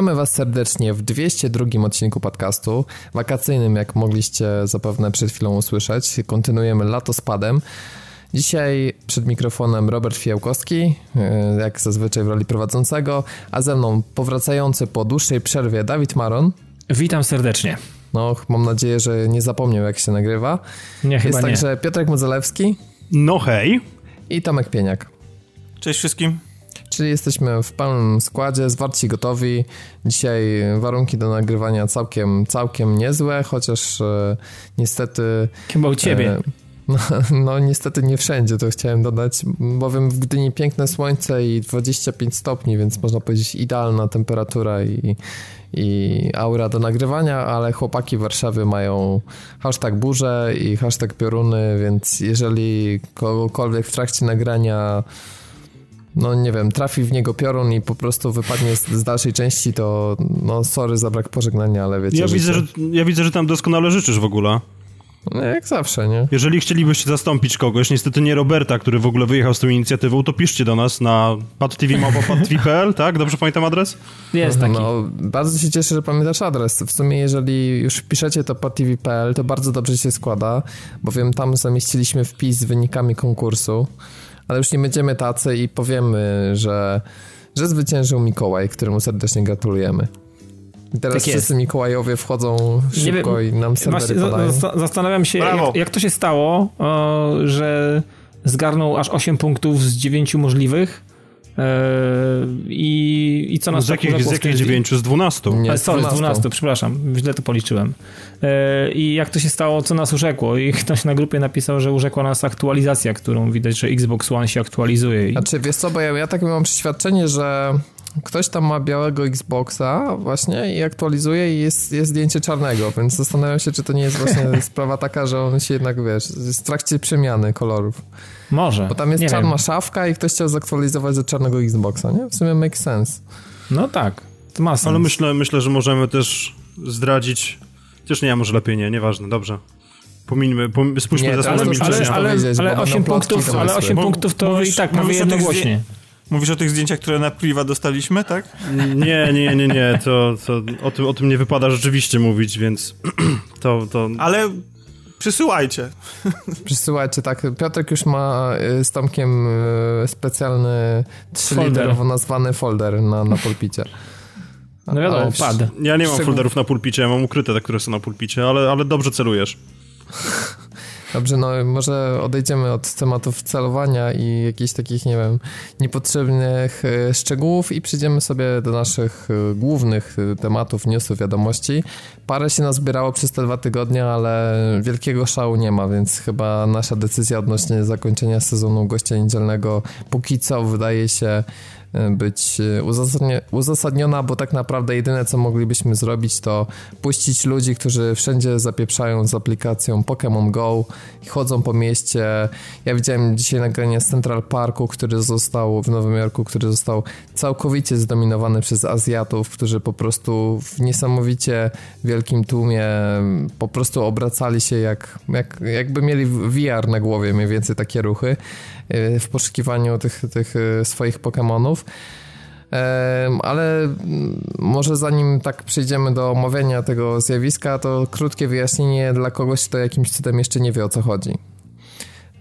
Witamy Was serdecznie w 202 odcinku podcastu, wakacyjnym, jak mogliście zapewne przed chwilą usłyszeć. Kontynuujemy lato spadem. Dzisiaj przed mikrofonem Robert Fiałkowski, e, jak zazwyczaj w roli prowadzącego, a ze mną powracający po dłuższej przerwie Dawid Maron. Witam serdecznie. No, mam nadzieję, że nie zapomniał, jak się nagrywa. Nie, Jest chyba także Piotrek Modzelewski No hej. i Tomek Pieniak. Cześć wszystkim. Czyli jesteśmy w pełnym składzie, zwarci gotowi. Dzisiaj warunki do nagrywania całkiem, całkiem niezłe, chociaż e, niestety... Chyba u ciebie. E, no, no niestety nie wszędzie, to chciałem dodać, bowiem w Gdyni piękne słońce i 25 stopni, więc można powiedzieć idealna temperatura i, i aura do nagrywania, ale chłopaki w Warszawie mają hashtag burze i hashtag pioruny, więc jeżeli kogokolwiek w trakcie nagrania no nie wiem, trafi w niego piorun i po prostu wypadnie z, z dalszej części, to no sorry za brak pożegnania, ale wiecie... Ja widzę, że, ja widzę, że tam doskonale życzysz w ogóle. No, jak zawsze, nie? Jeżeli chcielibyście zastąpić kogoś, niestety nie Roberta, który w ogóle wyjechał z tą inicjatywą, to piszcie do nas na padtv.pl, tak? Dobrze pamiętam adres? Jest taki. No, bardzo się cieszę, że pamiętasz adres. W sumie, jeżeli już piszecie to padtv.pl, to bardzo dobrze się składa, bowiem tam zamieściliśmy wpis z wynikami konkursu ale już nie będziemy tacy i powiemy, że, że zwyciężył Mikołaj, któremu serdecznie gratulujemy. I teraz tak wszyscy Mikołajowie wchodzą szybko wiem, i nam serwery podają. Zastanawiam się, jak, jak, to się stało, o, że zgarnął aż 8 punktów z 9 możliwych I, I co nas z jakich, z jakich dziewięciu? Z dwunastu? Nie, z sorry, z dwunastu, przepraszam, źle to policzyłem. Eee, I jak to się stało, co nas urzekło? I ktoś na grupie napisał, że urzekła nas aktualizacja, którą widać, że Xbox One się aktualizuje. I... Znaczy, wiesz co, bo ja, ja takie mam przeświadczenie, że ktoś tam ma białego Xboxa właśnie i aktualizuje i jest, jest zdjęcie czarnego, więc zastanawiam się, czy to nie jest właśnie sprawa taka, że on się jednak, wiesz, jest w trakcie przemiany kolorów. Może. Bo tam jest czarna wiem. szafka i ktoś chciał zaktualizować do czarnego Xboxa, nie? W sumie make sense. No tak, to ma sens. Ale myślę, myślę, że możemy też zdradzić... Chociaż nie, może lepiej nie, nieważne, dobrze. Pomińmy, pom spójrzmy nie, za słowem milczenia. Ale, ale, ale, 8 punktów, ale 8 punktów to mówisz, i tak prawie jednogłośnie. Mówisz o tych zdjęciach, które na priwa dostaliśmy, tak? Nie, nie, nie, nie, to, to o, tym, o tym nie wypada rzeczywiście mówić, więc to... to... Ale przysyłajcie. Przysyłajcie, tak. Piotrek już ma y, z Tomkiem y, specjalny trzyliterowo nazwany folder na, na pulpicie. No wiadomo, pad. Ja nie mam folderów na pulpicie, ja mam ukryte te, które są na pulpicie, ale, ale dobrze celujesz. Dobrze, no może odejdziemy od tematów celowania i jakichś takich, nie wiem, niepotrzebnych e, szczegółów i przejdziemy sobie do naszych e, głównych e, tematów, newsów, wiadomości. Parę się nazbierało przez te dwa tygodnie, ale wielkiego szału nie ma, więc chyba nasza decyzja odnośnie zakończenia sezonu gościa niedzielnego póki co wydaje się być uzasadniona, bo tak naprawdę jedyne co moglibyśmy zrobić to puścić ludzi, którzy wszędzie zapieprzają z aplikacją Pokémon Go i chodzą po mieście. Ja widziałem dzisiaj nagranie z Central Parku, który został w Nowym Jorku, który został całkowicie zdominowany przez Azjatów, którzy po prostu w niesamowicie wielkim tłumie po prostu obracali się jak, jak jakby mieli VR na głowie, mniej więcej takie ruchy w poszukiwaniu tych, tych e, swoich Pokémonów. Ale może zanim tak przejdziemy do omawiania tego zjawiska, to krótkie wyjaśnienie dla kogoś, kto jakimś cudem jeszcze nie wie o co chodzi.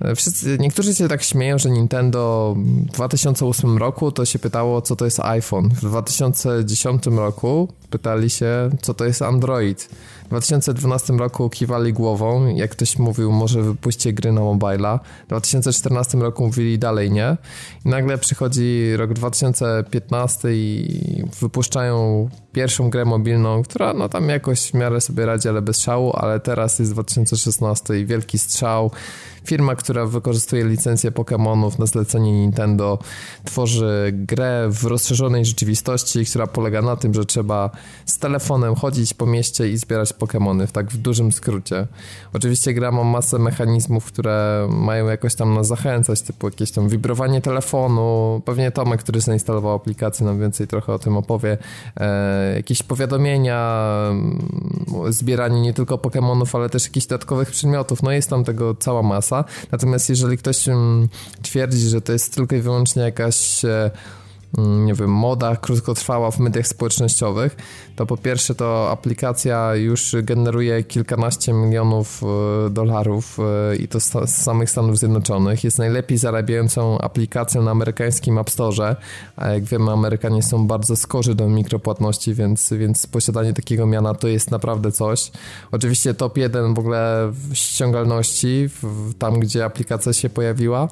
E, wszyscy, niektórzy się tak śmieją, że Nintendo w 2008 roku to się pytało, co to jest iPhone. W 2010 roku pytali się, co to jest Android. W 2012 roku kiwali głową, jak ktoś mówił, może wypuśćcie gry na mobila. W 2014 roku mówili dalej nie. I nagle przychodzi rok 2015 i wypuszczają pierwszą grę mobilną, która no tam jakoś w miarę sobie radzi, ale bez szału, ale teraz jest 2016 i wielki strzał. Firma, która wykorzystuje licencję Pokémonów na zlecenie Nintendo, tworzy grę w rozszerzonej rzeczywistości, która polega na tym, że trzeba z telefonem chodzić po mieście i zbierać Pokémony, tak w dużym skrócie. Oczywiście gra ma masę mechanizmów, które mają jakoś tam nas zachęcać, typu jakieś tam wibrowanie telefonu, pewnie Tomek, który zainstalował aplikację, nam więcej trochę o tym opowie, e, jakieś powiadomienia, mm, zbieranie nie tylko Pokémonów, ale też jakichś dodatkowych przedmiotów, no jest tam tego cała masa. Natomiast jeżeli ktoś mm, twierdzi, że to jest tylko i wyłącznie jakaś e, nie wiem, moda krótkotrwała w mediach społecznościowych, to po pierwsze to aplikacja już generuje kilkanaście milionów e, dolarów e, i to z samych Stanów Zjednoczonych. Jest najlepiej zarabiającą aplikacją na amerykańskim App Store, a jak wiemy Amerykanie są bardzo skorzy do mikropłatności, więc, więc posiadanie takiego miana to jest naprawdę coś. Oczywiście top 1 w ogóle w ściągalności, w, tam gdzie aplikacja się pojawiła.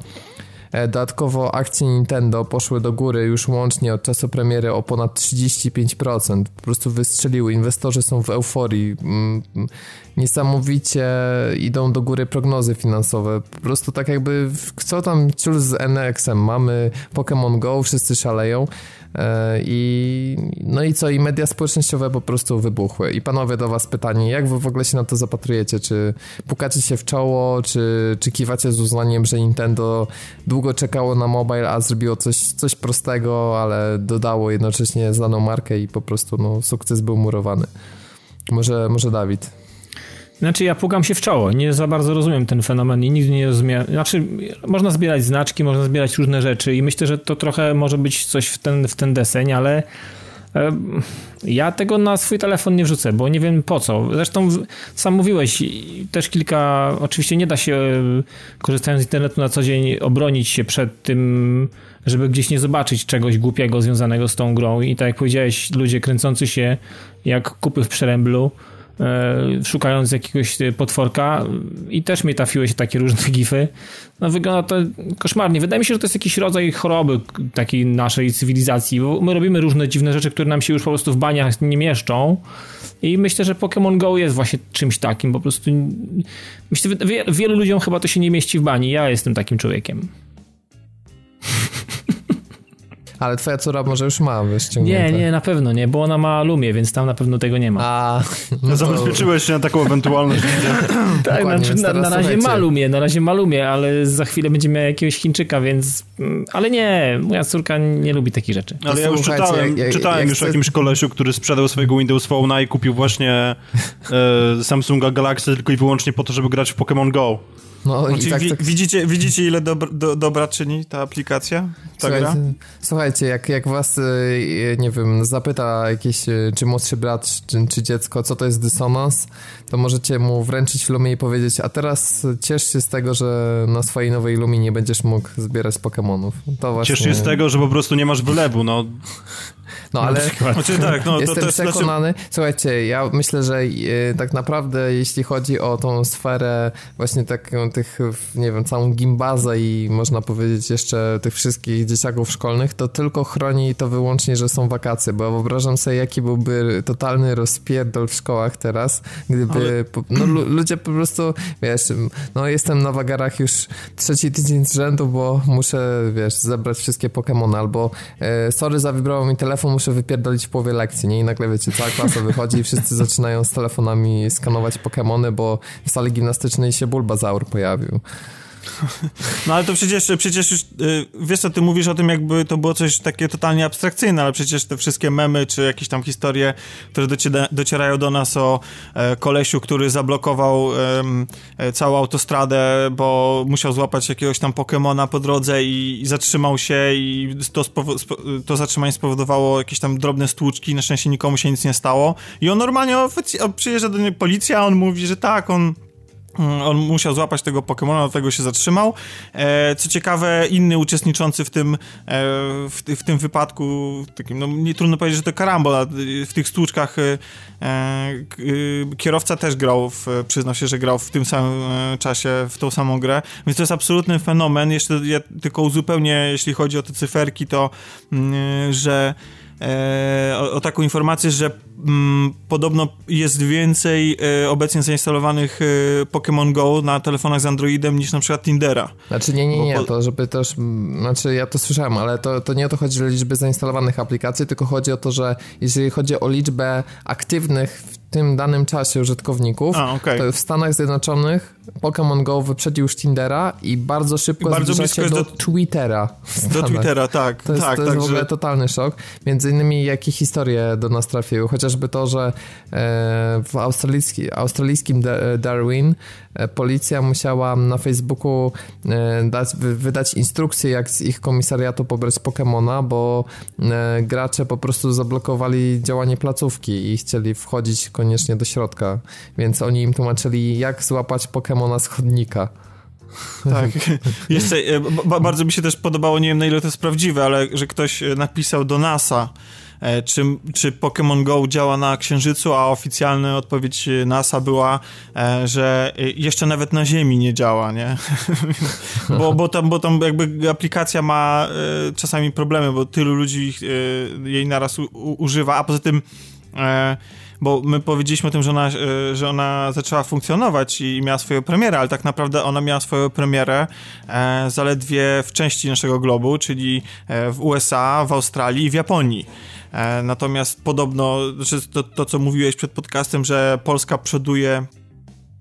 E, dodatkowo akcje Nintendo poszły do góry już łącznie od czasu premiery o ponad 35%. Po prostu wystrzeliły. Inwestorzy są w euforii. Mm, niesamowicie idą do góry prognozy finansowe. Po prostu tak jakby co tam ciul z NX-em. Mamy Pokémon Go, wszyscy szaleją. E, I, no i co, i media społecznościowe po prostu wybuchły. I panowie do was pytanie, jak wy w ogóle się na to zapatrujecie? Czy pukacie się w czoło, czy, czy kiwacie z uznaniem, że Nintendo długo czekało na mobile, a zrobiło coś, coś prostego, ale dodało jednocześnie znaną markę i po prostu no, sukces był murowany. Może, może Dawid? Znaczy ja pukam się w czoło, nie za bardzo rozumiem ten fenomen i nigdy nie rozumiem. Znaczy można zbierać znaczki, można zbierać różne rzeczy i myślę, że to trochę może być coś w ten, w ten deseń, ale ja tego na swój telefon nie wrzucę, bo nie wiem po co. Zresztą sam mówiłeś, też kilka, oczywiście nie da się e, korzystając z internetu na co dzień obronić się przed tym, żeby gdzieś nie zobaczyć czegoś głupiego związanego z tą grą i tak jak powiedziałeś, ludzie kręcący się jak kupy w przeręblu, szukając jakiegoś potworka i też mi trafiły się takie różne gify. No wygląda to koszmarnie. Wydaje mi się, że to jest jakiś rodzaj choroby takiej naszej cywilizacji, bo my robimy różne dziwne rzeczy, które nam się już po prostu w baniach nie mieszczą i myślę, że Pokémon Go jest właśnie czymś takim, po prostu myślę, wielu ludziom chyba to się nie mieści w bani. Ja jestem takim człowiekiem. Ale twoja córa może już ma wyściągnięte. Nie, nie, na pewno nie, bo ona ma Lumię, więc tam na pewno tego nie ma. A, no to... Zabezpieczyłeś się na taką ewentualność. tak, znaczy, na, na, razie ma Lumię, na razie ma Lumię, ale za chwilę będzie miała jakiegoś Chińczyka, więc... Mm, ale nie, moja córka nie lubi takich rzeczy. Ale ja już czytałem, jak, czytałem jak już chcę... o jakimś kolesiu, który sprzedał swojego Windows Phone i kupił właśnie e, Samsunga Galaxy tylko i wyłącznie po to, żeby grać w Pokémon Go. No, i tak, tak... Widzicie, widzicie, ile dobra, do, dobra czyni ta aplikacja? Ta słuchajcie, słuchajcie, jak, jak was, y, nie wiem, zapyta jakiś, y, czy młodszy brat, czy, czy dziecko, co to jest dysonans, to możecie mu wręczyć Lumie i powiedzieć, a teraz ciesz się z tego, że na swojej nowej Lumii nie będziesz mógł zbierać Pokémonów. To właśnie... Ciesz się z tego, że po prostu nie masz wylewu, no. No ale znaczy, tak, no, jestem to, to przekonany. Znaczy... Słuchajcie, ja myślę, że e, tak naprawdę jeśli chodzi o tą sferę właśnie taką tych, nie wiem, całą gimbazę i można powiedzieć jeszcze tych wszystkich dzieciaków szkolnych, to tylko chroni to wyłącznie, że są wakacje, bo wyobrażam sobie, jaki byłby totalny rozpierdol w szkołach teraz, gdyby ale... no, ludzie po prostu, wiesz, no jestem na wagarach już trzeci tydzień z rzędu, bo muszę, wiesz, zebrać wszystkie Pokémony, albo e, sorry, zawibrało mi telefon, muszę wypierdolić w połowie lekcji, nie? I nagle, wiecie, cała klasa wychodzi i wszyscy zaczynają z telefonami skanować Pokémony, bo w sali gimnastycznej się Bulbazaur pojawił. No ale to przecież, przecież już, y, wiesz co, ty mówisz o tym, jakby to było coś takie totalnie abstrakcyjne, ale przecież te wszystkie memy, czy jakieś tam historie, które docierają do nas o e, kolesiu, który zablokował e, całą autostradę, bo musiał złapać jakiegoś tam Pokemona po drodze i, i zatrzymał się i to, to zatrzymanie spowodowało jakieś tam drobne stłuczki, na szczęście nikomu się nic nie stało. I on normalnie przyjeżdża do niego policja, on mówi, że tak, on on musiał złapać tego Pokemona, dlatego się zatrzymał. E, co ciekawe, inny uczestniczący w tym, e, w, w, tym wypadku, takim, no nie trudno powiedzieć, że to karambola, w tych stłuczkach e, kierowca też grał, w, przyznał się, że grał w tym samym czasie w tą samą grę, więc to jest absolutny fenomen. Jeszcze ja tylko uzupełnię, jeśli chodzi o te cyferki, to mm, że e, o, o, taką informację, że mm, podobno jest więcej e, obecnie zainstalowanych e, Pokémon Go na telefonach z Androidem niż na przykład Tindera. Znaczy nie, nie, nie, po... to żeby też, znaczy ja to słyszałem, ale to, to nie o to chodzi o liczbę zainstalowanych aplikacji, tylko chodzi o to, że jeżeli chodzi o liczbę aktywnych tym danym czasie użytkowników, A, okay. to w Stanach Zjednoczonych Pokémon Go wyprzedził już Tindera i bardzo szybko I bardzo zbliża się do, do Twittera. Do Twittera, tak. To jest, tak, to jest tak, w ogóle że... totalny szok. Między innymi jakie historie do nas trafiły. Chociażby to, że e, w australijski, australijskim Darwin policja musiała na Facebooku e, dać, wydać instrukcję, jak z ich komisariatu pobrać Pokémona, bo gracze po prostu zablokowali działanie placówki i chcieli wchodzić koniecznie do środka, więc oni im tłumaczyli, jak złapać Pokemona z chodnika. Tak. Jeszcze e, bardzo mi się też podobało, nie wiem na ile to jest prawdziwe, ale że ktoś e, napisał do NASA, e, czy, czy Pokémon Go działa na Księżycu, a oficjalna odpowiedź NASA była, że jeszcze nawet na Ziemi nie działa, nie? bo, bo, tam, bo tam jakby aplikacja ma czasami problemy, bo tylu ludzi jej naraz u, używa, a poza tym bo my powiedzieliśmy o tym, że ona, e, że ona zaczęła funkcjonować i miała swoją premierę, ale tak naprawdę ona miała swoją premierę e, zaledwie w części naszego globu, czyli e, w USA, w Australii i w Japonii. Natomiast podobno, to, to co mówiłeś przed podcastem, że Polska przoduje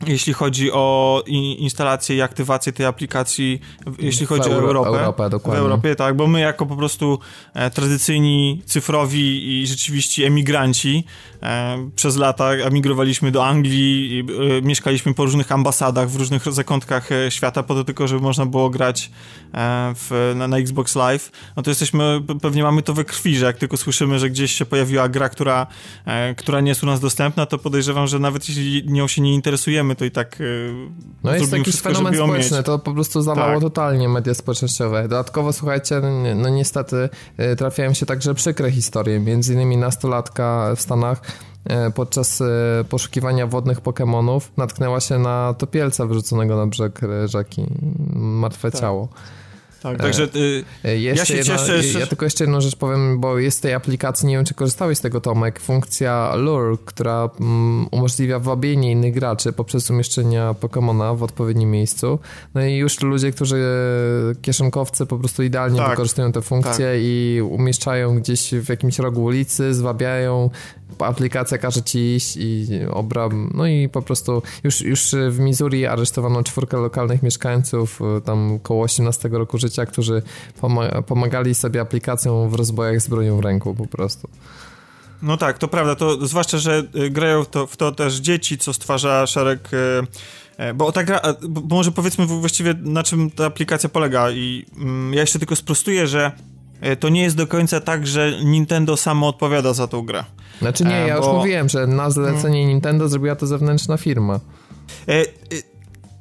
jeśli chodzi o instalację i aktywację tej aplikacji, jeśli chodzi Euro, o Europę. Europę, dokładnie. W Europie, tak, bo my jako po prostu e, tradycyjni, cyfrowi i rzeczywiście emigranci e, przez lata emigrowaliśmy do Anglii, e, mieszkaliśmy po różnych ambasadach w różnych zakątkach e, świata po to tylko, żeby można było grać e, w, na, na, Xbox Live, no to jesteśmy, pewnie mamy to we krwi, że jak tylko słyszymy, że gdzieś się pojawiła gra, która, e, która nie jest u nas dostępna, to podejrzewam, że nawet jeśli nią się nie interesujemy, to i tak. Y, no jest jakiś wszystko, fenomen społeczny, to po prostu zalało tak. totalnie media społecznościowe. Dodatkowo, słuchajcie, no niestety y, trafiają się także przykre historie. Między innymi nastolatka w Stanach y, podczas poszukiwania wodnych Pokémonów natknęła się na topielca wyrzuconego na brzeg rzeki. Martwe tak. ciało. Tak, także y, ja się jedna, cieszę. Jeszcze... Ja tylko jeszcze jedną rzecz powiem, bo jest tej aplikacji, nie wiem czy korzystałeś z tego Tomek, funkcja Lure, która mm, umożliwia wabienie innych graczy poprzez umieszczenia Pokémona w odpowiednim miejscu. No i już ludzie, którzy kieszonkowcy po prostu idealnie tak, wykorzystują tę funkcję tak. i umieszczają gdzieś w jakimś rogu ulicy, zwabiają aplikacja każe ci iść i obra, no i po prostu już, już w Missouri aresztowano czwórkę lokalnych mieszkańców, tam około 18 roku życia, którzy pomagali sobie aplikacją w rozbojach z bronią w ręku po prostu. No tak, to prawda, to zwłaszcza, że y, grają w to, w to też dzieci, co stwarza szereg y, y, bo ta gra, bo może powiedzmy właściwie na czym ta aplikacja polega i mm, ja jeszcze tylko sprostuję, że to nie jest do końca tak, że Nintendo samo odpowiada za tą grę. Znaczy nie, ja bo... już mówiłem, że na zlecenie hmm. Nintendo zrobiła to zewnętrzna firma. E, e,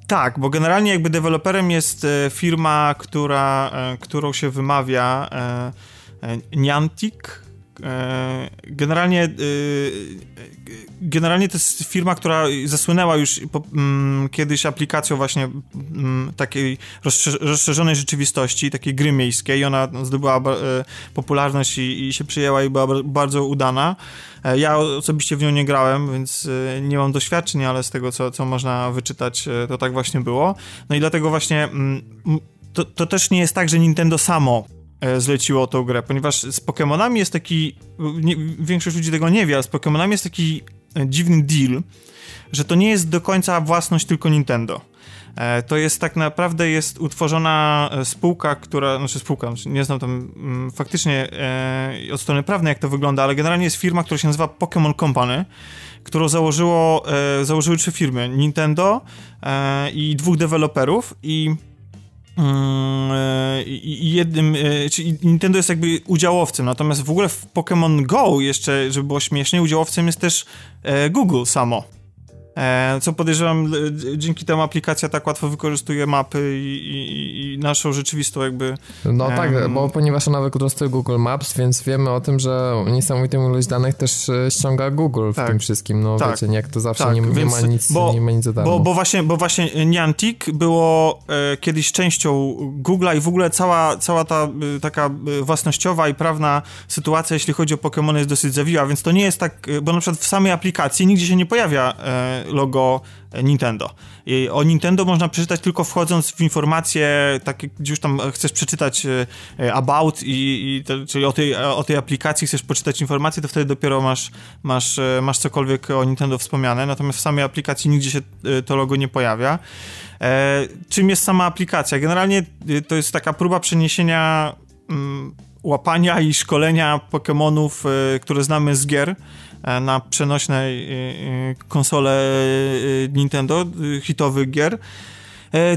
tak, bo generalnie jakby deweloperem jest e, firma, która, e, którą się wymawia e, Niantic. Generalnie, generalnie to jest firma, która zasłynęła już mm, kiedyś aplikacją właśnie mm, takiej rozszerzonej rzeczywistości, takiej gry miejskiej. Ona zdobyła popularność i, się przyjęła i była bardzo udana. E, ja osobiście w nią nie grałem, więc e, nie mam doświadczeń, ale z tego, co, co można wyczytać, e, to tak właśnie było. No i dlatego właśnie mm, to, to też nie jest tak, że Nintendo samo zleciło tą grę, ponieważ z Pokémonami jest taki, nie, większość ludzi tego nie wie, ale z Pokémonami jest taki dziwny deal, że to nie jest do końca własność tylko Nintendo. E, to jest tak naprawdę jest utworzona e, spółka, która, znaczy spółka, znaczy nie znam tam mm, faktycznie e, od strony prawnej jak to wygląda, ale generalnie jest firma, która się nazywa Pokémon Company, którą założyło, założyły trzy firmy, Nintendo i dwóch deweloperów i jednym, czyli Nintendo jest jakby udziałowcem, natomiast w ogóle w Pokémon Go jeszcze, żeby było śmiesznie, udziałowcem jest też Google samo. E, co podejrzewam, dzięki temu aplikacja tak łatwo wykorzystuje mapy i, i, i naszą rzeczywistą jakby... No um... tak, bo ponieważ ona wykorzystuje Google Maps, więc wiemy o tym, że niesamowitą ilość danych też e, ściąga Google w tak. tym wszystkim. No tak. wiecie, nie, jak to zawsze tak, nie, nie, ma nic, bo, nie ma nic za darmo. Bo, bo, właśnie, bo właśnie Niantic było e, kiedyś częścią Google'a i w ogóle cała, cała ta e, taka e, własnościowa i prawna sytuacja, jeśli chodzi o Pokémony jest dosyć zawiła, więc to nie jest tak, bo na przykład w samej aplikacji nigdzie się nie pojawia e, logo Nintendo. I o Nintendo można przeczytać tylko wchodząc w informacje, takie, gdzie już tam chcesz przeczytać about, i, i to, czyli o tej, o tej aplikacji chcesz poczytać informacje, to wtedy dopiero masz, masz, masz cokolwiek o Nintendo wspomniane, natomiast w samej aplikacji nigdzie się to logo nie pojawia. E, czym jest sama aplikacja? Generalnie to jest taka próba przeniesienia mm, łapania i szkolenia Pokémonów, e, które znamy z gier, e, na przenośne konsole Nintendo, hitowych gier.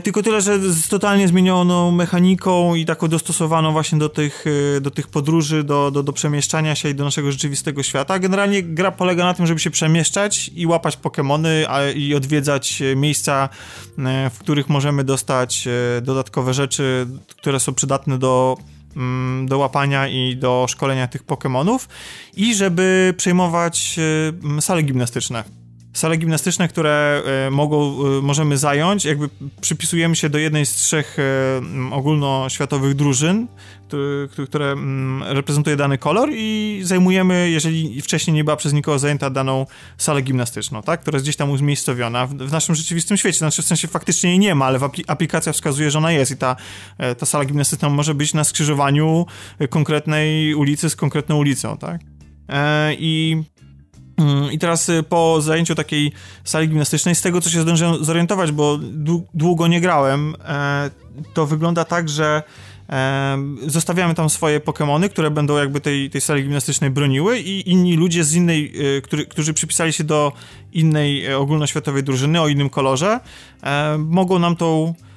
Tylko tyle, że z totalnie zmienioną mechaniką i taką dostosowaną właśnie do tych, do tych podróży, do, do, do przemieszczania się i do naszego rzeczywistego świata. Generalnie gra polega na tym, żeby się przemieszczać i łapać Pokémony i odwiedzać miejsca, w których możemy dostać dodatkowe rzeczy, które są przydatne do do łapania i do szkolenia tych Pokémonów i żeby przejmować e, sale gimnastyczne sale gimnastyczne, które e, mogą, e, możemy zająć, jakby przypisujemy się do jednej z trzech ogólnoświatowych drużyn, które reprezentuje dany kolor i zajmujemy, jeżeli wcześniej nie była przez nikogo zajęta daną salę gimnastyczną, tak, która jest gdzieś tam umiejscowiona w, w naszym rzeczywistym świecie, znaczy w sensie faktycznie jej nie ma, ale aplikacja wskazuje, że ona jest i ta, e, ta sala gimnastyczna może być na skrzyżowaniu konkretnej ulicy z konkretną ulicą, tak. I i teraz y, po zajęciu takiej sali gimnastycznej, z tego co się zdążyłem zorientować, bo długo nie grałem, e, to wygląda tak, że zostawiamy tam swoje Pokémony, które będą jakby tej, tej sali gimnastycznej broniły i inni ludzie z innej, e, który, którzy przypisali się do innej e, ogólnoświatowej drużyny o innym kolorze, mogą nam tą mm,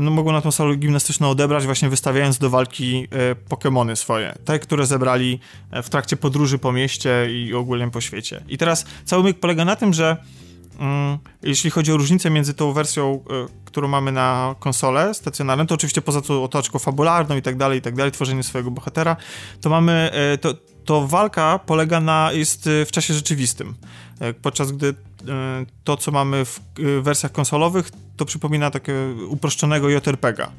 no, mogą na tą salę gimnastyczną odebrać, właśnie wystawiając do walki e, Pokémony swoje. Te, które zebrali w trakcie podróży po mieście i ogólnie po świecie. I teraz cały myk polega na tym, że mm, jeśli chodzi o różnicę między tą wersją którą mamy na konsolę stacjonarną, to oczywiście poza tą otoczką fabularną i tak dalej, i tak dalej, tworzenie swojego bohatera, to mamy, e, to, to walka polega na, jest e, w czasie rzeczywistym. E, podczas gdy to, co mamy w wersjach konsolowych, to przypomina takiego uproszczonego JRPGa.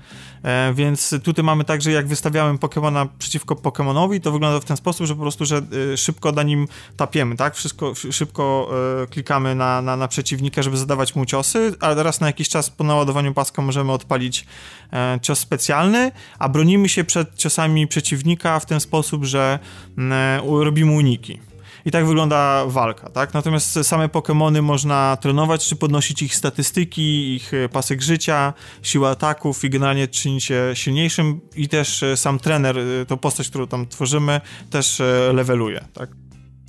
Więc tutaj mamy tak, że jak wystawiamy Pokemona przeciwko Pokemonowi, to wygląda w ten sposób, że po prostu, że szybko na nim tapiemy, tak? Wszystko, szybko klikamy na, na, na przeciwnika, żeby zadawać mu ciosy, ale raz na jakiś czas po naładowaniu paska możemy odpalić cios specjalny, a bronimy się przed ciosami przeciwnika w ten sposób, że robimy uniki. I tak wygląda walka, tak? Natomiast same Pokémony można trenować, czy podnosić ich statystyki, ich e, pasek życia, siłę ataków i generalnie czynić się silniejszym i też e, sam trener, e, tą postać, którą tam tworzymy, też leveluje, tak?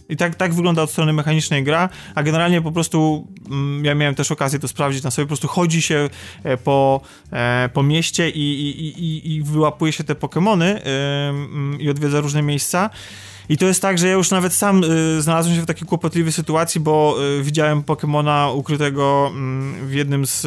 I tak, tak wygląda od strony mechanicznej gra, a generalnie po prostu mm, ja miałem też okazję to sprawdzić na sobie, po prostu chodzi się po, po mieście i, i, i, i wyłapuje się te Pokémony i odwiedza różne miejsca. I to jest tak, że ja już nawet sam y, znalazłem się w takiej kłopotliwej sytuacji, bo y, widziałem Pokemona ukrytego y, w jednym z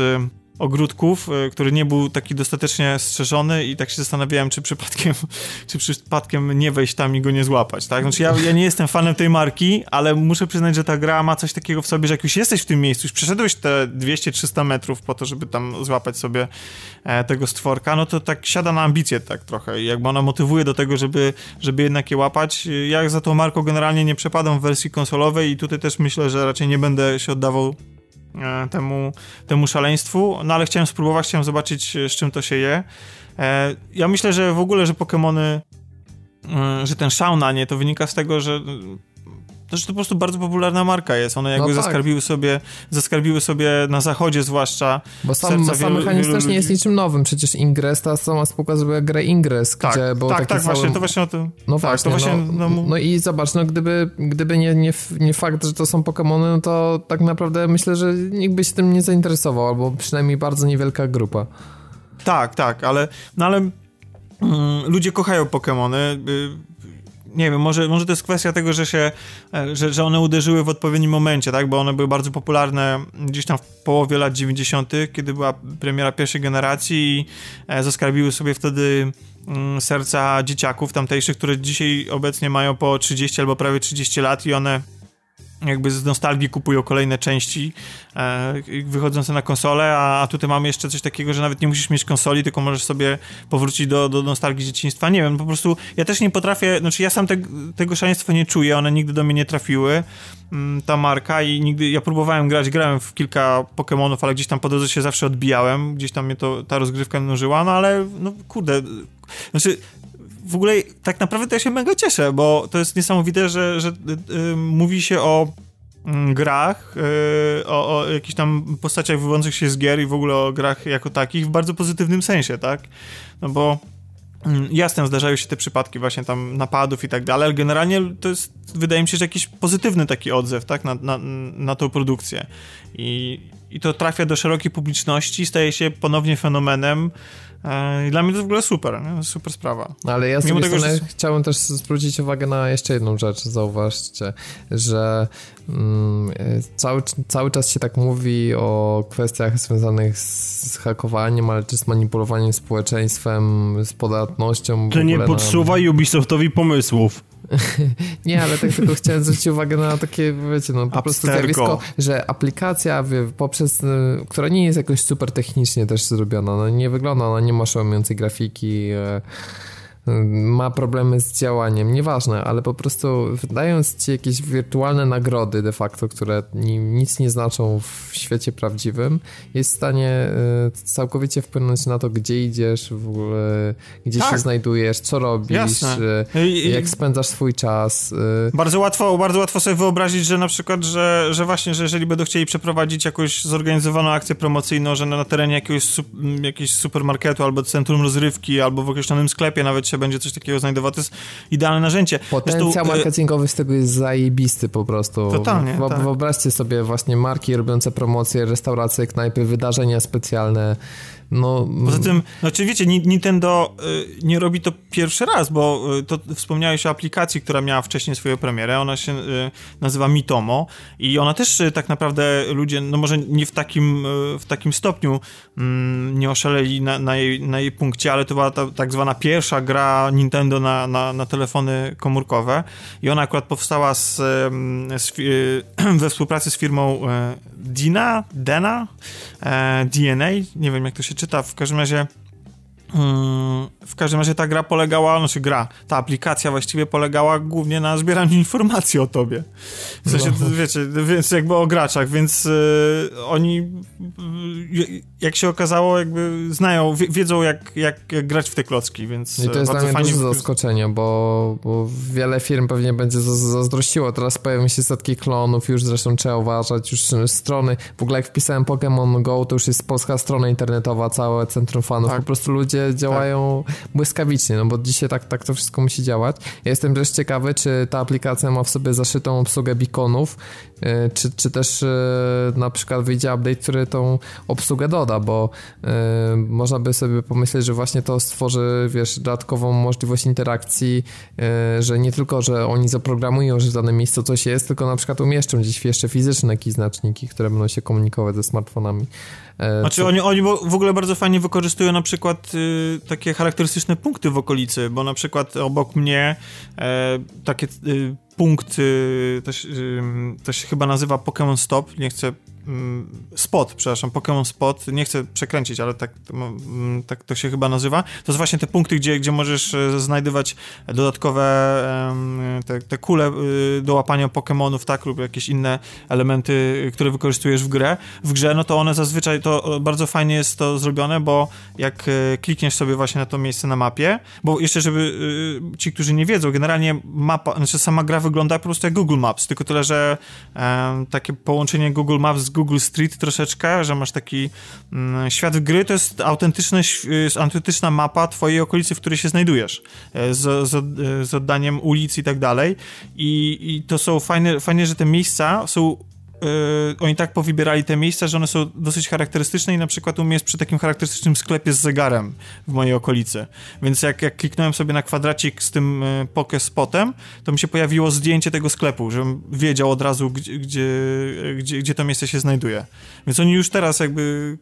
ogródków, y, który nie był taki dostatecznie strzeżony i tak się zastanawiałem, czy przypadkiem, czy przypadkiem nie wejść tam i go nie złapać, tak? Znaczy ja, ja nie jestem fanem tej marki, ale muszę przyznać, że ta gra ma coś takiego w sobie, że jak już jesteś w tym miejscu, już przeszedłeś te 200-300 metrów po to, żeby tam złapać sobie e, tego stworka, no to tak siada na ambicje tak trochę i jakby ona motywuje do tego, żeby, żeby jednak je łapać. Ja za tą marką generalnie nie przepadam w wersji konsolowej i tutaj też myślę, że raczej nie będę się oddawał E, temu, temu szaleństwu, no ale chciałem spróbować, chciałem zobaczyć z czym to się je. E, ja myślę, że w ogóle, że Pokémony, e, że ten szał na nie, to wynika z tego, że to, że to po prostu bardzo popularna marka jest. One jakby no tak. zaskarbiły, sobie, zaskarbiły sobie na zachodzie zwłaszcza. Bo sam, sam wielu, mechanizm też nie jest niczym nowym. Przecież Ingress, ta sama spółka zrobiła grę Ingress, tak, gdzie było tak, tak, właśnie, to właśnie o tym. No tak, właśnie, właśnie, no, no, no, i zobacz, no gdyby, gdyby nie, nie, nie fakt, że to są Pokémony, no to tak naprawdę myślę, że nikt by się tym nie zainteresował, albo przynajmniej bardzo niewielka grupa. Tak, tak, ale, no ale mm, ludzie kochają Pokémony. Nie wiem, może, może to jest kwestia tego, że się, e, że, że one uderzyły w odpowiednim momencie, tak, bo one były bardzo popularne gdzieś tam w połowie lat 90., kiedy była premiera pierwszej generacji i e, zaskarbiły sobie wtedy mm, serca dzieciaków tamtejszych, które dzisiaj obecnie mają po 30 albo prawie 30 lat i one jakby z nostalgii kupują kolejne części e, wychodzące na konsolę, a, a, tutaj mamy jeszcze coś takiego, że nawet nie musisz mieć konsoli, tylko możesz sobie powrócić do, do nostalgii dzieciństwa. Nie wiem, po prostu ja też nie potrafię, znaczy ja sam te, tego szaleństwa nie czuję, one nigdy do mnie nie trafiły, mm, ta marka i nigdy, ja próbowałem grać, grałem w kilka Pokémonów, ale gdzieś tam po drodze się zawsze odbijałem, gdzieś tam mnie to, ta rozgrywka mnożyła, no ale no kurde, znaczy w ogóle tak naprawdę to ja się mega cieszę, bo to jest niesamowite, że, że yy, mówi się o mm, grach, yy, o, o jakichś tam postaciach wywodzących się z gier i w ogóle o grach jako takich w bardzo pozytywnym sensie, tak? No bo mm, Jasne, zdarzają się te przypadki właśnie tam napadów i tak dalej, ale generalnie to jest, wydaje mi się, że jakiś pozytywny taki odzew, tak, na, na, na tą produkcję. I, I to trafia do szerokiej publiczności, staje się ponownie fenomenem, I dla mnie to w ogóle super, nie? super sprawa. Ale ja z tego, że... chciałem też zwrócić uwagę na jeszcze jedną rzecz, zauważcie, że mm, cały, cały czas się tak mówi o kwestiach związanych z hakowaniem, ale czy z manipulowaniem społeczeństwem, z podatnością. To nie podsuwa na... Ubisoftowi pomysłów. nie, ale tak tylko chciałem zwrócić uwagę na takie, wiecie, no po prostu zjawisko, że aplikacja poprzez, y, która nie jest jakoś super technicznie też zrobiona, no nie wygląda, ona nie ma szanującej grafiki, e, ma problemy z działaniem, nieważne, ale po prostu dając ci jakieś wirtualne nagrody de facto, które nic nie znaczą w świecie prawdziwym, jest w stanie y, całkowicie wpłynąć na to, gdzie idziesz, w ogóle, gdzie tak. się znajdujesz, co robisz, Jasne. Y, jak spędzasz swój czas. Y. Bardzo łatwo, bardzo łatwo sobie wyobrazić, że na przykład, że, że właśnie, że jeżeli będą chcieli przeprowadzić jakąś zorganizowaną akcję promocyjną, że na terenie jakiegoś, jakiegoś supermarketu albo centrum rozrywki, albo w określonym sklepie nawet się będzie coś takiego znajdować, to jest idealne narzędzie. Potencjał Zresztą, e, marketingowy z tego jest zajebisty po prostu. Totalnie, w, tak. Wyobraźcie sobie właśnie marki robiące promocje, restauracje, knajpy, wydarzenia specjalne, no, Poza tym, znaczy wiecie, Nintendo y, nie robi to pierwszy raz, bo y, to wspomniałeś o aplikacji, która miała wcześniej swoją premierę, ona się y, nazywa Mitomo i ona też tak naprawdę ludzie, no może nie w takim, w takim stopniu mm, nie oszaleli na, na, jej, na jej punkcie, ale to była ta tak zwana pierwsza gra Nintendo na, na, na telefony komórkowe i ona akurat powstała z, z we współpracy z firmą Dina, Dena, e, DNA, nie wiem jak to się czyta, w każdym razie mm, w każdym razie ta gra polegała, znaczy gra, ta aplikacja właściwie polegała głównie na zbieraniu informacji o tobie. W sensie, no. wiecie, więc jakby o graczach, więc y, oni y, jak się okazało, jakby znają, wiedzą jak, jak, jak, grać w te klocki, więc I to jest dla mnie fajnie... duże zaskoczenie, bo, bo wiele firm pewnie będzie zazdrościło. Teraz pojawią się setki klonów, już zresztą trzeba uważać, już strony, w ogóle jak wpisałem Pokémon Go, to już jest polska strona internetowa, całe centrum fanów, tak. po prostu ludzie działają tak błyskawicznie, no bo dzisiaj tak, tak to wszystko musi działać. Ja jestem też ciekawy, czy ta aplikacja ma w sobie zaszytą obsługę beaconów, e, czy, czy też e, na przykład wyjdzie update, który tą obsługę doda, bo e, można by sobie pomyśleć, że właśnie to stworzy, wiesz, dodatkową możliwość interakcji, że nie tylko, że oni zaprogramują, że w danym miejscu coś jest, tylko na przykład umieszczą gdzieś jeszcze fizyczne jakieś znaczniki, które będą się komunikować ze smartfonami. E, znaczy, co... oni, oni w ogóle bardzo fajnie wykorzystują na przykład y, takie charakterystyczne punkty w okolicy, bo na przykład obok mnie e, takie y, punkt, y, to, się, to się chyba nazywa Pokémon Stop, nie chcę spot, przepraszam, Pokémon Spot, nie chcę przekręcić, ale tak, mm, tak to się chyba nazywa. To jest właśnie te punkty, gdzie, gdzie możesz e, znajdywać dodatkowe te, te kule y, do łapania Pokémonów, tak, lub jakieś inne elementy, które wykorzystujesz w grę. W grze, no to one zazwyczaj, to bardzo fajnie jest to zrobione, bo jak e, klikniesz sobie właśnie na to miejsce na mapie, bo jeszcze, żeby y, ci, którzy nie wiedzą, generalnie mapa, znaczy sama gra wygląda po prostu jak Google Maps, tylko tyle, że takie połączenie Google Maps z Google Street troszeczkę, że masz taki mm, świat gry, to jest autentyczna mapa twojej okolicy, w której się znajdujesz, e, z, z, z oddaniem ulic i tak dalej. I, i to są fajne, fajnie, że te miejsca są Yy, oni tak powybierali te miejsca, że one są dosyć charakterystyczne i na przykład u mnie jest przy takim charakterystycznym sklepie z zegarem w mojej okolicy. Więc jak, jak kliknąłem sobie na kwadracik z tym yy, Poké Spotem, to mi się pojawiło zdjęcie tego sklepu, żebym wiedział od razu, gdzie, gdzie, gdzie, gdzie to miejsce się znajduje. Więc oni już teraz jakby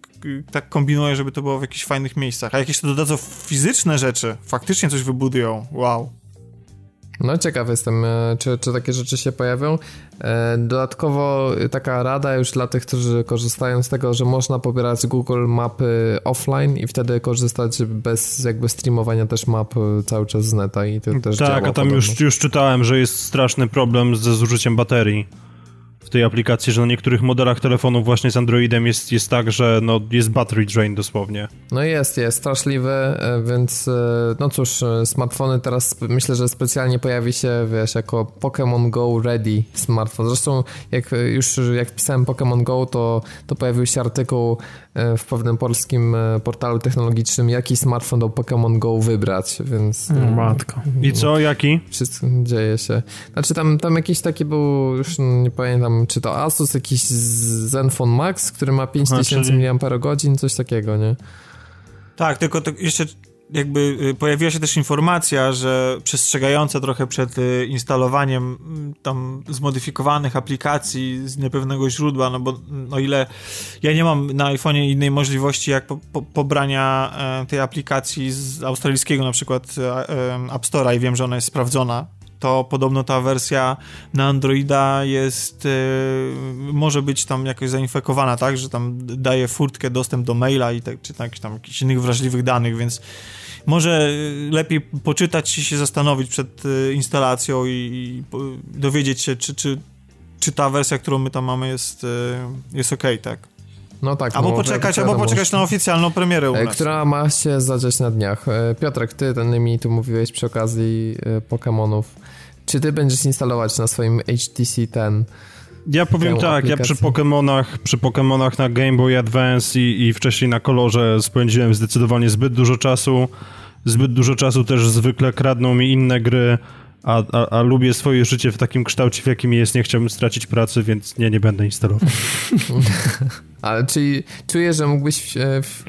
tak kombinują, żeby to było w jakichś fajnych miejscach. A jakieś to dodadzą fizyczne rzeczy, faktycznie coś wybudują. Wow. No ciekaw jestem, e, czy, czy takie rzeczy się pojawią. E, dodatkowo taka rada już dla tych, którzy korzystają z tego, że można pobierać Google Mapy offline i wtedy korzystać bez jakby streamowania też map cały czas z neta i to też Tak, a tam już, już czytałem, że jest straszny problem ze zużyciem baterii w tej aplikacji, że na niektórych modelach telefonów właśnie z Androidem jest, jest tak, że no, jest battery drain dosłownie. No jest, jest straszliwy, e, więc e, no cóż, e, smartfony teraz myślę, że specjalnie pojawi się, wiesz, jako Pokémon Go Ready smartfon. Zresztą jak już jak pisałem Pokémon Go, to, to pojawił się artykuł w pewnym polskim portalu technologicznym, jaki smartfon do Pokémon Go wybrać, więc... No, matko. I co, jaki? Wszystko dzieje się. Znaczy tam, tam jakiś taki był, już nie pamiętam, czy to Asus, jakiś Zenfone Max, który ma 5000 mAh, coś takiego, nie? Tak, tylko to jeszcze jakby y, pojawiła się też informacja, że przestrzegająca trochę przed y, instalowaniem tam zmodyfikowanych aplikacji z niepewnego źródła, no bo o no ile ja nie mam na iPhone'ie innej możliwości jak po, po, pobrania e, tej aplikacji z australijskiego na przykład e, e, App Store'a i wiem, że ona jest sprawdzona to podobno ta wersja na Androida jest, yy, może być tam jakoś zainfekowana, tak, że tam daje furtkę dostęp do maila i tak, czy tak, tam jakichś innych wrażliwych danych, więc może lepiej poczytać i się zastanowić przed y, instalacją i, i dowiedzieć się, czy, czy, czy ta wersja, którą my tam mamy jest, jest ok, tak. No tak. Albo no, poczekać, albo poczekać na oficjalną premierę u e, nas. Która ma się zadziać na dniach. E, Piotrek, ty ten mi tu mówiłeś przy okazji e, Pokémonów. Czy ty będziesz instalować na swoim HTC ten ja powiem tak, aplikację. ja przy Pokémonach, przy Pokémonach na Game Boy Advance i, i wcześniej na kolorze spędziłem zdecydowanie zbyt dużo czasu. Zbyt dużo czasu też zwykle kradną mi inne gry, a, a, a lubię swoje życie w takim kształcie, w jakim jest. Nie chciałbym stracić pracy, więc nie, nie będę instalował. Ale czyli czuję, że mógłbyś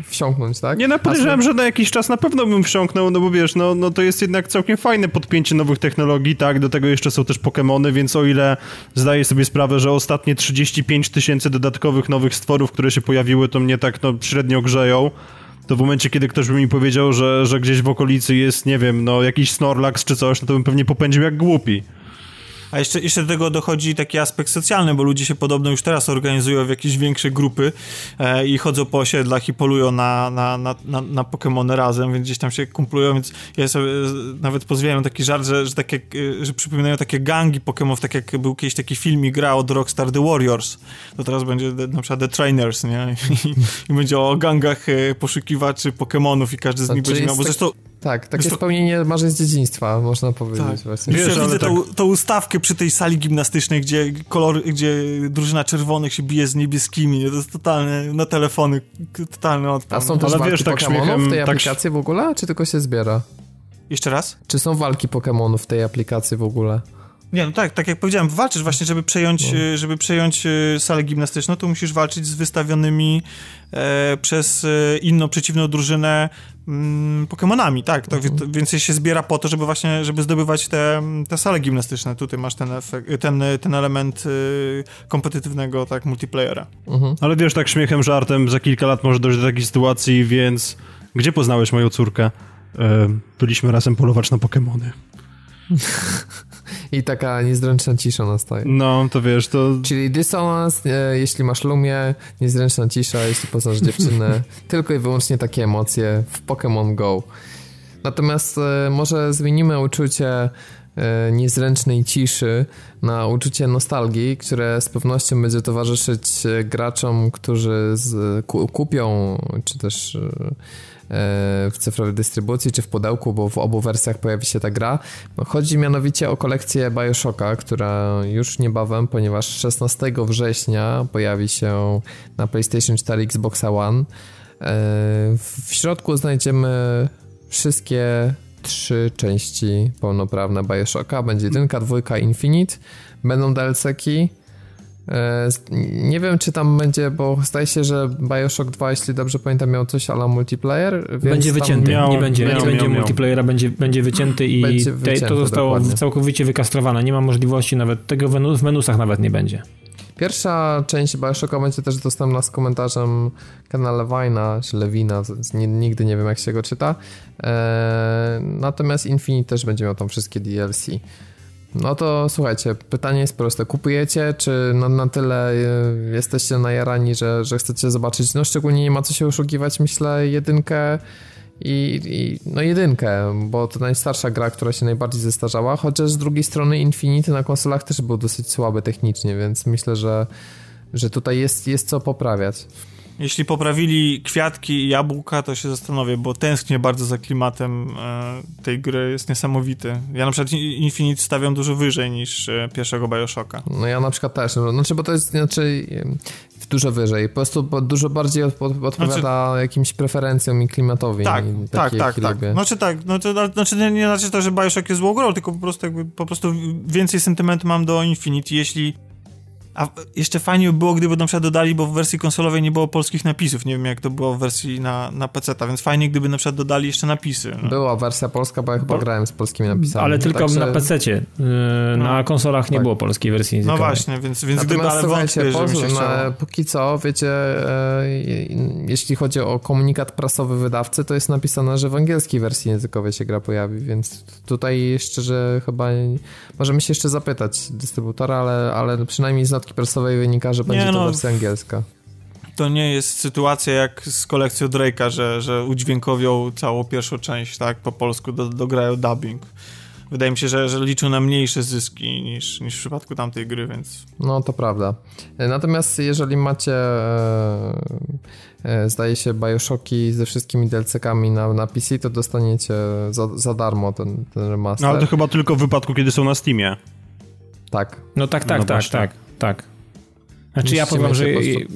wsiąknąć, tak? Nie, no podejrzewam, że na jakiś czas na pewno bym wsiąknął, no bo wiesz, no, no to jest jednak całkiem fajne podpięcie nowych technologii, tak? Do tego jeszcze są też Pokémony, więc o ile zdaję sobie sprawę, że ostatnie 35 tysięcy dodatkowych nowych stworów, które się pojawiły, to mnie tak no średnio grzeją, to w momencie, kiedy ktoś by mi powiedział, że, że gdzieś w okolicy jest, nie wiem, no jakiś Snorlax czy coś, no to bym pewnie popędził jak głupi. A jeszcze, jeszcze do tego dochodzi taki aspekt socjalny, bo ludzie się podobno już teraz organizują w jakieś większe grupy e, i chodzą po osiedlach i polują na, na, na, na, na Pokémony razem, więc gdzieś tam się kumplują, więc ja sobie nawet pozwiałem taki żart, że, że, tak jak, e, że przypominają takie gangi Pokémonów, tak jak był kiedyś taki film i gra od Rockstar The Warriors, to teraz będzie na przykład The Trainers, nie? I, i będzie o gangach e, poszukiwaczy Pokémonów i każdy z nich będzie miał, bo zresztą tak, takie to... spełnienie marzeń z dzieciństwa, można powiedzieć tak. właśnie. Wiesz, ja widzę tak... tą, tą ustawkę przy tej sali gimnastycznej, gdzie kolor, gdzie drużyna czerwonych się bije z niebieskimi, to jest totalny, na telefony, totalny odpad. A są też Ale walki wiesz, tak Pokemonów w tej tak... aplikacji w ogóle, czy tylko się zbiera? Jeszcze raz? Czy są walki Pokemonów w tej aplikacji w ogóle? Nie, no tak, tak jak powiedziałem, walczysz właśnie, żeby przejąć, no. żeby przejąć e, salę gimnastyczną, to musisz walczyć z wystawionymi e, przez e, inną, przeciwną drużynę mm, Pokemonami, tak, to, mhm. więcej się zbiera po to, żeby właśnie, żeby zdobywać te, te sale gimnastyczne. Tutaj masz ten, efekt, ten, ten element y, kompetytywnego, tak, multiplayera. Mhm. Ale wiesz, tak śmiechem, żartem, za kilka lat może dojść do takiej sytuacji, więc gdzie poznałeś moją córkę? E, byliśmy razem polować na Pokemony. I taka niezręczna cisza nastaje. No, to wiesz, to... Czyli dysonans, e, jeśli masz lumie, niezręczna cisza, jeśli poznasz dziewczynę. Tylko i wyłącznie takie emocje w Pokémon Go. Natomiast e, może zmienimy uczucie e, niezręcznej ciszy na uczucie nostalgii, które z pewnością będzie towarzyszyć graczom, którzy z, kupią, czy też w cyfrowej dystrybucji czy w pudełku, bo w obu wersjach pojawi się ta gra. Chodzi mianowicie o kolekcję Bioshocka, która już niebawem, ponieważ 16 września pojawi się na PlayStation 4 Xbox One. E, w środku znajdziemy wszystkie trzy części pełnoprawne Bioshocka. Będzie jedynka, dwójka, Infinite. Będą DLC-ki nie wiem, czy tam będzie, bo zdaje się, że Bioshock 2, jeśli dobrze pamiętam, miał coś ala multiplayer. będzie wycięty, miał, nie będzie, miał, nie będzie miał, multiplayera, będzie, będzie wycięty i będzie wycięty, to zostało dokładnie. całkowicie wykastrowane. Nie ma możliwości nawet, tego w menusach nawet nie będzie. Pierwsza część Bioshocka będzie też dostępna z komentarzem kanale Wina, czy Lewina, nigdy nie wiem jak się go czyta. Eee, natomiast Infinite też będzie miał tam wszystkie DLC. No to słuchajcie, pytanie jest proste. Kupujecie, czy na, tyle e, jesteście najarani, że, że chcecie zobaczyć? No szczególnie nie ma co się oszukiwać, myślę, jedynkę i, i, no jedynkę, bo to najstarsza gra, która się najbardziej zestarzała, chociaż z drugiej strony Infinity na konsolach też był dosyć słaby technicznie, więc myślę, że, że tutaj jest, jest co poprawiać. Jeśli poprawili kwiatki i jabłka, to się zastanowię, bo tęsknię bardzo za klimatem e, tej gry, jest niesamowity. Ja na przykład Infinite stawiam dużo wyżej niż e, pierwszego Bioshocka. No ja na przykład też, no, znaczy, bo to jest, znaczy dużo wyżej, po prostu dużo bardziej odpowiada znaczy, jakimś preferencjom i klimatowi. Tak, i tak, tak, tak. Znaczy tak, no to, znaczy nie, nie znaczy to, że Bioshock jest grą, tylko po prostu jakby, po prostu więcej sentymentu mam do Infinity, jeśli a jeszcze fajnie by było, gdyby na przykład dodali, bo w wersji konsolowej nie było polskich napisów. Nie wiem, jak to było w wersji na, na PC, więc fajnie, gdyby na przykład dodali jeszcze napisy. No. Była wersja polska, bo ja chyba bo... grałem z polskimi napisami. Ale tylko Także... na PC. Yy, no. Na konsolach nie tak. było polskiej wersji językowej. No właśnie, więc, więc gdyby, ale wątpię, po, się no, Póki co, wiecie, e, jeśli chodzi o komunikat prasowy wydawcy, to jest napisane, że w angielskiej wersji językowej się gra pojawi, więc tutaj szczerze chyba możemy się jeszcze zapytać dystrybutora, ale, ale przynajmniej z notki prasowej wynika, że będzie nie, no, to wersja angielska. To nie jest sytuacja jak z kolekcją Drake'a, że, że udźwiękowią całą pierwszą część, tak, po polsku do, dograją dubbing. Wydaje mi się, że, że liczą na mniejsze zyski niż, niż w przypadku tamtej gry, więc... No, to prawda. Natomiast jeżeli macie, e, e, zdaje się, Bioshocki ze wszystkimi DLC-kami na, na PC, to dostaniecie za, za darmo ten, ten remaster. No, ale to chyba tylko w wypadku, kiedy są na Steamie. Tak. No tak, tak, no tak, tak, tak. Znaczy ja powiem, że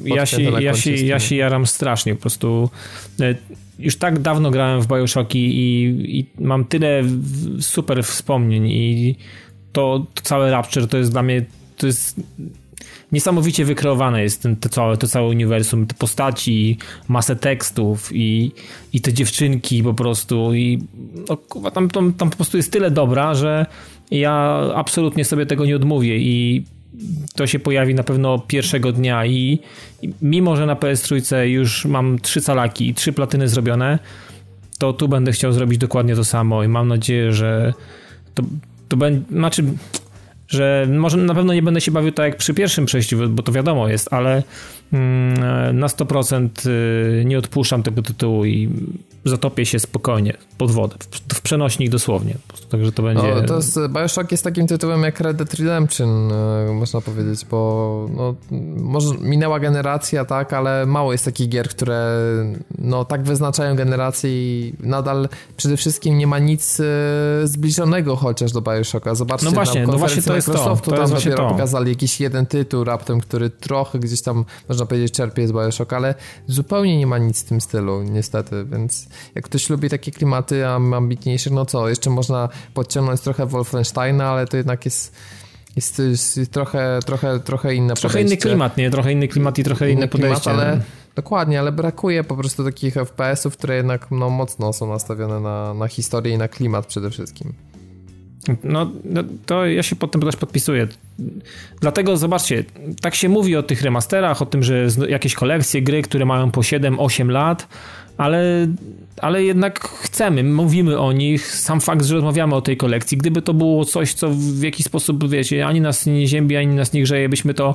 ja się, ja, się, ja się jaram strasznie, po prostu e, już tak dawno grałem w Bioshocki i, i mam tyle super wspomnień i to, to całe Rapture to jest dla mnie, to jest niesamowicie wykreowane jest ten, to, całe, to całe uniwersum, te postaci, masę tekstów i, i te dziewczynki po prostu i no, tam, tam, tam po prostu jest tyle dobra, że ja absolutnie sobie tego nie odmówię i to się pojawi na pewno pierwszego dnia i, i mimo, że na PS3 już mam trzy calaki i trzy platyny zrobione, to tu będę chciał zrobić dokładnie to samo i mam nadzieję, że to, to będzie, znaczy że może na pewno nie będę się bawił tak jak przy pierwszym przejściu, bo to wiadomo jest, ale mm, na 100% y, nie odpuszczam tego tytułu i zatopię się spokojnie pod wodę, w, przenośnik dosłownie. Także to będzie... No, to jest, Bioshock jest takim tytułem jak Red Dead Redemption, y, można powiedzieć, bo no, może minęła generacja, tak, ale mało jest takich gier, które no, tak wyznaczają generację i nadal przede wszystkim nie ma nic y, zbliżonego chociaż do Bioshocka. Zobaczcie, no właśnie, no właśnie to jest Microsoftu to, to tam dopiero to. pokazali jakiś jeden tytuł raptem, który trochę gdzieś tam, można powiedzieć, czerpie z Bioshock, ale zupełnie nie ma nic w tym stylu, niestety, więc jak ktoś lubi takie klimaty ambitniejsze, no co, jeszcze można podciągnąć trochę Wolfensteina, ale to jednak jest jest, jest trochę, trochę, trochę inne Trochę podejście. inny klimat, nie? Trochę inny klimat i trochę inne, inne podejście. Klimat, ale dokładnie, ale brakuje po prostu takich FPS-ów, które jednak no, mocno są nastawione na, na historię i na klimat przede wszystkim. No, no, to ja się pod tym też podpisuję. Dlatego zobaczcie, tak się mówi o tych remasterach, o tym, że jakieś kolekcje gry, które mają po 7-8 lat, ale, ale jednak chcemy, mówimy o nich. Sam fakt, że rozmawiamy o tej kolekcji, gdyby to było coś, co w jakiś sposób, wiecie, ani nas nie ziębi, ani nas nie grzeje, byśmy to,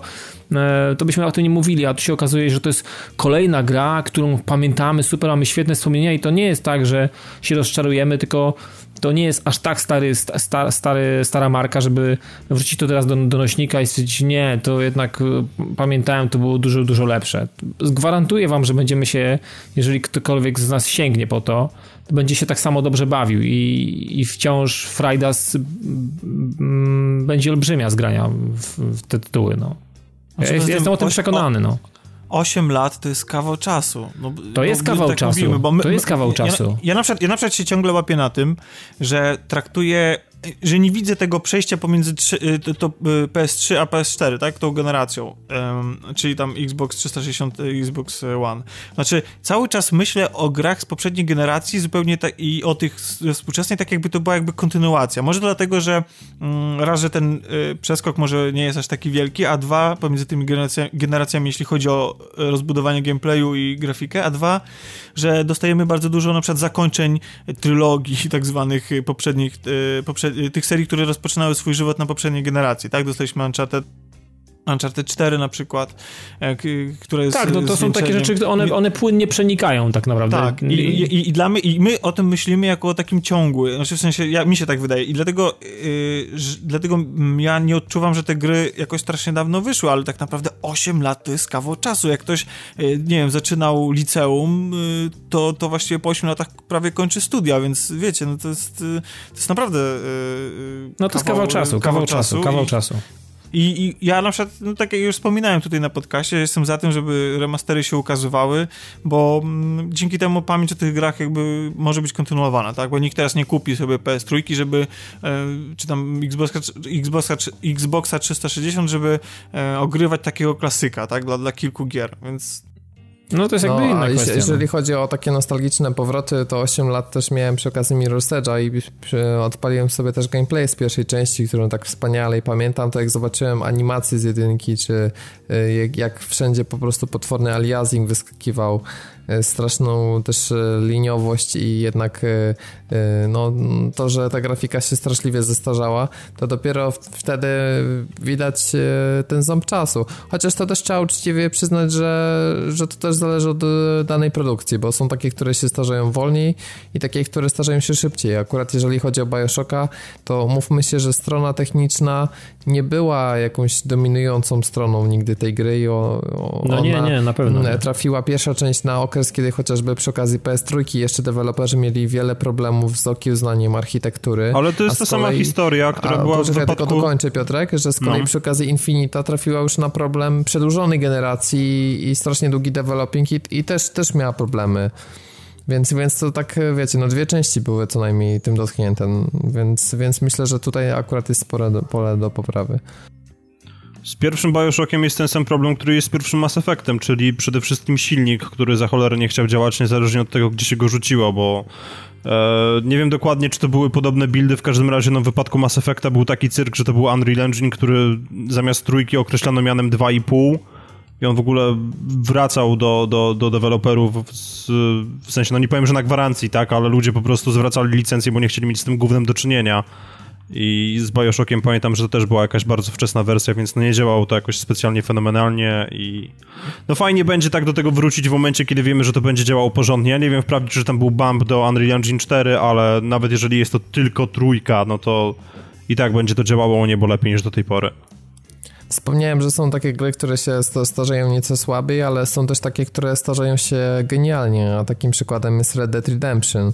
e, to byśmy o tym nie mówili, a tu się okazuje, że to jest kolejna gra, którą pamiętamy, super, mamy świetne wspomnienia i to nie jest tak, że się rozczarujemy, tylko to nie jest aż tak stary, sta, stary, stara marka, żeby wrócić to teraz do, do nośnika i stwierdzić, nie, to jednak e, pamiętałem, to było dużo, dużo lepsze. Gwarantuję wam, że będziemy się, jeżeli ktokolwiek z nas sięgnie po to, to będzie się tak samo dobrze bawił i, i wciąż Frajdas mm, będzie olbrzymia z grania w, w te tytuły, no. Ja jestem o tym przekonany, no. 8 lat to jest kawał czasu. No, to jest kawał tak czasu. Mówimy, my, to jest kawał czasu. Ja, ja, na przykład, ja na przykład się ciągle łapię na tym, że traktuję że nie widzę tego przejścia pomiędzy 3, y, to, to PS3 a PS4, tak, tą generacją, um, czyli tam Xbox 360, Xbox One. Znaczy, cały czas myślę o grach z poprzedniej generacji zupełnie tak i o tych współczesnej, tak jakby to była jakby kontynuacja. Może dlatego, że um, raz, że ten y, przeskok może nie jest aż taki wielki, a dwa, pomiędzy tymi generacjami, generacjami jeśli chodzi o rozbudowanie gameplayu i grafikę, a dwa, że dostajemy bardzo dużo na przykład zakończeń trylogii tak zwanych poprzednich, y, poprzednich tych serii, które rozpoczynały swój żywot na poprzedniej generacji, tak? Dostaliśmy Uncharted Uncharted 4 na przykład, e, które jest Tak, no to są takie rzeczy, one, one płynnie przenikają tak naprawdę. Tak, i, i, i, dla my, i my o tym myślimy jako o takim ciągu, znaczy w sensie, ja, mi się tak wydaje i dlatego, yy, dlatego ja nie odczuwam, że te gry jakoś strasznie dawno wyszły, ale tak naprawdę 8 lat to jest kawał czasu, jak ktoś, yy, nie wiem, zaczynał liceum, yy, to, to właściwie po 8 latach prawie kończy studia, więc wiecie, no to jest, y, to jest naprawdę y, No to jest kawał czasu, kawał, kawał czasu, kawał czasu. I, I, ja na przykład, no tak jak już wspominałem tutaj na podcaście, jestem za tym, żeby remastery się ukazywały, bo m, dzięki temu pamięć o tych grach jakby może być kontynuowana, tak? Bo nikt teraz nie kupi sobie PS3, żeby e, czy tam Xboxa, Xboxa, Xboxa 360, żeby e, ogrywać takiego klasyka, tak? Dla, dla kilku gier, więc no to jest jakby no, inna kwestia. Jeżeli no. chodzi o takie nostalgiczne powroty, to 8 lat też miałem przy okazji Mirror's Edge'a i odpaliłem sobie też gameplay z pierwszej części, którą tak wspaniale pamiętam, to jak zobaczyłem animacje z jedynki, czy y, jak, jak wszędzie po prostu potworny aliasing wyskakiwał E, straszną też e, liniowość i jednak no, to, że ta grafika się straszliwie zestarzała, to dopiero wtedy widać ten ząb czasu. Chociaż to też trzeba uczciwie przyznać, że, że to też zależy od danej produkcji, bo są takie, które się starzeją wolniej i takie, które starzeją się szybciej. Akurat jeżeli chodzi o Bioshocka, to mówmy się, że strona techniczna nie była jakąś dominującą stroną nigdy tej gry i o, o, no nie, nie, na pewno. Trafiła pierwsza część na okres okres, kiedy chociażby przy okazji PS3 jeszcze deweloperzy mieli wiele problemów z okiełznaniem architektury. Ale to jest ta kolei, sama historia, która a, była poczekaj, w wypadku... tylko dokończę Piotrek, że z kolei no. przy okazji Infinita trafiła już na problem przedłużonej generacji i strasznie długi developing i, i też, też miała problemy. Więc, więc to tak, wiecie, no dwie części były co najmniej tym dotknięte, więc, więc myślę, że tutaj akurat jest spore do, pole do poprawy. Z pierwszym Bioshockiem jest ten sam problem, który jest z pierwszym Mass Effectem, czyli przede wszystkim silnik, który za cholerę nie chciał działać niezależnie od tego, gdzie się go rzuciło, bo nie wiem dokładnie, czy to były podobne buildy, w każdym razie no, w wypadku Mass Effecta był taki cyrk, że to był Unreal Engine, który zamiast trójki określano mianem 2,5 i on w ogóle wracał do, do, do deweloperów z, w sensie, no nie powiem, że na gwarancji, tak, ale ludzie po prostu zwracali licencję, bo nie chcieli mieć z tym głównym do czynienia. I z Bioshockiem pamiętam, że to też była jakaś bardzo wczesna wersja, więc no nie działało to jakoś specjalnie fenomenalnie i no fajnie będzie tak do tego wrócić w momencie, kiedy wiemy, że to będzie działało porządnie. Ja nie wiem wprawdzie, czy tam był bump do Unreal Engine 4, ale nawet jeżeli jest to tylko trójka, no to i tak będzie to działało o niebo lepiej niż do tej pory. Wspomniałem, że są takie gry, które się starzeją nieco słabiej, ale są też takie, które starzeją się genialnie, a takim przykładem jest Red Dead Redemption.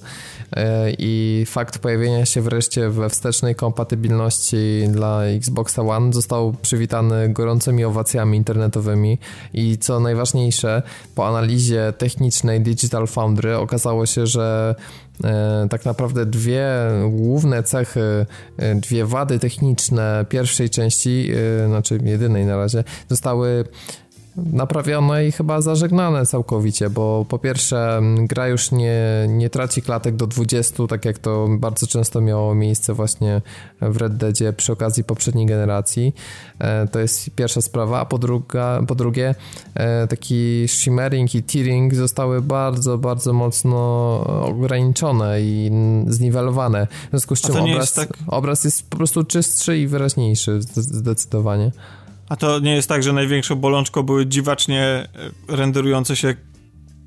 E, i fakt pojawienia się wreszcie we wstecznej kompatybilności dla Xboxa One został przywitany gorącymi owacjami internetowymi. I co najważniejsze, po analizie technicznej Digital Foundry okazało się, że tak naprawdę dwie główne cechy, e, dwie wady techniczne pierwszej części, e, znaczy jedynej na razie, zostały naprawione i chyba zażegnane całkowicie, bo po pierwsze gra już nie, nie traci klatek do 20, tak jak to bardzo często miało miejsce właśnie w Red Deadzie przy okazji poprzedniej generacji. E, to jest pierwsza sprawa, a po, druga, po drugie e, taki shimmering i tearing zostały bardzo, bardzo mocno ograniczone i zniwelowane. W związku z czym obraz, jest tak... obraz jest po prostu czystszy i wyraźniejszy zdecydowanie. A to nie jest tak, że największą bolączką były dziwacznie e, renderujące się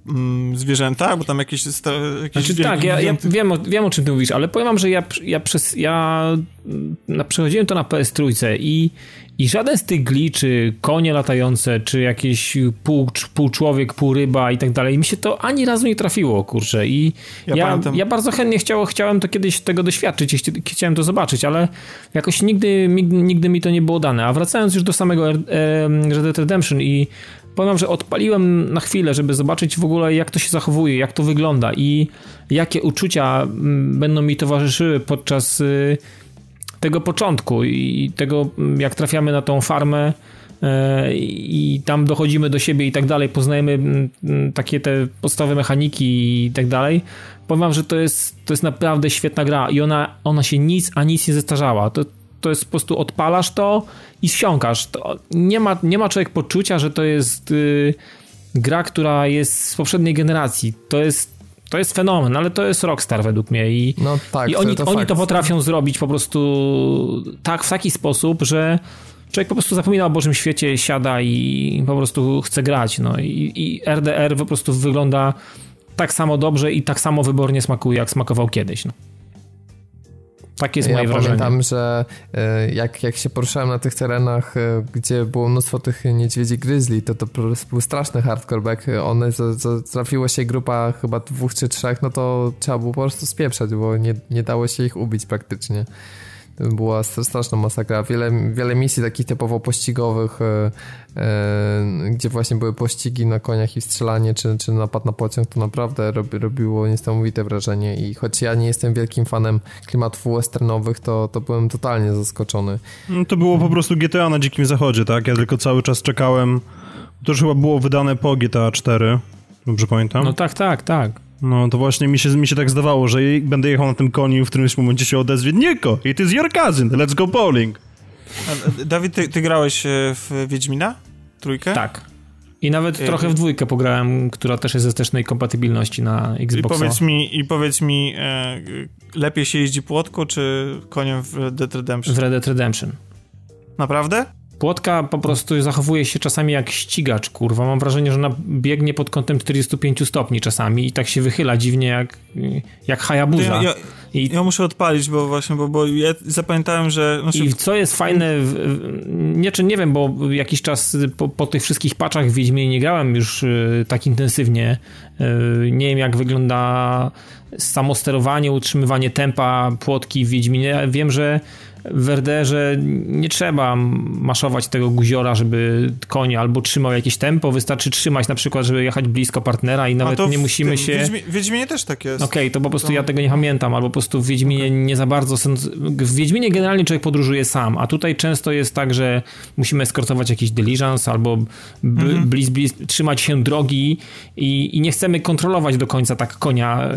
mm, zwierzęta, bo tam jakieś... Sta, jakieś znaczy, tak, ja, ja wiem, o, wiem o czym ty mówisz, ale powiem wam, że ja, ja, przez, ja mm, przechodziłem to na PS3 i i żaden z tych gliczy, konie latające, czy jakiś pół, pół człowiek, pół ryba i tak dalej, mi się to ani razu nie trafiło, kurczę. I ja, ja, ja bardzo chętnie chciało, chciałem to kiedyś tego doświadczyć, chciałem to zobaczyć, ale jakoś nigdy, nigdy, nigdy mi to nie było dane. A wracając już do samego Red Dead Redemption i powiem, że odpaliłem na chwilę, żeby zobaczyć w ogóle jak to się zachowuje, jak to wygląda i jakie uczucia mm, będą mi towarzyszyły podczas y, tego początku i tego, jak trafiamy na tą farmę e, i tam dochodzimy do siebie i tak dalej, poznajemy mm, takie te podstawowe mechaniki i tak dalej. Powiem że to jest, to jest naprawdę świetna gra i ona, ona się nic, a nic nie zestarzała. To, to jest po prostu odpalasz to i wsiąkasz. To nie, ma, nie ma człowiek poczucia, że to jest y, gra, która jest z poprzedniej generacji. To jest to jest fenomen, ale to jest Rockstar według mnie i, no tak, i oni, to, oni to potrafią zrobić po prostu tak, w taki sposób, że człowiek po prostu zapomina o Bożym świecie, siada i po prostu chce grać. No i, i RDR po prostu wygląda tak samo dobrze i tak samo wybornie smakuje, jak smakował kiedyś. No. Tak jest ja moje wrażenie. pamiętam, że e, jak, jak się poruszałem na tych terenach, e, gdzie było mnóstwo tych niedźwiedzi grizzly, to to był straszny hardcoreback. One trafiło się grupa chyba dwóch czy trzech, no to trzeba było po prostu spieprzać, bo nie, nie dało się ich ubić praktycznie. To była straszna masakra. Wiele, wiele misji takich typowo pościgowych, e, e, gdzie właśnie były pościgi na koniach i strzelanie, czy, czy napad na pociąg, to naprawdę robi, robiło niesamowite wrażenie i choć ja nie jestem wielkim fanem klimatów westernowych, to, to byłem totalnie zaskoczony. No, to było po prostu GTA na Dzikim Zachodzie, tak? Ja tylko cały czas czekałem, to już chyba było wydane po GTA 4, dobrze pamiętam? No tak, tak, tak. No to właśnie mi się, mi się tak zdawało, że będę jechał na tym koniu w którymś momencie się odezwie Nieko, it is your cousin, let's go bowling. A, Dawid, ty, ty, grałeś e, w Wiedźmina? Trójkę? Tak. I nawet I, trochę w dwójkę pograłem, która też jest ze wstecznej kompatybilności na Xboxa. I powiedz mi, i powiedz mi e, lepiej się jeździ płotko czy koniem w Red Dead Redemption? W Red Dead Redemption. Naprawdę? Płotka po prostu zachowuje się czasami jak ścigacz, kurwa. Mam wrażenie, że ona biegnie pod kątem 45 stopni czasami i tak się wychyla dziwnie jak, jak Hayabusa. Ja, ja, I... ja muszę odpalić, bo właśnie, bo, bo ja zapamiętałem, że... Znaczy... I co jest fajne, nie czy nie wiem, bo jakiś czas po, po tych wszystkich paczach w Wiedźmie nie grałem już y, tak intensywnie. Y, nie wiem, jak wygląda samosterowanie, utrzymywanie tempa płotki w Wiedźminie. Wiem, że w RDR-ze nie trzeba maszować tego guziora, żeby koń albo trzymał jakieś tempo, wystarczy trzymać na przykład, żeby jechać blisko partnera i nawet nie musimy tym, się... Wiedźmi, w Wiedźminie też tak jest. Okej, okay, to po prostu to... ja tego nie pamiętam, albo po prostu w Wiedźminie okay. nie za bardzo... Sens... W Wiedźminie generalnie człowiek podróżuje sam, a tutaj często jest tak, że musimy eskortować jakiś diligence albo mhm. bliz, bliz, trzymać się drogi i, i nie chcemy kontrolować do końca tak konia,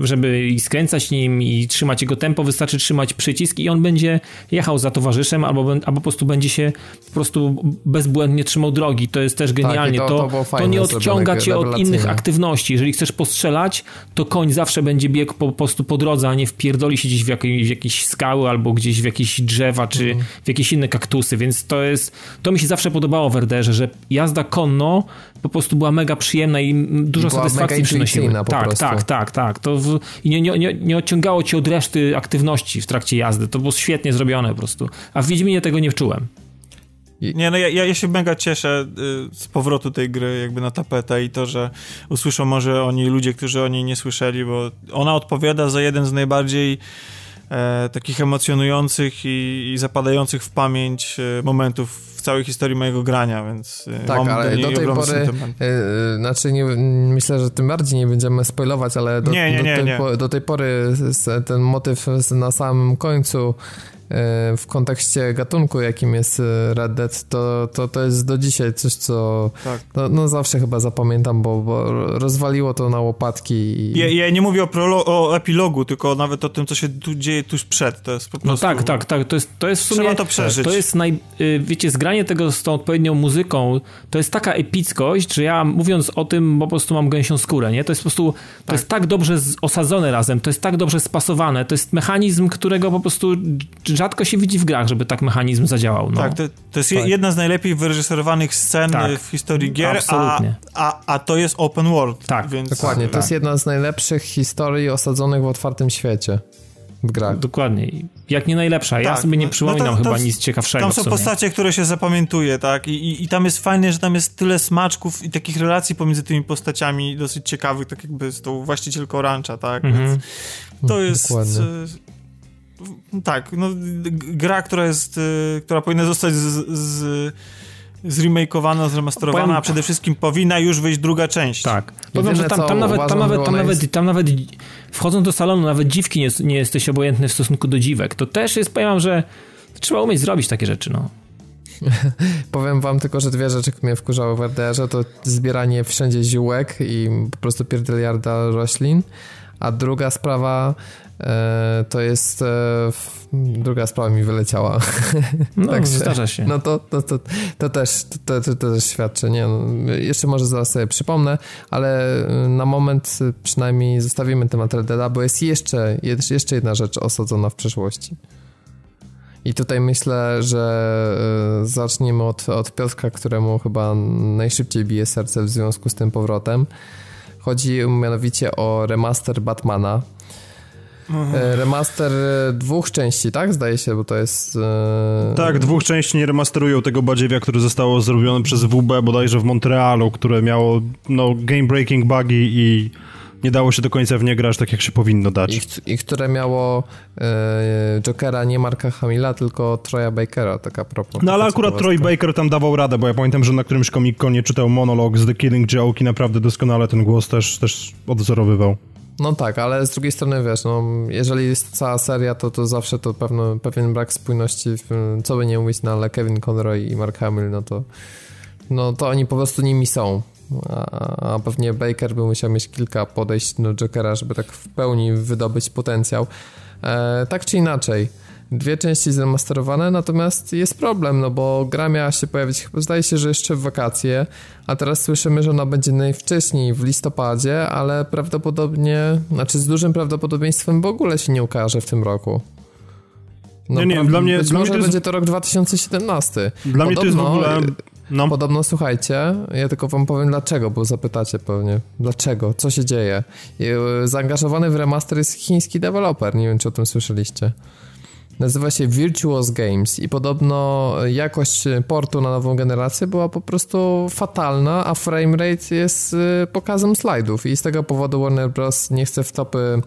żeby i skręcać nim i trzymać jego tempo, wystarczy trzymać przycisk i on będzie jechał za towarzyszem, albo, albo po prostu będzie się po prostu bezbłędnie trzymał drogi. To jest też genialnie. Tak, to, to, to, nie odciąga cię od innych aktywności. Jeżeli chcesz postrzelać, to koń zawsze będzie biegł po, po prostu po drodze, a nie wpierdoli się gdzieś w, jakieś, w jakieś skały albo gdzieś w jakieś drzewa, czy mhm. w jakieś inne kaktusy, więc to jest, to mi się zawsze podobało w RDR-ze, że jazda konno po prostu była mega przyjemna i dużo I satysfakcji przynosiła. Tak, prostu. tak, tak, tak. To w, I nie, nie, nie odciągało cię od reszty aktywności w trakcie jazdy. To było świetnie zrobione po prostu. A w Wiedźminie tego nie wczułem. Nie, no ja, ja się mega cieszę y, z powrotu tej gry jakby na tapetę i to, że usłyszą może oni ludzie, którzy o niej nie słyszeli, bo ona odpowiada za jeden z najbardziej e, takich emocjonujących i, i, zapadających w pamięć e, momentów w całej historii mojego grania, więc e, tak, ale do, do tej pory, e, znaczy nie, myślę, że tym bardziej nie będziemy spoilować, ale do, nie, nie, do, tej, po, do tej pory ten motyw na samym końcu w kontekście gatunku, jakim jest e, Red Dead, to, to, to jest do dzisiaj coś, co tak. no, no, zawsze chyba zapamiętam, bo, bo rozwaliło to na łopatki. I... Ja, ja, nie mówię o, prolo- o epilogu, tylko nawet o tym, co się tu dzieje tuż przed. To jest po prostu... No tak, tak, tak. To jest, to jest w sumie... Trzeba to przeżyć. To jest naj... Y, wiecie, zgranie tego z tą odpowiednią muzyką, to jest taka epickość, że ja mówiąc o tym po prostu mam gęsią skórę, nie? To jest po prostu, to tak. jest tak dobrze osadzone razem, to jest tak dobrze spasowane, to jest mechanizm, którego po prostu rzadko się widzi w grach, żeby tak mechanizm zadziałał. No. Tak, to, to jest tak. jedna z najlepiej wyreżyserowanych scen tak. w historii gier, Absolutnie. A, a, a to jest open world. Tak, więc... dokładnie. To jest jedna z najlepszych historii osadzonych w otwartym świecie w grach. Dokładnie. Jak nie najlepsza. Tak. Ja sobie nie przypominam no to, chyba nic ciekawszego. Tam są postacie, które się zapamiętuje, tak? I, i, I, tam jest fajne, że tam jest tyle smaczków i takich relacji pomiędzy tymi postaciami dosyć ciekawych, tak jakby z tą właścicielką rancha, tak? Mhm. Więc to jest... Dokładnie. Tak, no, gra, która jest, y, która powinna zostać z, z zremakeowana, zremasterowana, Powiem... a przede wszystkim powinna już wyjść druga część. Tak. Powiem, że tam, tam, nawet, tam, nawet, tam, nawet, tam nawet wchodząc do salonu, nawet dziwki nie, nie jesteś obojętny w stosunku do dziwek. To też jest, powiem że trzeba umieć zrobić takie rzeczy, no. Powiem wam tylko, że dwie rzeczy mnie wkurzały w RDR-ze, to zbieranie wszędzie ziółek i po prostu pierdeliarda roślin, a druga sprawa to jest e, druga sprawa mi wyleciała. No, Także, zdarza się. No to, to, to, to też to, to, też świadczy. Nie? No, jeszcze może zaraz sobie przypomnę, ale na moment przynajmniej zostawimy temat RDR, bo jest jeszcze, jeszcze jedna rzecz osadzona w przeszłości. I tutaj myślę, że e, zaczniemy od, od Piotrka, któremu chyba najszybciej bije serce w związku z tym powrotem. Chodzi mianowicie o remaster Batmana. Mhm. Remaster dwóch części, tak? Zdaje się, bo to jest... E... Tak, dwóch części nie remasterują tego badziewia, które zostało zrobione przez WB bodajże w Montrealu, które miało no, game-breaking bugi i nie dało się do końca w nie grać tak, jak się powinno dać. I, i które miało e, Jokera nie Marka Hamila, tylko Troya Bakera, taka propos. No ale akurat Troy Baker tam dawał radę, bo ja pamiętam, że na którymś Comic-Conie czytał monolog z The Killing Joke i naprawdę doskonale ten głos też, też odwzorowywał. No tak, ale z drugiej strony wiesz, no, jeżeli jest cała seria, to, to zawsze to pewien brak spójności, co by nie mówić, no ale Kevin Conroy i Mark Hamill, no to no to oni po prostu nimi są. A, a pewnie Baker by musiał mieć kilka podejść do Jokera, żeby tak w pełni wydobyć potencjał. E, tak czy inaczej, dwie części zremasterowane, natomiast jest problem, no bo gra miała się pojawić, chyba zdaje się, że jeszcze w wakacje, a teraz słyszymy, że ona będzie najwcześniej w listopadzie, ale prawdopodobnie, znaczy z dużym prawdopodobieństwem w ogóle się nie ukaże w tym roku. No, nie, nie, dla mnie, być dla może mnie to będzie to rok 2017. Dla Podobno, mnie to jest w ogóle no. Podobno, słuchajcie, ja tylko wam powiem dlaczego, bo zapytacie pewnie, dlaczego, co się dzieje. E, zaangażowany w remaster jest chiński deweloper, nie wiem czy o tym słyszeliście. Nazywa się Virtuos Games i podobno jakość portu na nową generację była po prostu fatalna, a framerate jest y, pokazem slajdów i z tego powodu Warner Bros. nie chce w topy,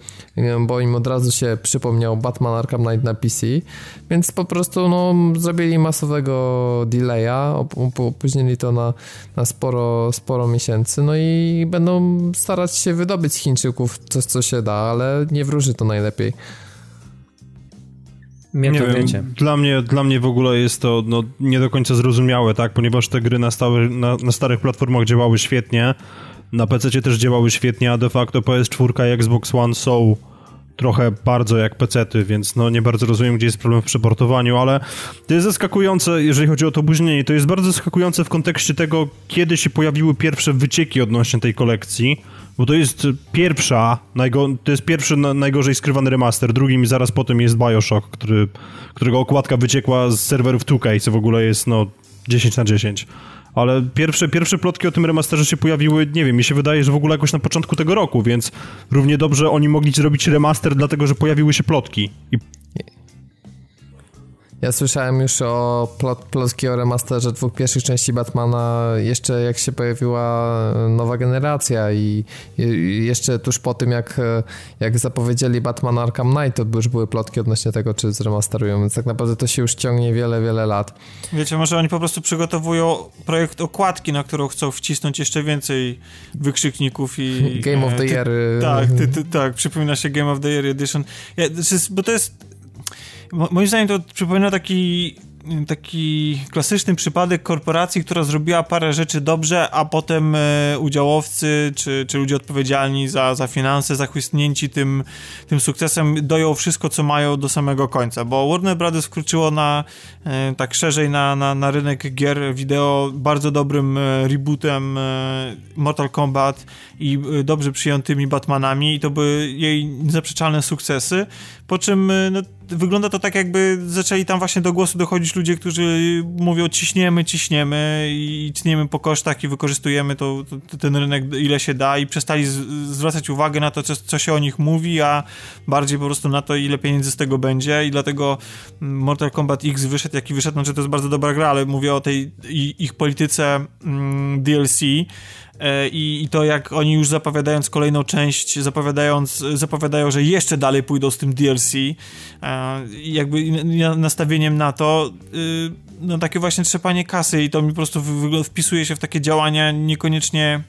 bo im od razu się przypomniał Batman Arkham Knight na PC, więc po prostu no, zrobili masowego delaya, opóźnili to na, na sporo, sporo miesięcy, no i będą starać się wydobyć Chińczyków coś, co się da, ale nie wróży to najlepiej. Mnie nie wiem, wiecie. Dla mnie, dla mnie w ogóle jest to no, nie do końca zrozumiałe, tak? Ponieważ te gry na, stałe, na, na starych platformach działały świetnie, na PC też działały świetnie, a de facto PS4 i Xbox One są trochę bardzo jak pecety, więc no nie bardzo rozumiem, gdzie jest problem w przeportowaniu, ale to jest zaskakujące, jeżeli chodzi o to opóźnienie, to jest bardzo zaskakujące w kontekście tego, kiedy się pojawiły pierwsze wycieki odnośnie tej kolekcji, bo to jest pierwsza, to jest pierwszy na, najgorzej skrywany remaster, drugim zaraz potem jest Bioshock, który, którego okładka wyciekła z serwerów 2K, co w ogóle jest no 10 na 10. Ale pierwsze, pierwsze plotki o tym remasterze się pojawiły, nie wiem, mi się wydaje, że w ogóle jakoś na początku tego roku, więc równie dobrze oni mogli zrobić remaster, dlatego że pojawiły się plotki. I ja słyszałem już o plot, plotki o remasterze dwóch pierwszych części Batmana jeszcze jak się pojawiła nowa generacja i, i jeszcze tuż po tym jak, jak zapowiedzieli Batman Arkham Knight to już były plotki odnośnie tego czy zremasterują, więc tak naprawdę to się już ciągnie wiele, wiele lat. Wiecie, może oni po prostu przygotowują projekt okładki, na którą chcą wcisnąć jeszcze więcej wykrzykników i... Game of the Year. tak, ty, ty, tak, przypomina się Game of the Year Edition. Ja, bo to jest moim zdaniem to przypomina taki taki klasyczny przypadek korporacji, która zrobiła parę rzeczy dobrze, a potem e, udziałowcy czy, czy ludzie odpowiedzialni za, za finanse, zachłysnięci tym, tym sukcesem, doją wszystko, co mają do samego końca, bo Warner Brothers wkroczyło na e, tak szerzej na, na, na rynek gier wideo bardzo dobrym e, rebootem Mortal Kombat i dobrze przyjętymi Batmanami i to były jej niezaprzeczalne sukcesy, po czym no, wygląda to tak, jakby zaczęli tam właśnie do głosu dochodzić ludzie, którzy mówią ciśniemy, ciśniemy i ciśniemy po kosztach i wykorzystujemy to, to ten rynek ile się da i przestali z, zwracać uwagę na to, co, co się o nich mówi, a bardziej po prostu na to, ile pieniędzy z tego będzie. I dlatego Mortal Kombat X wyszedł, jaki wyszedł, znaczy to jest bardzo dobra gra, ale mówię o tej ich polityce mm, DLC, i, i to jak oni już zapowiadając kolejną część, zapowiadając, zapowiadają, że jeszcze dalej pójdą z tym DLC, e, jakby nastawieniem na to, y, no takie właśnie trzepanie kasy i to mi po prostu wpisuje się w takie działania niekoniecznie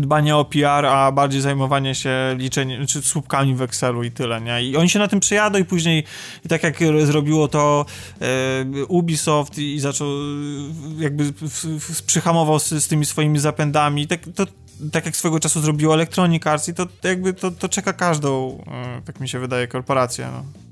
dbanie o PR, a bardziej zajmowanie się liczeniem, czy słupkami w Excelu i tyle, nie? I oni się na tym przejadą i później, i tak jak zrobiło to e, Ubisoft i, i zaczął, jakby przyhamował z, z, tymi swoimi zapędami, tak, to, tak jak swego czasu zrobiło Electronic Arts i to jakby to, to czeka każdą, e, tak mi się wydaje, korporację, no.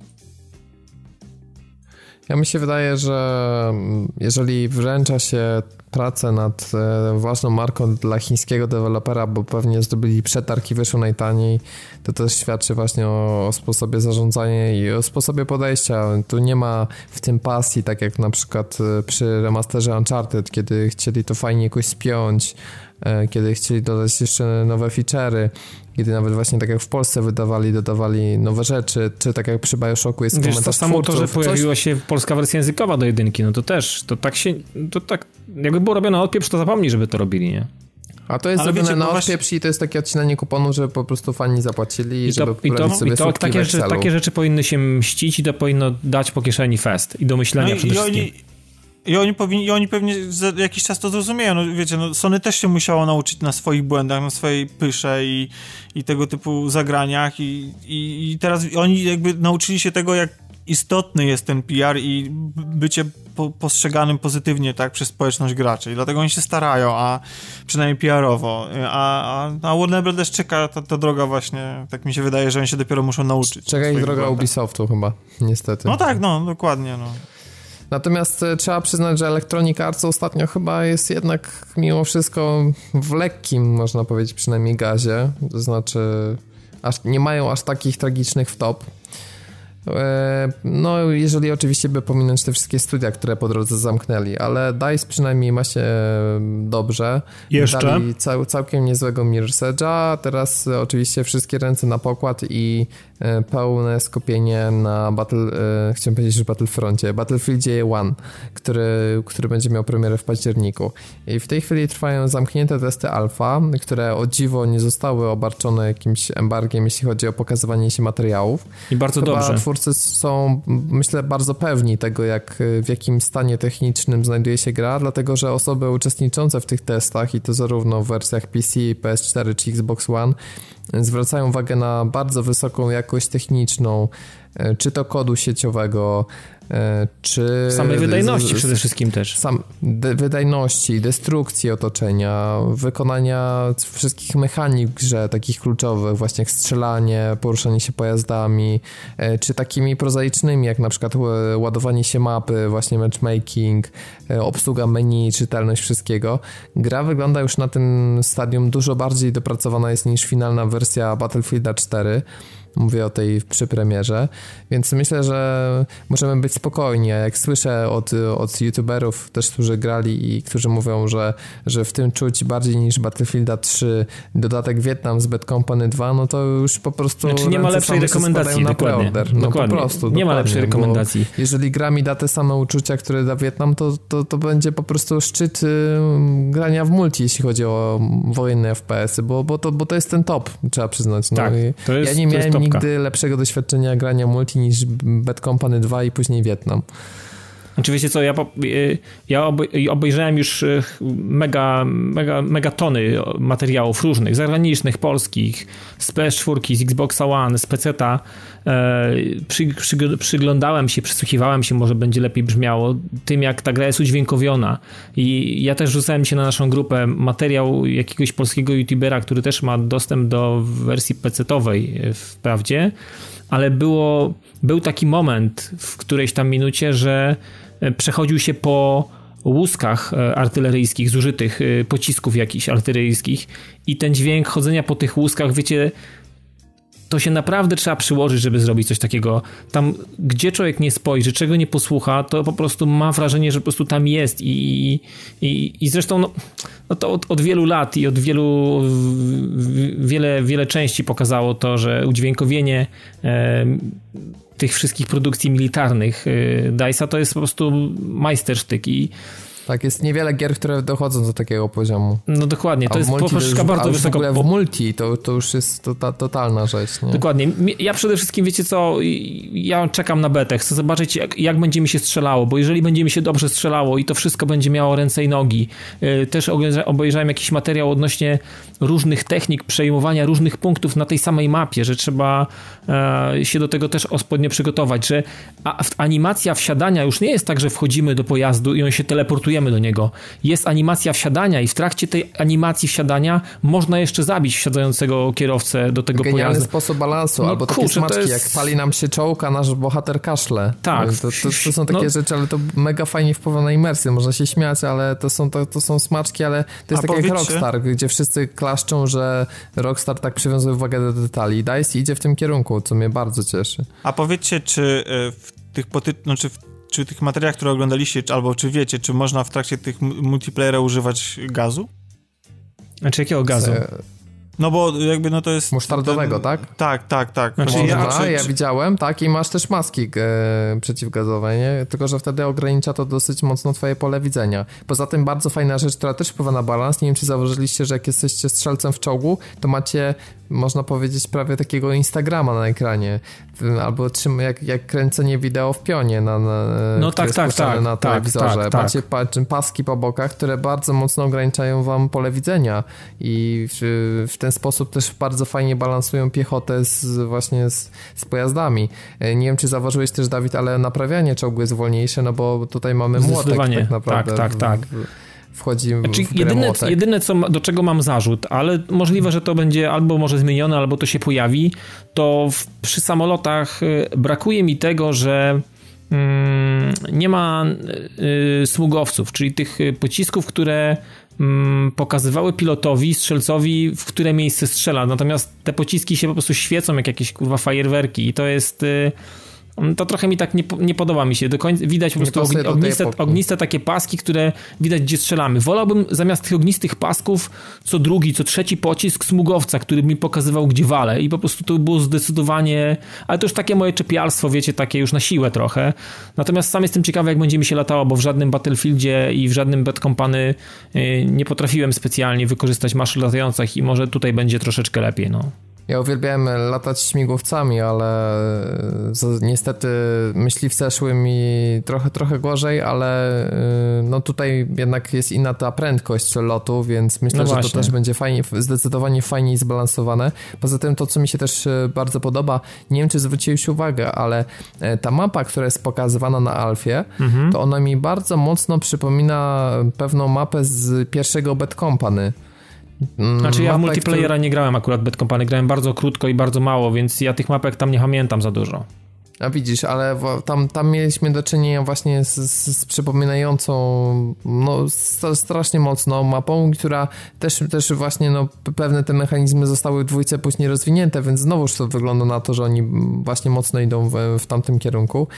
Ja mi się wydaje, że jeżeli wręcza się pracę nad e, własną marką dla chińskiego dewelopera, bo pewnie zdobyli przetarg i wyszło najtaniej, to też świadczy właśnie o, o, sposobie zarządzania i o sposobie podejścia. Tu nie ma w tym pasji, tak jak na przykład e, przy remasterze Uncharted, kiedy chcieli to fajnie jakoś spiąć, e, kiedy chcieli dodać jeszcze nowe feature'y, kiedy nawet właśnie tak jak w Polsce wydawali, dodawali nowe rzeczy, czy tak jak przy Bioshocku jest Wiesz, komentarz to samo twórców, to, że pojawiła coś... się polska wersja językowa do jedynki, no to też, to tak się, to tak, jakby było robione odpieprz, to zapomnij, żeby to robili, nie? A to jest Ale wiecie, na odpieprz i to jest takie odcinanie kuponu, żeby po prostu fani zapłacili i żeby to, i to, sobie i to takie, rzeczy, takie rzeczy powinny się mścić i to powinno dać po kieszeni fest i do myślenia no przede wszystkim. Oni, i oni, powinni, I oni pewnie za jakiś czas to zrozumieją. No, wiecie, no, Sony też się musiało nauczyć na swoich błędach, na swojej pysze i, i tego typu zagraniach i, i, i teraz oni jakby nauczyli się tego, jak istotny jest ten PR i bycie po, postrzeganym pozytywnie tak przez społeczność graczy. I dlatego oni się starają, a przynajmniej PR-owo. A, a, a Warner Bros. czeka ta, ta droga właśnie, tak mi się wydaje, że oni się dopiero muszą nauczyć. Czeka ich droga Ubisoftu chyba, niestety. No tak, no, dokładnie, no. Natomiast e, trzeba przyznać, że Electronic Arts ostatnio chyba jest jednak mimo wszystko w lekkim, można powiedzieć, przynajmniej gazie. To znaczy, aż, nie mają aż takich tragicznych wtop. E, no, jeżeli oczywiście by pominąć te wszystkie studia, które po drodze zamknęli, ale DICE przynajmniej ma się e, dobrze. Jeszcze? Dali cał, całkiem niezłego Mirror's Edge'a, teraz oczywiście wszystkie ręce na pokład i E, pełne skupienie na Battle, e, chciałem powiedzieć, że Battlefroncie, Battlefieldzie 1, który, który będzie miał premierę w październiku. I w tej chwili trwają zamknięte testy alfa, które o dziwo nie zostały obarczone jakimś embargiem, jeśli chodzi o pokazywanie się materiałów. I bardzo Chyba dobrze. Twórcy są, myślę, bardzo pewni tego, jak, w jakim stanie technicznym znajduje się gra, dlatego, że osoby uczestniczące w tych testach, i to zarówno w wersjach PC, PS4 czy Xbox One, zwracają uwagę na bardzo wysoką jakość techniczną, e, czy to kodu sieciowego, czy... Samej wydajności przede wszystkim też. Sam, de, wydajności, destrukcji otoczenia, wykonania wszystkich mechanik w grze, takich kluczowych, właśnie jak strzelanie, poruszanie się pojazdami, e, czy takimi prozaicznymi, jak na przykład ładowanie się mapy, właśnie matchmaking, obsługa menu, czytelność wszystkiego. Gra wygląda już na tym stadium dużo bardziej dopracowana jest niż finalna wersja Battlefielda 4. Mówię o tej przy premierze, więc myślę, że możemy być spokojni. A jak słyszę od, od youtuberów też, którzy grali i którzy mówią, że, że w tym czuć bardziej niż Battlefielda 3 dodatek Vietnam z Bad Company 2, no to już po prostu znaczy nie ma lepszej rekomendacji, dokładnie. No dokładnie. po prostu. Nie ma lepszej rekomendacji. Jeżeli gra mi da te same uczucia, które da Wietnam, to, to, to będzie po prostu szczyt grania w multi, jeśli chodzi o wojenne FPS-y, bo, bo, to, bo to jest ten top, trzeba przyznać. No tak, to jest, ja nie miałem nigdy lepszego doświadczenia grania multi niż Bad Company 2 i później Wietnam. Oczywiście co, ja, y, ja obejrzałem już y, mega, mega, mega tony materiałów różnych, zagranicznych, polskich, z PS4, z Xboxa One, z PC-a. E, przy, przy, przyglądałem się, przysłuchiwałem się, może będzie lepiej brzmiało, tym jak ta gra jest udźwiękowiona. I ja też rzucałem się na naszą grupę materiał jakiegoś polskiego youtubera, który też ma dostęp do wersji PC-owej wprawdzie, ale było, był taki moment w którejś tam minucie, że przechodził się po łuskach e, artyleryjskich, zużytych e, pocisków jakichś artyleryjskich i ten dźwięk chodzenia po tych łuskach, wiecie, to się naprawdę trzeba przyłożyć, żeby zrobić coś takiego. Tam, gdzie człowiek nie spojrzy, czego nie posłucha, to po prostu ma wrażenie, że po prostu tam jest i, i, i zresztą no, no to od, od, wielu lat i od wielu wiele, wiele części pokazało to, że udźwiękowienie e, tych wszystkich produkcji militarnych y, DICE'a to jest po prostu majstersztyk i Tak, jest niewiele gier, które dochodzą do takiego poziomu. No dokładnie, to A jest poprzeczka bardzo już wysoko. w ogóle w multi to, to już jest to, totalna rzecz, nie? Dokładnie. Ja przede wszystkim, wiecie co, ja czekam na betę, chcę zobaczyć jak, jak będzie mi się strzelało, bo jeżeli będzie mi się dobrze strzelało i to wszystko będzie miało ręce i nogi, yy, też obejrza- obejrzałem jakiś materiał odnośnie różnych technik przejmowania różnych punktów na tej samej mapie, że trzeba e, się do tego też ospodnie przygotować, że animacja wsiadania już nie jest tak, że wchodzimy do pojazdu i on się teleportujemy do niego. Jest animacja wsiadania i w trakcie tej animacji wsiadania można jeszcze zabić wsiadającego kierowcę do tego Genialny pojazdu. sposób balansu, No albo takie kurczę, to smaczki, jest- jak pali nam się czołg, a nasz bohater kaszle. Tak. To, to, to są takie No. rzeczy, ale to mega fajnie wpływa na imersję. Można się śmiać, ale to są, to, to są smaczki, ale to jest A tak jak powiedzcie- Rockstar, gdzie wszyscy klaszczą, że Rockstar tak przywiązuje uwagę do detali. DICE idzie w tym kierunku, co mnie bardzo cieszy. A powiedzcie, czy e, w tych poty... no, czy w czy w tych materiałach, które oglądaliście, czy, albo czy wiecie, czy można w trakcie tych mu- multiplayera używać gazu? Znaczy jakiego gazu? No bo jakby no to jest... Musztardowego, ten- tak? Tak, tak, tak. Znaczy, Można, ja- czy- ja widziałem, tak, i masz też maski e, przeciwgazowe, nie? Tylko, że wtedy ogranicza to dosyć mocno twoje pole widzenia. Poza tym bardzo fajna rzecz, która też wpływa na balans, nie wiem, czy zauważyliście, że jak jesteście strzelcem w czołgu, to macie, można powiedzieć, prawie takiego Instagrama na ekranie, albo czym, jak, jak kręcenie wideo w pionie na, na, No tak, tak, tak, na tak, telewizorze. tak, tak. Macie pa, paski po bokach, które bardzo mocno ograniczają wam pole widzenia i w, w ten sposób też bardzo fajnie balansują piechotę z, właśnie z, z pojazdami. E, Nie wiem, czy zauważyłeś też, Dawid, ale naprawianie czołgu jest wolniejsze, no bo tutaj mamy młotek Zdecydowanie. tak naprawdę. Tak, tak, tak. W, wchodzi Znaczy, w grę jedyne, młotek. jedyne co, do czego mam zarzut, ale możliwe, że to będzie albo może zmienione, albo to się pojawi, to w, przy samolotach y, brakuje mi tego, że mm, nie ma y, smugowców, czyli tych y, pocisków, które mm, pokazywały pilotowi, strzelcowi, w które miejsce strzela. Natomiast te pociski się po prostu świecą jak jakieś kurwa fajerwerki i to jest... y, to trochę mi tak nie, nie podoba mi się. Do końca widać po prostu ogni, ogniste, ogniste takie paski, które widać gdzie strzelamy. Wolałbym zamiast tych ognistych pasków co drugi, co trzeci pocisk smugowca, który mi pokazywał gdzie wale i po prostu to było zdecydowanie, ale to już takie moje czepialstwo, wiecie, takie już na siłę trochę. Natomiast sam jestem ciekawy jak będzie mi się latało, bo w żadnym Battlefieldzie i w żadnym Bad Company y, nie potrafiłem specjalnie wykorzystać maszyn latających i może tutaj będzie troszeczkę lepiej, no. Ja uwielbiałem latać śmigłowcami, ale z, niestety myśliwce szły mi trochę, trochę gorzej, ale y, no tutaj jednak jest inna ta prędkość lotu, więc myślę, No że to też będzie fajnie, zdecydowanie fajniej zbalansowane. Poza tym to, co mi się też y, bardzo podoba, nie wiem, czy zwróciłeś uwagę, ale e, ta mapa, która jest pokazywana na Alfie, Mhm. to ona mi bardzo mocno przypomina pewną mapę z pierwszego Bad Company. Mm, Znaczy ja w multiplayera nie grałem akurat Bad Company, grałem bardzo krótko i bardzo mało, więc ja tych mapek tam nie pamiętam za dużo. A widzisz, ale tam, tam mieliśmy do czynienia właśnie z, z, z przypominającą no, st- strasznie mocno mapą, która też, też właśnie no, pewne te mechanizmy zostały w dwójce później rozwinięte, więc znowuż to wygląda na to, że oni właśnie mocno idą w, w tamtym kierunku.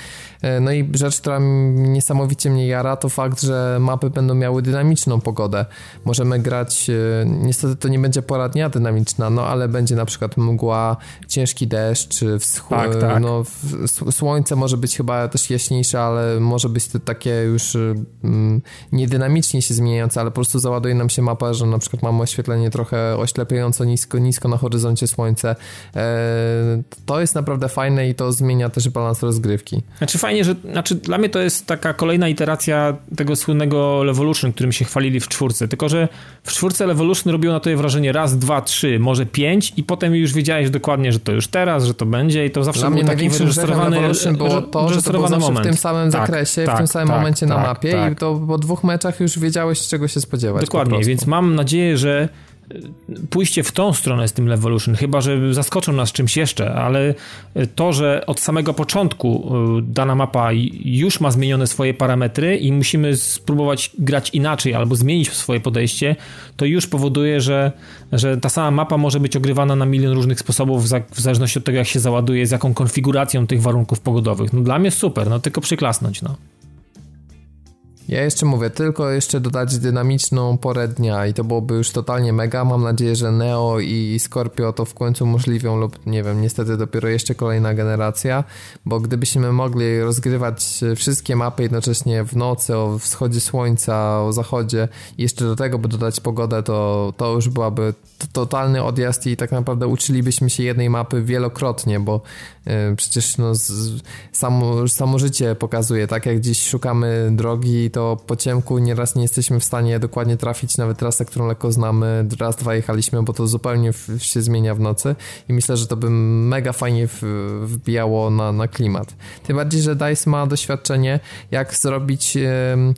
E, No i rzecz, która niesamowicie mnie jara, to fakt, że mapy będą miały dynamiczną pogodę. Możemy grać, e, niestety to nie będzie pora dnia dynamiczna, no ale będzie na przykład mgła, ciężki deszcz, wschód, Tak, tak. no w- słońce może być chyba też jaśniejsze, ale może być to takie już mm, niedynamicznie się zmieniające, ale po prostu załaduje nam się mapa, że na przykład mamy oświetlenie trochę oślepiająco nisko, nisko na horyzoncie słońce. E, to jest naprawdę fajne i to zmienia też balans rozgrywki. Znaczy fajnie, że znaczy dla mnie to jest taka kolejna iteracja tego słynnego Levolution, którym się chwalili w czwórce, tylko że w czwórce Levolution robiło na to wrażenie raz, dwa, trzy, może pięć i potem już wiedziałeś dokładnie, że to już teraz, że to będzie i to zawsze Dla był mnie było to, że to było zawsze w tym samym Tak, zakresie, w tak, tym samym tak, momencie na tak, mapie tak. i to po dwóch meczach już wiedziałeś, czego się spodziewać. po Dokładnie, więc mam nadzieję, że pójście w tą stronę z tym Levolution, chyba że zaskoczą nas czymś jeszcze, ale to, że od samego początku y, dana mapa już ma zmienione swoje parametry i musimy spróbować grać inaczej albo zmienić swoje podejście, to już powoduje, że, że ta sama mapa może być ogrywana na milion różnych sposobów w zależności od tego, jak się załaduje, z jaką konfiguracją tych warunków pogodowych. No dla mnie super, no tylko przyklasnąć, no. Ja jeszcze mówię, tylko jeszcze dodać dynamiczną porę dnia i to byłoby już totalnie mega. Mam nadzieję, że Neo i Scorpio to w końcu umożliwią lub nie wiem, niestety dopiero jeszcze kolejna generacja, bo gdybyśmy mogli rozgrywać wszystkie mapy jednocześnie w nocy, o wschodzie słońca, o zachodzie i jeszcze do tego by dodać pogodę, to, to już byłaby totalny odjazd i tak naprawdę uczylibyśmy się jednej mapy wielokrotnie, bo y, przecież no, z, samo, samo życie pokazuje, tak jak dziś szukamy drogi, to po ciemku nieraz nie jesteśmy w stanie dokładnie trafić nawet trasę, którą lekko znamy, raz, dwa jechaliśmy, bo to zupełnie w, się zmienia w nocy i myślę, że to by mega fajnie w, wbijało na, na klimat. Tym bardziej, że DICE ma doświadczenie, jak zrobić... Yy,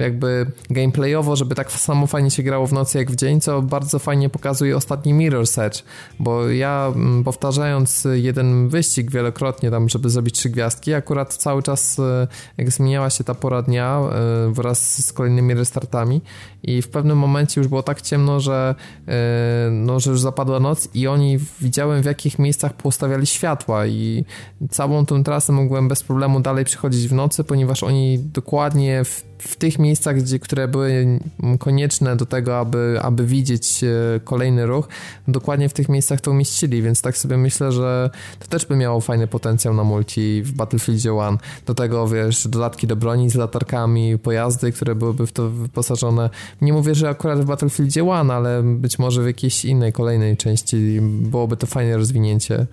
jakby gameplayowo, żeby tak samo fajnie się grało w nocy jak w dzień, co bardzo fajnie pokazuje ostatni Mirror's Edge, bo ja mm, powtarzając jeden wyścig wielokrotnie tam, żeby zrobić trzy gwiazdki, akurat cały czas e, jak zmieniała się ta pora dnia e, wraz z kolejnymi restartami i w pewnym momencie już było tak ciemno, że e, no, że już zapadła noc i oni widziałem w jakich miejscach postawiali światła i całą tą trasę mogłem bez problemu dalej przechodzić w nocy, ponieważ oni dokładnie w, w tych miejscach, gdzie, które były konieczne do tego, aby, aby widzieć e, kolejny ruch, dokładnie w tych miejscach to umieścili, więc tak sobie myślę, że to też by miało fajny potencjał na multi w Battlefield 1. Do tego, wiesz, dodatki do broni z latarkami, pojazdy, które byłyby w to wyposażone. Nie mówię, że akurat w Battlefield 1, ale być może w jakiejś innej, kolejnej części byłoby to fajne rozwinięcie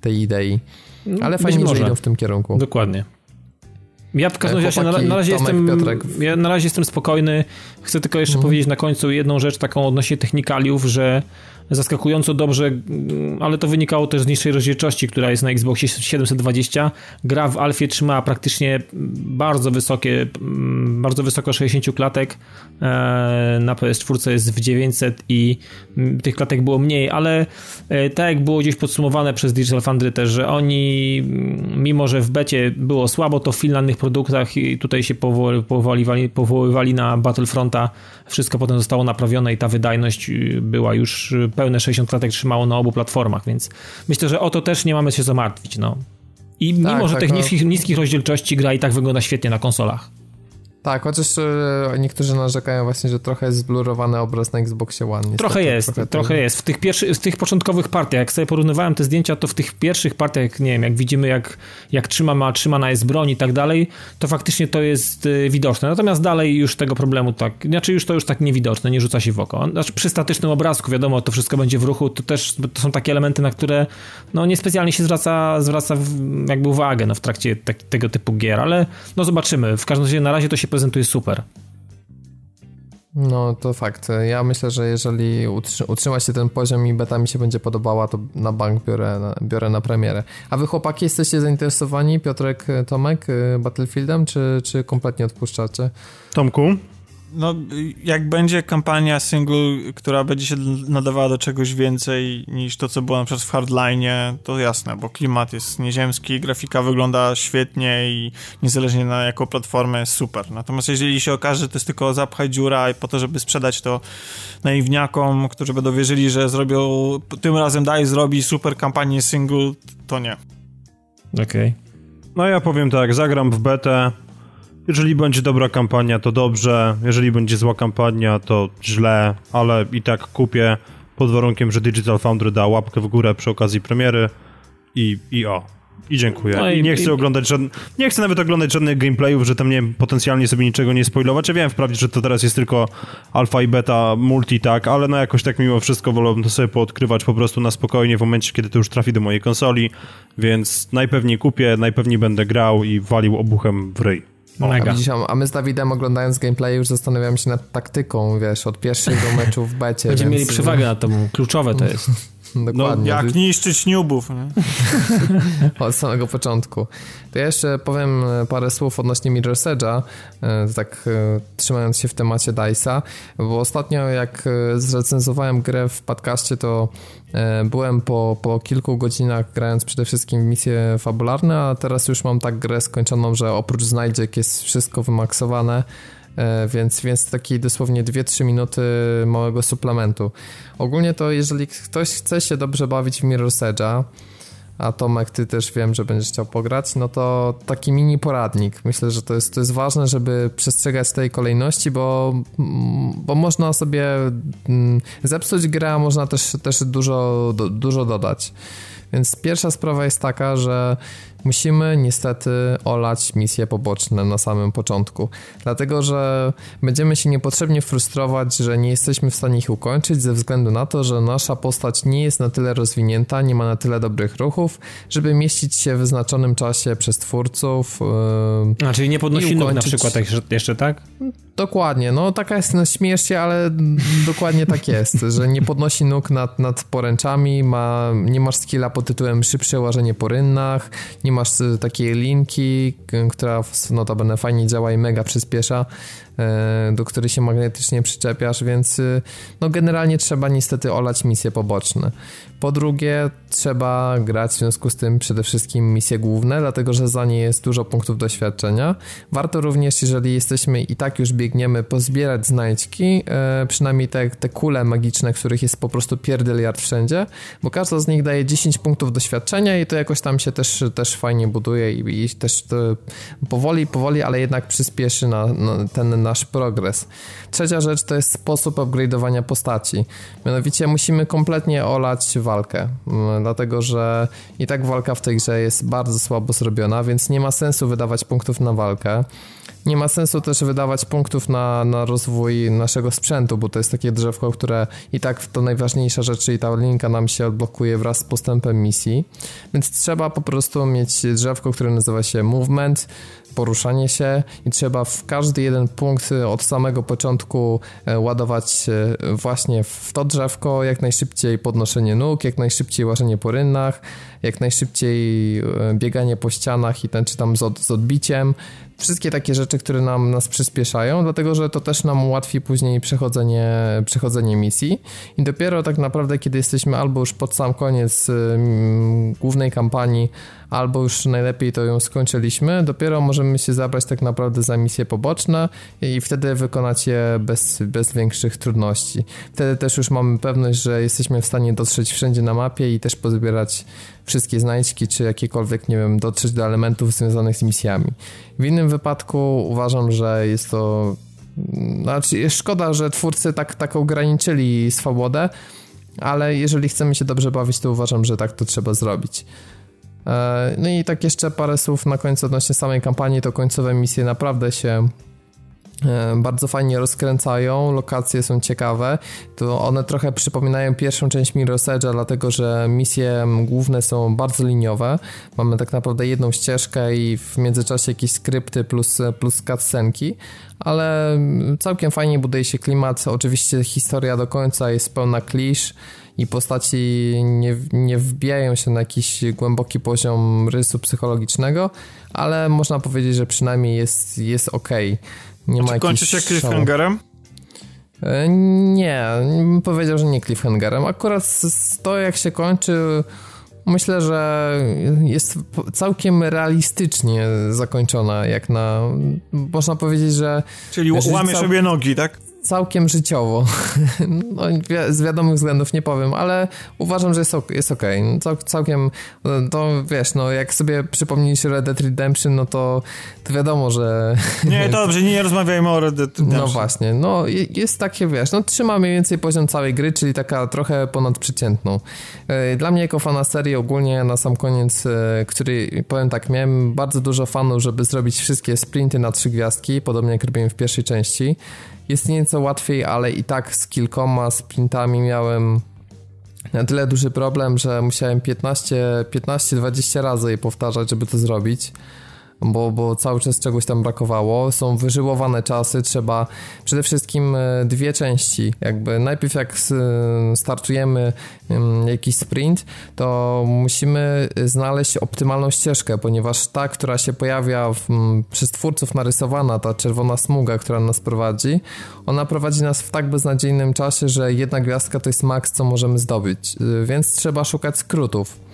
tej idei. Ale fajnie, że idą w tym kierunku. Dokładnie. Ja w każdym razie na, na, razie jestem, ja na razie jestem spokojny. Chcę tylko jeszcze mhm. powiedzieć na końcu jedną rzecz taką odnośnie technikaliów, że zaskakująco dobrze, mm, ale to wynikało też z niższej rozdzielczości, która jest na Xboxie 720. Gra w Alfie trzymała praktycznie bardzo wysokie, mm, bardzo wysoko 60 klatek. E, na PS4 jest w 900 i mm, tych klatek było mniej, ale e, tak jak było gdzieś podsumowane przez Digital Foundry też, że oni, mimo że w becie było słabo, to w finalnych produktach i tutaj się powoływali, powoływali na Battlefronta, wszystko potem zostało naprawione i ta wydajność y, była już y, pełne 60 klatek trzymało na obu platformach, więc myślę, że o to też nie mamy się zamartwić, no. I mimo, tak, że tak, tych no. niskich, niskich rozdzielczości gra i tak wygląda świetnie na konsolach. Tak, chociaż e, niektórzy narzekają właśnie, że trochę jest zblurowany obraz na Xboxie One. Niestety, trochę jest, trochę, trochę jest. W tych, pierwszy, w tych początkowych partiach, jak sobie porównywałem te zdjęcia, to w tych pierwszych partiach, nie wiem, jak widzimy, jak, jak trzyma, trzymana jest broń i tak dalej, to faktycznie to jest e, widoczne. Natomiast dalej już tego problemu tak, znaczy już to już tak niewidoczne, nie rzuca się w oko. Znaczy przy statycznym obrazku, wiadomo, to wszystko będzie w ruchu, to też to są takie elementy, na które no niespecjalnie się zwraca, zwraca jakby uwagę no, w trakcie tak, tego typu gier, ale no zobaczymy. W każdym razie na razie to się prezentuje super. No to fakt. Ja myślę, że jeżeli utrzyma się ten poziom i beta mi się będzie podobała, to na bank biorę na, biorę na premierę. A wy chłopaki jesteście zainteresowani, Piotrek, Tomek, y, Battlefieldem, czy, czy kompletnie odpuszczacie? Tomku? No, jak będzie kampania single, która będzie się nadawała do czegoś więcej niż to, co było na przykład w Hardline, to jasne, bo klimat jest nieziemski, grafika wygląda świetnie i niezależnie na jaką platformę jest super. Natomiast jeżeli się okaże, że to jest tylko zapchaj dziura i po to, żeby sprzedać to naiwniakom, którzy będą wierzyli, że zrobią, tym razem daj zrobi super kampanię single, to nie. Okej. Okay. No ja powiem tak, zagram w betę, jeżeli będzie dobra kampania, to dobrze. Jeżeli będzie zła kampania, to źle, ale i tak kupię pod warunkiem, że Digital Foundry da łapkę w górę przy okazji premiery i, i o. I dziękuję. No i, I, nie chcę i... oglądać żadnych, nie chcę nawet oglądać żadnych gameplayów, że tam nie potencjalnie sobie niczego nie spoilować. Ja wiem wprawdzie, że to teraz jest tylko alfa i beta, multi, tak, ale no jakoś tak mimo wszystko wolałbym to sobie poodkrywać po prostu na spokojnie w momencie, kiedy to już trafi do mojej konsoli, więc najpewniej kupię, najpewniej będę grał i walił obuchem w ryj. Mega. A, a my z Dawidem oglądając gameplay już zastanawiamy się nad taktyką, wiesz, od pierwszego meczu w becie. Będziemy więc... mieli przewagę na to, kluczowe to jest. Dokładnie. No, jak niszczyć nubów. Nie? Od samego początku. To ja jeszcze powiem e, parę słów odnośnie Mirror's Edge'a, e, tak e, trzymając się w temacie DICE'a, bo ostatnio jak zrecenzowałem grę w podcaście, to byłem po, po kilku godzinach grając przede wszystkim misje fabularne, a teraz już mam tak grę skończoną, że oprócz znajdziek jest wszystko wymaksowane, więc, więc takie dosłownie 2-3 minuty małego suplementu. Ogólnie to jeżeli ktoś chce się dobrze bawić w Mirror's Edge'a, a Tomek, ty też wiem, że będziesz chciał pograć, no to taki mini poradnik. Myślę, że to jest, to jest ważne, żeby przestrzegać tej kolejności, bo, bo można sobie mm, zepsuć grę, a można też, też dużo, dużo dodać. Więc pierwsza sprawa jest taka, że musimy niestety olać misje poboczne na samym początku, dlatego że będziemy się niepotrzebnie frustrować, że nie jesteśmy w stanie ich ukończyć ze względu na to, że nasza postać nie jest na tyle rozwinięta, nie ma na tyle dobrych ruchów, żeby mieścić się w wyznaczonym czasie przez twórców. Yy, A czyli nie podnosi nóg na przykład jeszcze, tak? Dokładnie, no taka jest, no śmiesz się, ale dokładnie tak jest, że nie podnosi nóg nad, nad poręczami, ma, nie masz skilla pod tytułem szybsze łażenie po rynnach, nie masz y, takiej linki, która notabene fajnie działa i mega przyspiesza, do której się magnetycznie przyczepiasz, więc y, no generalnie trzeba niestety olać misje poboczne. Po drugie, trzeba grać w związku z tym przede wszystkim misje główne, dlatego że za nie jest dużo punktów doświadczenia. Warto również, jeżeli jesteśmy i tak już biegniemy, pozbierać znajdźki, e, przynajmniej te, te kule magiczne, których jest po prostu pierdyliard wszędzie, bo każda z nich daje 10 punktów doświadczenia i to jakoś tam się też, też fajnie buduje i, i też powoli, powoli, ale jednak przyspieszy na, na ten nasz progres. Trzecia rzecz to jest sposób upgrade'owania postaci. Mianowicie musimy kompletnie olać walkę, mm, dlatego że i tak walka w tej grze jest bardzo słabo zrobiona, więc nie ma sensu wydawać punktów na walkę. Nie ma sensu też wydawać punktów na, na rozwój naszego sprzętu, bo to jest takie drzewko, które i tak to najważniejsza rzecz, czyli ta linka nam się odblokuje wraz z postępem misji. Więc trzeba po prostu mieć drzewko, które nazywa się movement, poruszanie się i trzeba w każdy jeden punkt od samego początku e, ładować właśnie w to drzewko, jak najszybciej podnoszenie nóg, jak najszybciej łażenie po rynnach, jak najszybciej e, bieganie po ścianach i ten czy tam z, od, z odbiciem. Wszystkie takie rzeczy, które nam nas przyspieszają, dlatego że to też nam ułatwi później przechodzenie, przechodzenie misji. I dopiero tak naprawdę, kiedy jesteśmy albo już pod sam koniec głównej kampanii, albo już najlepiej to ją skończyliśmy, dopiero możemy się zabrać tak naprawdę za misje poboczne i wtedy wykonać je bez, bez większych trudności. Wtedy też już mamy pewność, że jesteśmy w stanie dotrzeć wszędzie na mapie i też pozbierać wszystkie znajdźki, czy jakiekolwiek, nie wiem, dotrzeć do elementów związanych z misjami. W innym wypadku uważam, że jest to znaczy, szkoda, że twórcy tak, tak ograniczyli swobodę, ale jeżeli chcemy się dobrze bawić, to uważam, że tak to trzeba zrobić. E, no i tak jeszcze parę słów na końcu odnośnie samej kampanii, to końcowe misje naprawdę się e, bardzo fajnie rozkręcają, lokacje są ciekawe, to one trochę przypominają pierwszą część Mirror's Edge'a, dlatego że misje główne są bardzo liniowe, mamy tak naprawdę jedną ścieżkę i w międzyczasie jakieś skrypty plus, plus cutscenki, ale całkiem fajnie buduje się klimat, oczywiście historia do końca jest pełna klisz, i postaci nie, nie wbijają się na jakiś głęboki poziom rysu psychologicznego, ale można powiedzieć, że przynajmniej jest, jest ok. Nie ma kończy się cliffhangerem? E, nie, bym powiedział, że nie cliffhangerem. Akurat to, jak się kończy, myślę, że jest całkiem realistycznie zakończona, jak na. Można powiedzieć, że. Czyli łamie cał... sobie nogi, tak? Całkiem życiowo. No, z wiadomych względów nie powiem, ale uważam, że jest, jest okej. Okay. Cał, całkiem, to wiesz, no jak sobie przypomnieliście Red Dead Redemption, no to, to wiadomo, że... Nie, dobrze, nie rozmawiajmy o Red Dead Redemption. No właśnie, no jest takie, wiesz, no trzyma mniej więcej poziom całej gry, czyli taka trochę ponadprzeciętną. E, dla mnie jako fana serii ogólnie na sam koniec, e, który powiem tak, miałem bardzo dużo fanów, żeby zrobić wszystkie sprinty na trzy gwiazdki, podobnie jak robiłem w pierwszej części. Jest nieco łatwiej, ale i tak z kilkoma sprintami miałem na tyle duży problem, że musiałem 15-20 razy je powtarzać, żeby to zrobić bo, bo cały czas czegoś tam brakowało. Są wyżyłowane czasy, trzeba przede wszystkim e, dwie części. Jakby najpierw jak startujemy jakiś sprint, to musimy znaleźć optymalną ścieżkę, ponieważ ta, która się pojawia w, przez twórców narysowana, ta czerwona smuga, która nas prowadzi, ona prowadzi nas w tak beznadziejnym czasie, że jedna gwiazdka to jest maks, co możemy zdobyć. E, więc trzeba szukać skrótów.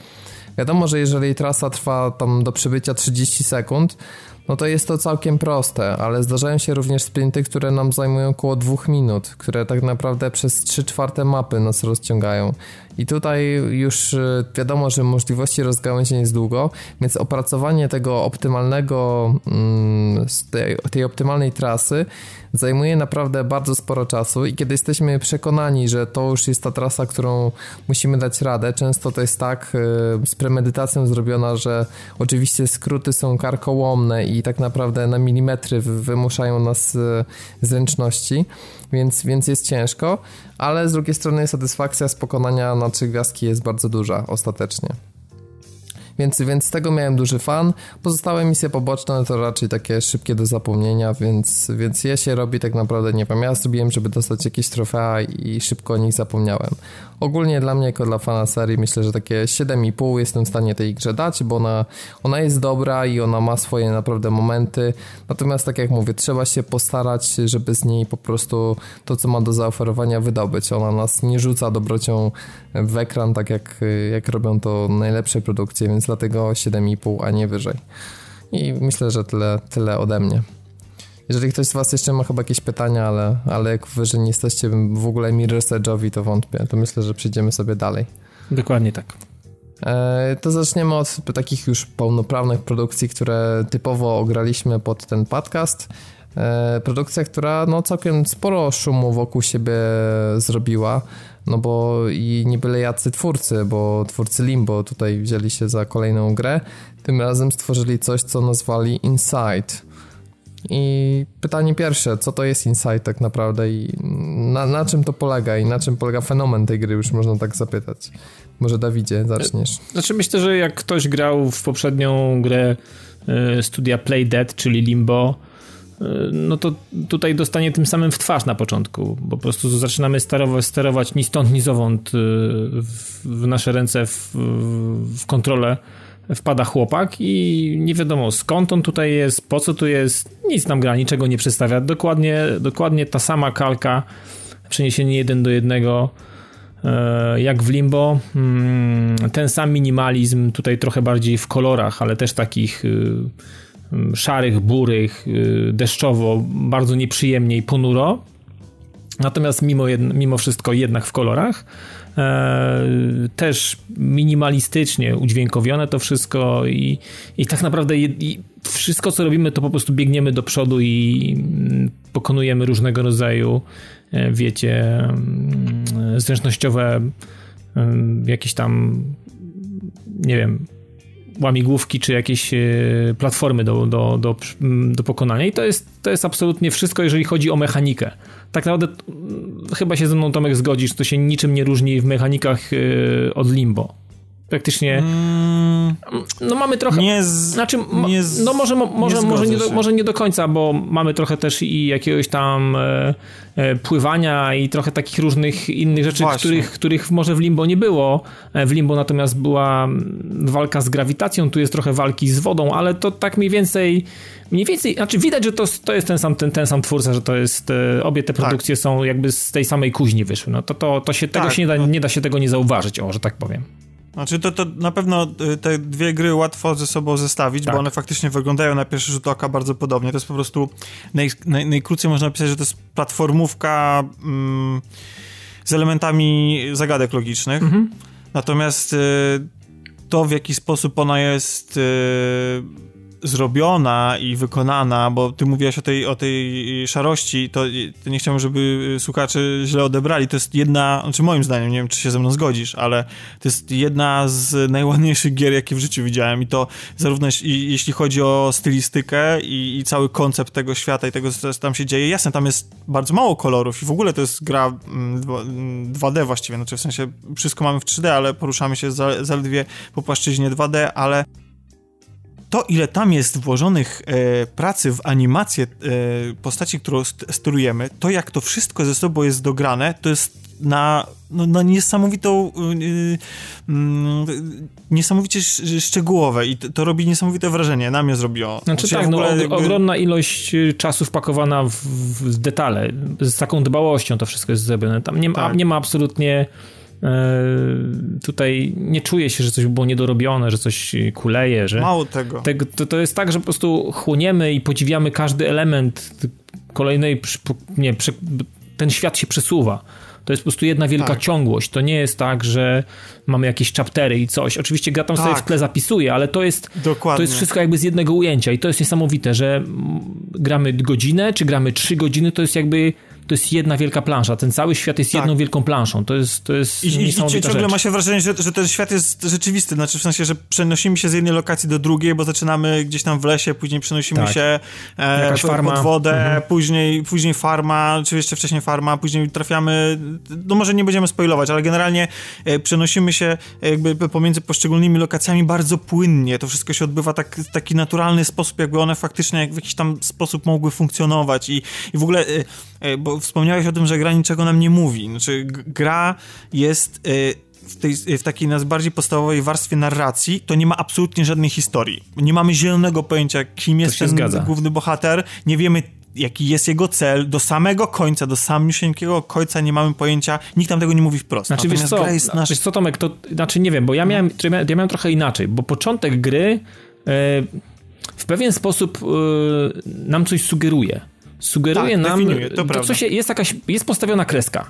Wiadomo, że jeżeli trasa trwa tam do przybycia 30 sekund, no to jest to całkiem proste, ale zdarzają się również sprinty, które nam zajmują około dwóch minut, które tak naprawdę przez 3 czwarte mapy nas rozciągają. I tutaj już y, wiadomo, że możliwości rozgałęzień jest długo, więc opracowanie tego optymalnego, mm, tej, tej optymalnej trasy zajmuje naprawdę bardzo sporo czasu i kiedy jesteśmy przekonani, że to już jest ta trasa, którą musimy dać radę, często to jest tak y, z premedytacją zrobiona, że oczywiście skróty są karkołomne i tak naprawdę na milimetry wymuszają nas y, zręczności, więc, więc jest ciężko, ale z drugiej strony satysfakcja z pokonania na trzy gwiazdki jest bardzo duża ostatecznie. Więc, więc z tego miałem duży fan. Pozostałe misje poboczne to raczej takie szybkie do zapomnienia, więc, więc je się robi tak naprawdę nie wiem. Ja zrobiłem, żeby dostać jakieś trofea i szybko o nich zapomniałem. Ogólnie dla mnie, jako dla fana serii, myślę, że takie 7,5 jestem w stanie tej grze dać, bo ona, ona jest dobra i ona ma swoje naprawdę momenty. Natomiast, tak jak mówię, trzeba się postarać, żeby z niej po prostu to, co ma do zaoferowania, wydobyć. Ona nas nie rzuca dobrocią w ekran, tak jak, jak robią to najlepsze produkcje, więc dlatego 7,5, a nie wyżej. I myślę, że tyle, tyle ode mnie. Jeżeli ktoś z Was jeszcze ma chyba jakieś pytania, ale, ale jak Wy, że nie jesteście w ogóle Mirror's Edge'owi, to wątpię. To myślę, że przejdziemy sobie dalej. Dokładnie tak. E, to zaczniemy od takich już pełnoprawnych produkcji, które typowo ograliśmy pod ten podcast. E, produkcja, która no całkiem sporo szumu wokół siebie zrobiła, no bo i nie byle jacy twórcy, bo twórcy Limbo tutaj wzięli się za kolejną grę. Tym razem stworzyli coś, co nazwali Inside. I pytanie pierwsze, co to jest Insight tak naprawdę i na, na, czym to polega i na czym polega fenomen tej gry, już można tak zapytać. Może Dawidzie, zaczniesz. Znaczy myślę, że jak ktoś grał w poprzednią grę y, studia Playdead, czyli Limbo, y, no to tutaj dostanie tym samym w twarz na początku, bo po prostu zaczynamy sterować, sterować ni stąd, ni zowąd w, w nasze ręce w, w kontrolę wpada chłopak i nie wiadomo skąd on tutaj jest, po co tu jest, nic nam gra, niczego nie przedstawia. Dokładnie, dokładnie ta sama kalka, przeniesienie jeden do jednego e, jak w Limbo. Mm, ten sam minimalizm, tutaj trochę bardziej w kolorach, ale też takich y, mm, szarych, burych, y, deszczowo, bardzo nieprzyjemnie i ponuro. Natomiast mimo, mimo wszystko jednak w kolorach. E, też minimalistycznie udźwiękowione to wszystko i, i tak naprawdę i wszystko, co robimy, to po prostu biegniemy do przodu i mm, pokonujemy różnego rodzaju, e, wiecie, mm, zręcznościowe mm, jakieś tam, nie wiem, łamigłówki czy jakieś e, platformy do, do, do, do pokonania. I to jest, to jest absolutnie wszystko, jeżeli chodzi o mechanikę tak naprawdę chyba się ze mną Tomek zgodzisz, to się niczym nie różni w mechanikach yy, od Limbo. Praktycznie. Mm, no mamy trochę. Nie z, znaczy, nie z, no może, może, nie może, nie do, może nie do końca, bo mamy trochę też i jakiegoś tam e, e, pływania i trochę takich różnych innych rzeczy, których, których może w Limbo nie było. E, w Limbo natomiast była walka z grawitacją, tu jest trochę walki z wodą, ale to tak mniej więcej mniej więcej, znaczy widać, że to, to jest ten sam, ten, ten sam twórca, że to jest, e, obie te tak. produkcje tak. są jakby z tej samej kuźni wyszły. No to, to, to się, tego tak, się nie da, no. nie da się tego nie zauważyć, o, że tak powiem. Znaczy to, to na pewno y, te dwie gry łatwo ze sobą zestawić, tak. bo one faktycznie wyglądają na pierwszy rzut oka bardzo podobnie. To jest po prostu naj, naj, najkrócej można napisać, że to jest platformówka mm, z elementami zagadek logicznych. Mhm. Natomiast y, to w jaki sposób ona jest y, zrobiona i wykonana, bo ty mówiłaś o tej, o tej szarości, to, to nie chciałbym, żeby słuchacze źle odebrali. To jest jedna, znaczy moim zdaniem, nie wiem, czy się ze mną zgodzisz, ale to jest jedna z najładniejszych gier, jakie w życiu widziałem i to zarówno jeśli chodzi o stylistykę i, i cały koncept tego świata i tego, co tam się dzieje. Jasne, tam jest bardzo mało kolorów i w ogóle to jest gra 2D mm, właściwie, znaczy w sensie wszystko mamy w 3D, ale poruszamy się zaledwie po płaszczyźnie 2D, ale to, ile tam jest włożonych e, pracy w animację e, postaci, którą sterujemy, to jak to wszystko ze sobą jest dograne, to jest na, no, na niesamowitą yy, yy, niesamowicie szczegółowe i to, to, robi niesamowite wrażenie, na mnie zrobiło. Znaczy, znaczy tak, no, jakby... ogromna ilość y, czasu wpakowana w, w, detale, z taką dbałością to wszystko jest zrobione. Tam nie ma, tak. nie ma absolutnie tutaj nie czuję się, że coś było niedorobione, że coś kuleje, że... Mało tego. tego to, to jest tak, że po prostu chłoniemy i podziwiamy każdy element kolejnej... Nie, ten świat się przesuwa. To jest po prostu jedna wielka tak. ciągłość. To nie jest tak, że mamy jakieś chaptery i coś. Oczywiście gra tam tak. sobie w tle zapisuje, ale to jest, Dokładnie. to jest wszystko jakby z jednego ujęcia i to jest niesamowite, że gramy godzinę, czy gramy trzy godziny, to jest jakby to jest jedna wielka plansza. Ten cały świat jest tak. jedną wielką planszą. To jest, to jest I, i ciągle rzecz. ma się wrażenie, że, że ten świat jest rzeczywisty. Znaczy w sensie, że przenosimy się z jednej lokacji do drugiej, bo zaczynamy gdzieś tam w lesie, później przenosimy tak. się e, pod wodę, mhm. później, później farma, czy jeszcze wcześniej farma, później trafiamy, no może nie będziemy spoilować, ale generalnie e, przenosimy się jakby pomiędzy poszczególnymi lokacjami bardzo płynnie. To wszystko się odbywa tak, w taki naturalny sposób, jakby one faktycznie w jakiś tam sposób mogły funkcjonować i, i w ogóle, e, e bo wspomniałeś o tym, że gra niczego nam nie mówi. Znaczy, gra jest y, w, tej, w takiej najbardziej podstawowej warstwie narracji, to nie ma absolutnie żadnej historii. Nie mamy zielonego pojęcia, kim jest ten zgadza. główny bohater. Nie wiemy, jaki jest jego cel, do samego końca, do samego końca nie mamy pojęcia, nikt nam tego nie mówi wprost. Znaczy, wiesz co, jest nasz... wiesz co, Tomek, to znaczy nie wiem, bo ja miałem, ja miałem trochę inaczej, bo początek gry e, w pewien sposób e, nam coś sugeruje sugeruje tak, nam, to, to co się, jest jakaś, jest postawiona kreska.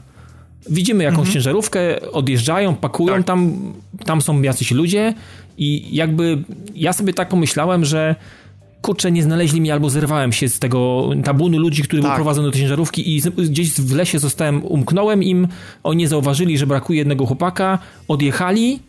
Widzimy jakąś mhm. ciężarówkę, odjeżdżają, pakują, tak. tam, tam są jacyś ludzie i jakby ja sobie tak pomyślałem, że kurczę, nie znaleźli mnie albo zerwałem się z tego tabunu ludzi, który tak. był prowadzony do ciężarówki i gdzieś w lesie zostałem, umknąłem im, oni zauważyli, że brakuje jednego chłopaka, odjechali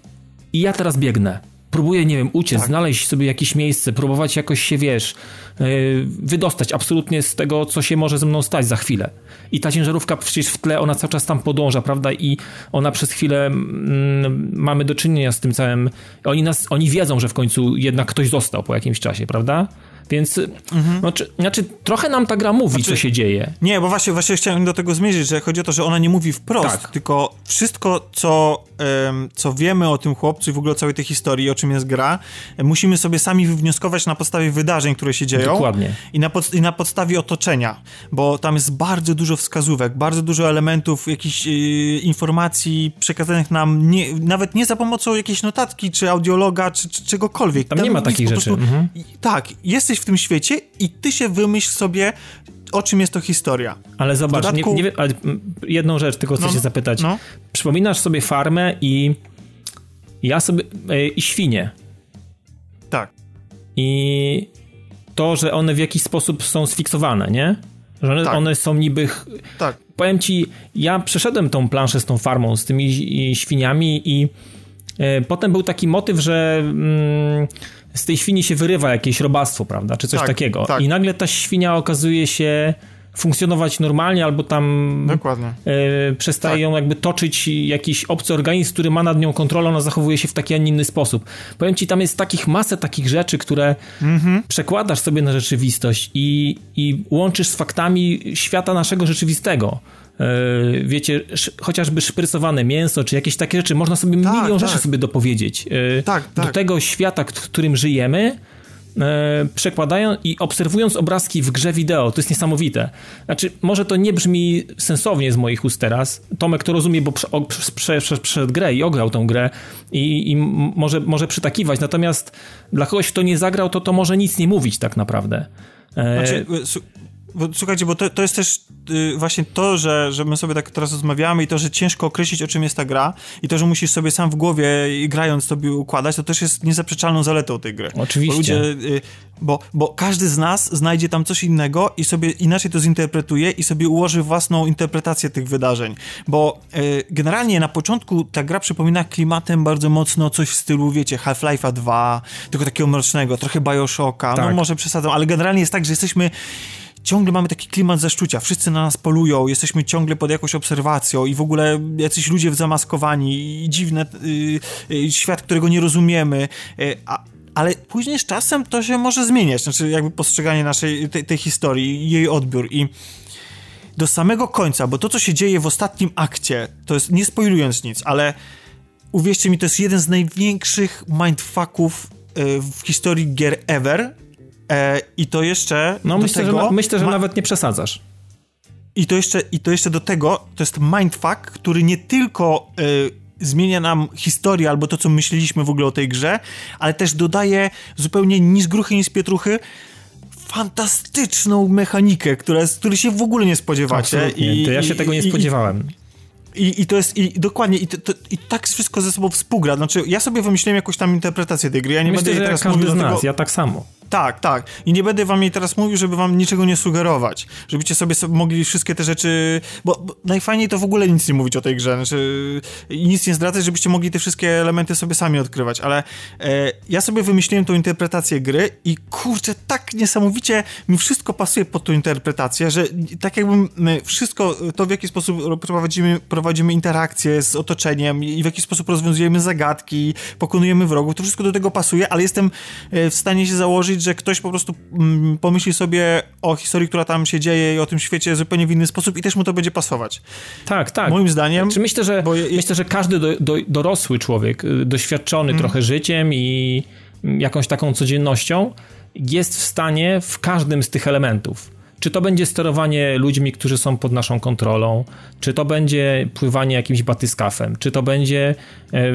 i ja teraz biegnę próbuję, nie wiem, uciec, tak. znaleźć sobie jakieś miejsce, próbować jakoś się, wiesz, e, wydostać absolutnie z tego, co się może ze mną stać za chwilę. I ta ciężarówka przecież w tle, ona cały czas tam podąża, prawda? I ona przez chwilę mm, mamy do czynienia z tym całym. Oni nas, oni wiedzą, że w końcu jednak ktoś został po jakimś czasie, prawda? Więc mhm. znaczy, znaczy, trochę nam ta gra mówi, znaczy, co się dzieje. Nie, bo właśnie, właśnie chciałem do tego zmierzyć, że chodzi o to, że ona nie mówi wprost, tak. tylko wszystko, co, um, co wiemy o tym chłopcu i w ogóle o całej tej historii, o czym jest gra, musimy sobie sami wywnioskować na podstawie wydarzeń, które się dzieją. Dokładnie. I na, pod, i na podstawie otoczenia, bo tam jest bardzo dużo wskazówek, bardzo dużo elementów, jakichś yy, informacji przekazanych nam, nie, nawet nie za pomocą jakiejś notatki, czy audiologa, czy, czy czegokolwiek. Tam, tam nie ma takich rzeczy. Prostu, mhm. Tak, jesteś w tym świecie i ty się wymyśl sobie, o czym jest to historia. Ale zobacz, dodatku... nie, nie, ale jedną rzecz tylko chcę no, się zapytać. No. Przypominasz sobie farmę i ja sobie... Yy, i świnie. Tak. I to, że one w jakiś sposób są sfiksowane, nie? Że one, tak. one są niby... Tak. Powiem ci, ja przeszedłem tą planszę z tą farmą, z tymi świniami i yy, potem był taki motyw, że... Yy, z tej świni się wyrywa jakieś robactwo, prawda, czy coś tak, takiego. Tak. I nagle ta świnia okazuje się funkcjonować normalnie, albo tam Dokładnie. Y, przestaje tak. ją jakby toczyć jakiś obcy organizm, który ma nad nią kontrolę, ona zachowuje się w taki, a nie inny sposób. Powiem ci, tam jest takich masę takich rzeczy, które mhm. przekładasz sobie na rzeczywistość i, i łączysz z faktami świata naszego rzeczywistego. E, wiecie, chociażby szprycowane mięso, czy jakieś takie rzeczy, można sobie tak, milion tak. rzeczy sobie dopowiedzieć. Tak, tak. Do tego świata, w którym żyjemy, e, przekładają i obserwując obrazki w grze wideo, to jest niesamowite. Znaczy, może to nie brzmi sensownie z moich ust teraz. Tomek to rozumie, bo przeszedł grę i ograł tą grę i, i, może, może przytakiwać, natomiast dla kogoś, kto nie zagrał, to to może nic nie mówić tak naprawdę. Znaczy, bo, słuchajcie, bo to, to jest też y, właśnie to, że, że my sobie tak teraz rozmawiamy i to, że ciężko określić, o czym jest ta gra i to, że musisz sobie sam w głowie grając sobie układać, to też jest niezaprzeczalną zaletą tej gry. Oczywiście. Bo, ludzie, y, bo, bo każdy z nas znajdzie tam coś innego i sobie inaczej to zinterpretuje i sobie ułoży własną interpretację tych wydarzeń. Bo y, generalnie na początku ta gra przypomina klimatem bardzo mocno coś w stylu, wiecie, Half-Life'a 2, tylko takiego mrocznego, trochę Bioshocka, no tak. no może przesadzam, ale generalnie jest tak, że jesteśmy ciągle mamy taki klimat zaszczucia, wszyscy na nas polują, jesteśmy ciągle pod jakąś obserwacją i w ogóle jacyś ludzie zamaskowani i dziwny y, y, świat, którego nie rozumiemy, y, a, ale później z czasem to się może zmieniać, znaczy jakby postrzeganie naszej, tej, tej historii, jej odbiór. I do samego końca, bo to, co się dzieje w ostatnim akcie, to jest, nie spoilując nic, ale uwierzcie mi, to jest jeden z największych mindfucków w historii gier ever, E, I to jeszcze. No, myślę, tego, że, myślę, że ma... nawet nie przesadzasz. I to, jeszcze, I to jeszcze do tego, to jest mindfuck, który nie tylko zmienia nam historię albo to, co myśleliśmy w ogóle o tej grze, ale też dodaje zupełnie ni z gruchy, ni z pietruchy fantastyczną mechanikę, która, z której się w ogóle nie spodziewacie. I, to ja się tego nie spodziewałem. I, I to jest, i dokładnie, i, to, to, i tak wszystko ze sobą współgra. Znaczy, ja sobie wymyśliłem jakąś tam interpretację tej gry, ja nie Myślę, będę że teraz każdy mówił z nas, tego... ja tak samo. Tak, tak. I nie będę wam jej teraz mówił, żeby wam niczego nie sugerować. Żebyście sobie, sobie mogli wszystkie te rzeczy... Bo, bo, najfajniej to w ogóle nic nie mówić o tej grze. Znaczy, i nic nie zdradzać, żebyście mogli te wszystkie elementy sobie sami odkrywać. Ale e, ja sobie wymyśliłem tą interpretację gry i kurczę, tak niesamowicie mi wszystko pasuje pod tą interpretację, że tak jakby wszystko, to w jaki sposób prowadzimy, prowadzimy interakcje z otoczeniem i w jaki sposób rozwiązujemy zagadki, pokonujemy wrogów, to wszystko do tego pasuje, ale jestem e, w stanie się założyć, że ktoś po prostu mm, pomyśli sobie o historii, która tam się dzieje i o tym świecie zupełnie w inny sposób i też mu to będzie pasować. Tak, tak. Moim zdaniem... Czy myślę, że, je, myślę, że każdy do, do, dorosły człowiek, y, doświadczony mm. trochę życiem i jakąś taką codziennością, jest w stanie w każdym z tych elementów czy to będzie sterowanie ludźmi, którzy są pod naszą kontrolą, czy to będzie pływanie jakimś batyskafem, czy to będzie e,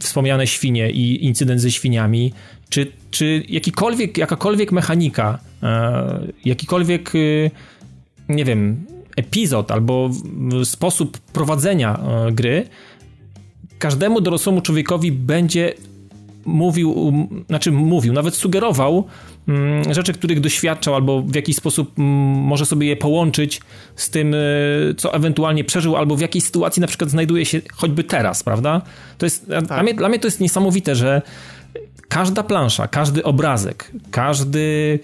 wspomniane świnie i incydent ze świniami, czy, czy jakikolwiek, jakakolwiek mechanika, e, jakikolwiek, e, nie wiem, epizod albo sposób prowadzenia e, gry, każdemu dorosłemu człowiekowi będzie mówił, znaczy mówił, nawet sugerował rzeczy, których doświadczał albo w jakiś sposób mm, może sobie je połączyć z tym, co ewentualnie przeżył albo w jakiej sytuacji na przykład znajduje się choćby teraz, prawda? To jest, tak. dla, mnie, dla mnie to jest niesamowite, że każda plansza, każdy obrazek, każdy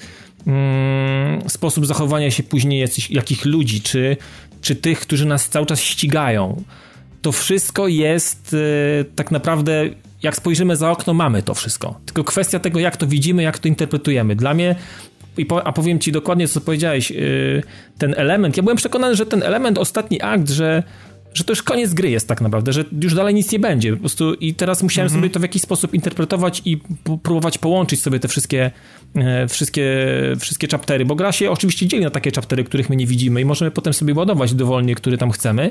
mm, sposób zachowania się później jakichś, jakich ludzi, czy, czy tych, którzy nas cały czas ścigają, to wszystko jest y, tak naprawdę, jak spojrzymy za okno, mamy to wszystko. Tylko kwestia tego, jak to widzimy, jak to interpretujemy. Dla mnie a powiem ci dokładnie, co powiedziałeś, y, ten element, ja byłem przekonany, że ten element, ostatni akt, że że to już koniec gry jest tak naprawdę, że już dalej nic nie będzie. Po prostu i teraz musiałem mhm. sobie to w jakiś sposób interpretować i próbować połączyć sobie te wszystkie, e, wszystkie, wszystkie chaptery, bo gra się oczywiście dzieli na takie chaptery, których my nie widzimy i możemy potem sobie ładować dowolnie, który tam chcemy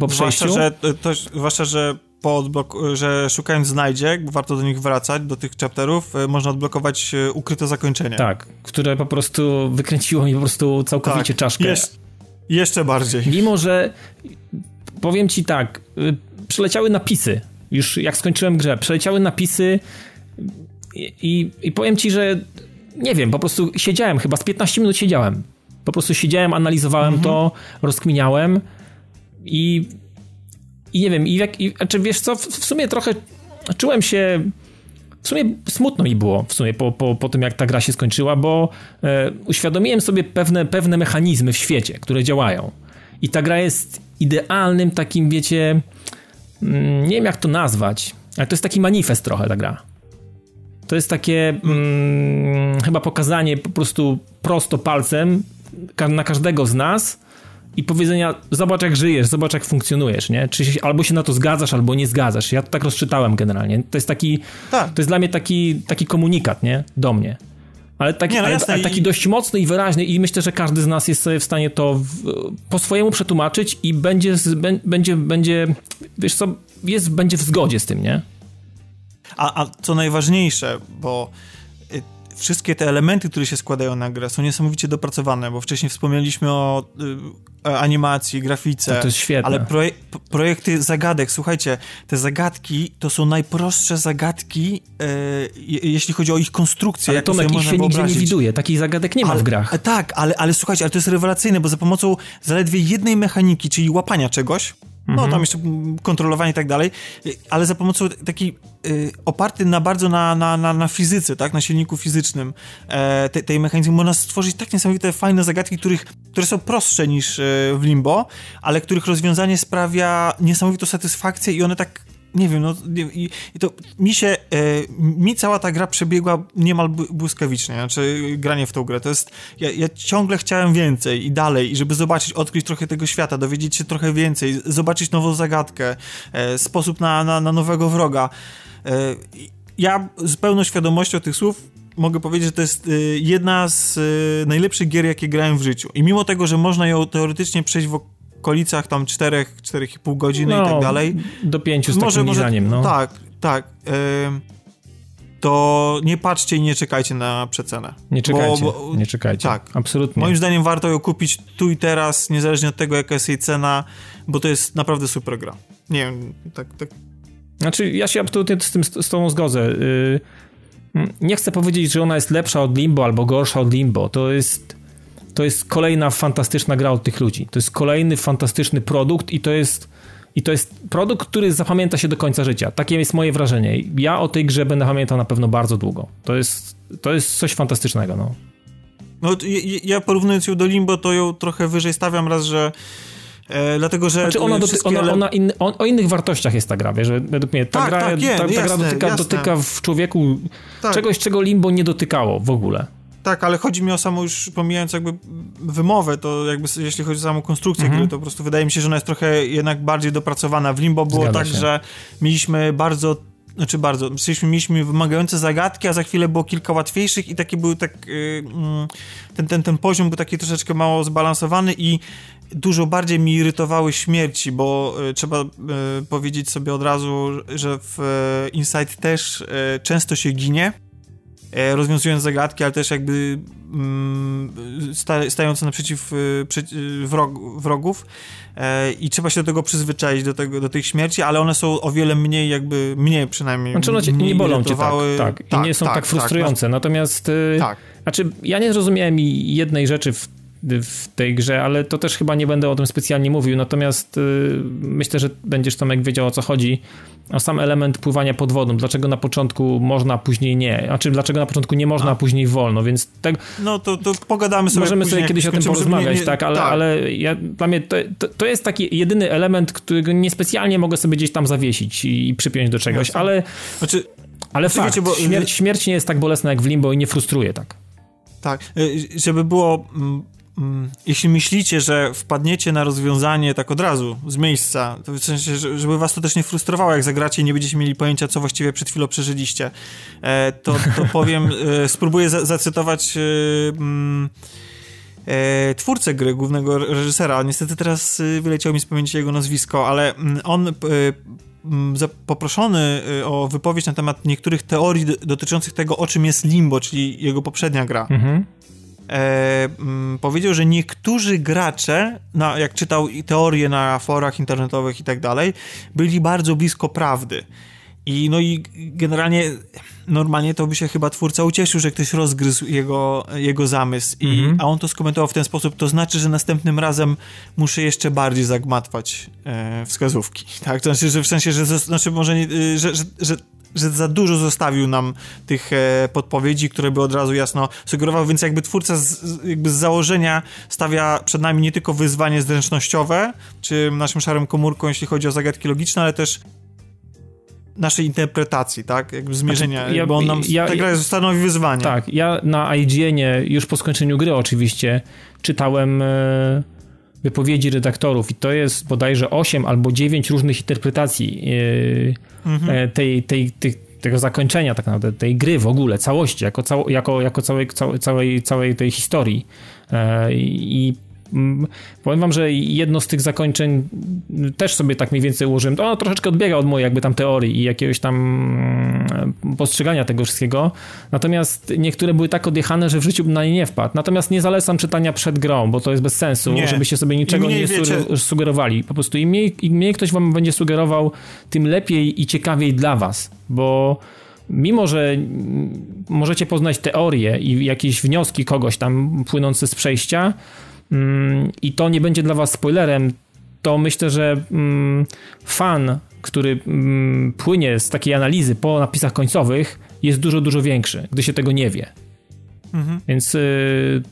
po przejściu. Zwłaszcza, że, to, zwłaszcza, że po odblok- że szukając znajdziek, warto do nich wracać, do tych chapterów, e, można odblokować e, ukryte zakończenie. Tak, które po prostu wykręciło mi po prostu całkowicie tak, czaszkę. Jeszcze bardziej. Mimo, że powiem ci tak, y, przeleciały napisy, już jak skończyłem grę, przeleciały napisy i, i, i powiem ci, że nie wiem, po prostu siedziałem, chyba z 15 minut siedziałem. Po prostu siedziałem, analizowałem mhm. to, rozkminiałem i, i nie wiem, i, jak, i wiesz co, w, w sumie trochę czułem się w sumie smutno mi było w sumie po, po, po tym, jak ta gra się skończyła, bo e, uświadomiłem sobie pewne, pewne mechanizmy w świecie, które działają. I ta gra jest idealnym takim, wiecie, mm, nie wiem jak to nazwać, ale to jest taki manifest trochę ta gra. To jest takie mm, chyba pokazanie po prostu prosto palcem na każdego z nas i powiedzenia, zobacz jak żyjesz, zobacz jak funkcjonujesz, nie? Czy się, albo się na to zgadzasz, albo nie zgadzasz. Ja to tak rozczytałem generalnie. To jest taki, tak. to jest dla mnie taki, taki komunikat, nie? Do mnie. Ale taki, nie, no ale, ale taki i... dość mocny i wyraźny i myślę, że każdy z nas jest sobie w stanie to w, po swojemu przetłumaczyć i będzie, będzie, będzie, wiesz co, jest, będzie w zgodzie z tym, nie? A, a co najważniejsze, bo wszystkie te elementy, które się składają na grę są niesamowicie dopracowane, bo wcześniej wspomnieliśmy o y, animacji, grafice. To, to jest świetne. Ale proje projekty zagadek, słuchajcie, te zagadki to są najprostsze zagadki, y, jeśli chodzi o ich konstrukcję. Ale Tomek, ich się nigdzie nie widuje, takich zagadek nie ale, ma w grach. Tak, ale, ale słuchajcie, ale to jest rewelacyjne, bo za pomocą zaledwie jednej mechaniki, czyli łapania czegoś, no mhm. tam jeszcze kontrolowanie i tak dalej, ale za pomocą takiej y, oparty na bardzo na, na, na, na fizyce, tak, na silniku fizycznym e, te, tej mechanizmu można stworzyć tak niesamowite fajne zagadki, których, które są prostsze niż e, w Limbo, ale których rozwiązanie sprawia niesamowitą satysfakcję i one tak nie wiem, no i, i to mi się, e, mi cała ta gra przebiegła niemal błyskawicznie, znaczy granie w tą grę, to jest, ja, ja, ciągle chciałem więcej i dalej, i żeby zobaczyć, odkryć trochę tego świata, dowiedzieć się trochę więcej, zobaczyć nową zagadkę, e, sposób na, na, na nowego wroga. E, ja z pełną świadomością tych słów mogę powiedzieć, że to jest e, jedna z e, najlepszych gier, jakie grałem w życiu. I mimo tego, że można ją teoretycznie przejść w okolicach tam 4, 4,5 godziny no, i tak dalej. Do 5 z może, takim może, no. Tak, tak. to nie patrzcie i nie czekajcie na przecenę. Nie czekajcie, bo, bo, nie czekajcie. Tak. Absolutnie. Moim zdaniem warto ją kupić tu i teraz, niezależnie od tego, jaka jest jej cena, bo to jest naprawdę super gra. Nie wiem, tak, tak. Znaczy, ja się absolutnie z tym z tobą zgodzę. Yy, nie chcę powiedzieć, że ona jest lepsza od Limbo albo gorsza od Limbo. To jest to jest kolejna fantastyczna gra od tych ludzi. To jest kolejny fantastyczny produkt i to jest i to jest produkt, który zapamięta się do końca życia. Takie jest moje wrażenie. Ja o tej grze będę pamiętał na pewno bardzo długo. To jest, to jest coś fantastycznego, no. No, ja porównując ją do Limbo, to ją trochę wyżej stawiam raz, że E, dlatego, że znaczy ona, doty- ona, ona in, on, o innych wartościach jest ta gra, wiesz, według mnie ta tak, gra, tak, ta, ta jasne, gra dotyka, dotyka w człowieku tak. czegoś, czego Limbo nie dotykało w ogóle. Tak, ale chodzi mi o samą już pomijając jakby wymowę, to jakby jeśli chodzi o samą konstrukcję mhm. gry, to po prostu wydaje mi się, że ona jest trochę jednak bardziej dopracowana. W Limbo było Zgadza tak, się. że mieliśmy bardzo znaczy bardzo, mieliśmy, mieliśmy wymagające zagadki, a za chwilę było kilka łatwiejszych i taki był tak, yy, ten, ten, ten poziom był taki troszeczkę mało zbalansowany i dużo bardziej mi irytowały śmierci, bo y, trzeba y, powiedzieć sobie od razu, że w y, Inside też często się ginie, rozwiązując zagadki, ale też jakby mm, stając naprzeciw e, wrog, wrogów e, i trzeba się do tego przyzwyczaić, do, tego, do tych śmierci, ale one są o wiele mniej jakby, mniej przynajmniej. Znaczy one cię, nie bolą cię tak, tak, tak, i nie są tak, tak, tak frustrujące, tak, natomiast tak. znaczy ja nie zrozumiałem jednej rzeczy w w tej grze, ale to też chyba nie będę o tym specjalnie mówił, natomiast y, myślę, że będziesz Tomek wiedział o co chodzi, o sam element pływania pod wodą, dlaczego na początku można, a później nie, znaczy dlaczego na początku nie można, a, a. później wolno, więc tak... No to, to pogadamy sobie Możemy później, sobie kiedyś o tym porozmawiać, nie, nie, tak, ale, tak. ale ja, dla mnie to, to, to, jest taki jedyny element, którego niespecjalnie mogę sobie gdzieś tam zawiesić i, i przypiąć do czegoś, Jasne. ale... Znaczy, ale fakt, wiecie, bo... śmierć, śmierć nie jest tak bolesna jak w Limbo i nie frustruje tak. Tak, y, żeby było Mm, jeśli myślicie, że wpadniecie na rozwiązanie tak od razu, z miejsca, to w sensie, żeby was to też nie frustrowało, jak zagracie i nie będziecie mieli pojęcia, co właściwie przed chwilą przeżyliście, e, to, to powiem, e, spróbuję zacytować e, mm, twórcę gry, głównego reżysera. Niestety teraz wyleciał mi z pamięci jego nazwisko, ale mm, on poproszony o wypowiedź na temat niektórych teorii dotyczących tego, o czym jest Limbo, czyli jego poprzednia gra. Mhm e, mm, powiedział, że niektórzy gracze, jak czytał teorie na forach internetowych i tak dalej, byli bardzo blisko prawdy. I no i generalnie normalnie to by się chyba twórca ucieszył, że ktoś rozgryzł jego, jego zamysł. I, mm -hmm. A on to skomentował w ten sposób, to znaczy, że następnym razem muszę jeszcze bardziej zagmatwać e, wskazówki. Tak? To znaczy, że w sensie, że znaczy może nie, że, że, że że za dużo zostawił nam tych e, podpowiedzi, które by od razu jasno sugerowały, więc jakby twórca z, jakby z założenia stawia przed nami nie tylko wyzwanie zręcznościowe, czy naszym szarym komórką, jeśli chodzi o zagadki logiczne, ale też naszej interpretacji, tak? Jakby zmierzenia, znaczy, ja, bo on nam, ja, ta gra stanowi wyzwanie. Tak, ja na IGN-ie już po skończeniu gry oczywiście czytałem... E wypowiedzi redaktorów i to jest bodajże 8 albo 9 różnych interpretacji e, mhm. E, tej, tej, tej, tego zakończenia tak naprawdę, tej gry w ogóle, całości, jako, cało, jako, jako całej, całej, całej tej historii. E, I powiem wam, że jedno z tych zakończeń też sobie tak mniej więcej ułożyłem. To ono troszeczkę odbiega od mojej jakby tam teorii i jakiegoś tam mm, postrzegania tego wszystkiego. Natomiast niektóre były tak odjechane, że w życiu bym na nie nie wpadł. Natomiast nie zalecam czytania przed grą, bo to jest bez sensu, nie. żebyście sobie niczego nie wiecie... sugerowali. Po prostu im mniej, im mniej ktoś wam będzie sugerował, tym lepiej i ciekawiej dla was, bo mimo że możecie poznać teorię i jakieś wnioski kogoś tam płynące z przejścia, Mm, i to nie będzie dla was spoilerem, to myślę, że mm, fan, który mm, płynie z takiej analizy po napisach końcowych, jest dużo, dużo większy, gdy się tego nie wie. Mhm. Więc y,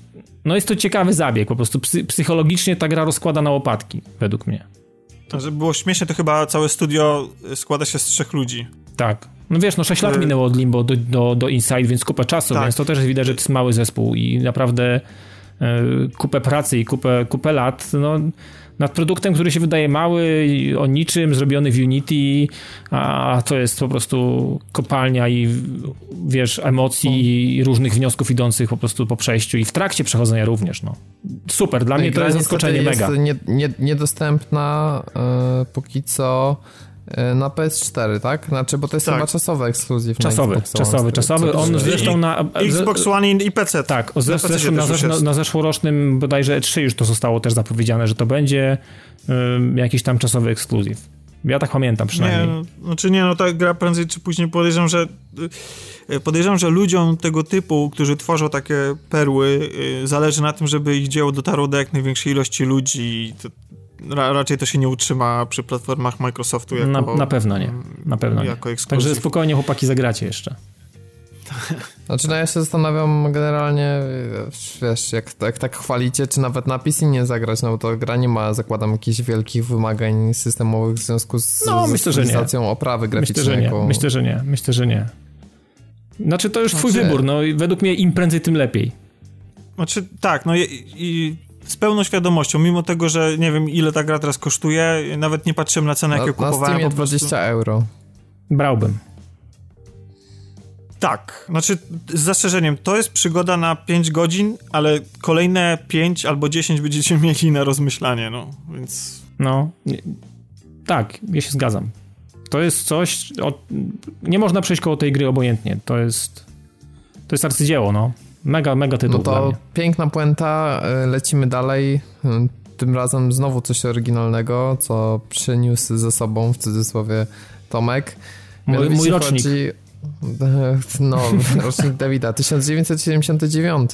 no jest to ciekawy zabieg, po prostu psychologicznie ta gra rozkłada na łopatki, według mnie. To, żeby było śmieszne, to chyba całe studio składa się z trzech ludzi. Tak. No wiesz, no 6 lat y- minęło od Limbo do, do, do Inside, więc kupa czasu, tak. więc to też widać, że to jest mały zespół i naprawdę kupę pracy i kupę, kupę lat, no nad produktem, który się wydaje mały, o niczym, zrobiony w Unity, a to jest po prostu kopalnia i wiesz, emocji i różnych wniosków idących po prostu po przejściu i w trakcie przechodzenia również, no. Super, dla no mnie to jest zaskoczenie mega. jest nie, nie, niedostępna yy, póki co E, na PS4, tak? Znaczy, bo to jest tak. chyba czasowy ekskluzyw. Czasowy, czasowy, czasowy. On zresztą na... Xbox One i PC. Tak, zresztą na, na, na zeszłorocznym bodajże E3 już to zostało też zapowiedziane, że to będzie um, jakiś tam czasowy ekskluzyw. Ja tak pamiętam przynajmniej. Nie, no, znaczy nie, no ta gra prędzej czy później podejrzewam, że y, podejrzewam, że ludziom tego typu, którzy tworzą takie perły, y, zależy na tym, żeby ich dzieło dotarło do jak największej ilości ludzi. To, ra, raczej to się nie utrzyma przy platformach Microsoftu jako, na, na pewno nie, na pewno nie. Także spokojnie chłopaki zagracie jeszcze. Znaczy, no ja się zastanawiam generalnie, wiesz, jak, jak tak chwalicie, czy nawet na PC nie zagrać, no bo to gra nie ma, zakładam, jakichś wielkich wymagań systemowych w związku z, no, myślę, oprawy graficznej. Myślę, że nie. Myślę, że nie. Myślę, że nie. Znaczy, to już twój znaczy... wybór, no według mnie im prędzej, tym lepiej. Znaczy, tak, no i, i z pełną świadomością, mimo tego, że nie wiem ile ta gra teraz kosztuje, nawet nie patrzyłem na cenę, jaką kupowałem. Na po prostu... 20 euro. Brałbym. Tak, znaczy z zastrzeżeniem, to jest przygoda na 5 godzin, ale kolejne 5 albo 10 będziecie mieli na rozmyślanie, no, więc... No, nie, tak, ja się zgadzam. To jest coś, o, nie można przejść koło tej gry obojętnie, to jest, to jest arcydzieło, no. Mega, mega tytuł. No to piękna puenta, y, lecimy dalej. Y, tym razem znowu coś oryginalnego, co przyniósł ze sobą w cudzysłowie Tomek. Mój, mój rocznik. Chodzi, no, rocznik Dawida, 1979.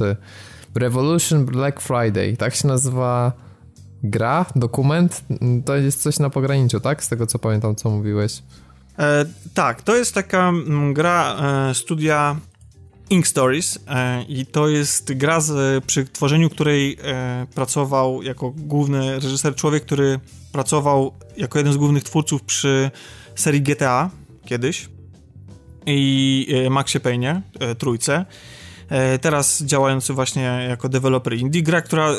Revolution Black Friday, tak się nazywa gra, dokument. To jest coś na pograniczu, tak? Z tego co pamiętam, co mówiłeś. E, tak, to jest taka mm, gra e, studia Ink Stories e, i to jest gra, z, przy tworzeniu której e, pracował jako główny reżyser człowiek, który pracował jako jeden z głównych twórców przy serii GTA kiedyś i e, Maxie Payne, trójce. Teraz działający właśnie jako deweloper indie. Gra, która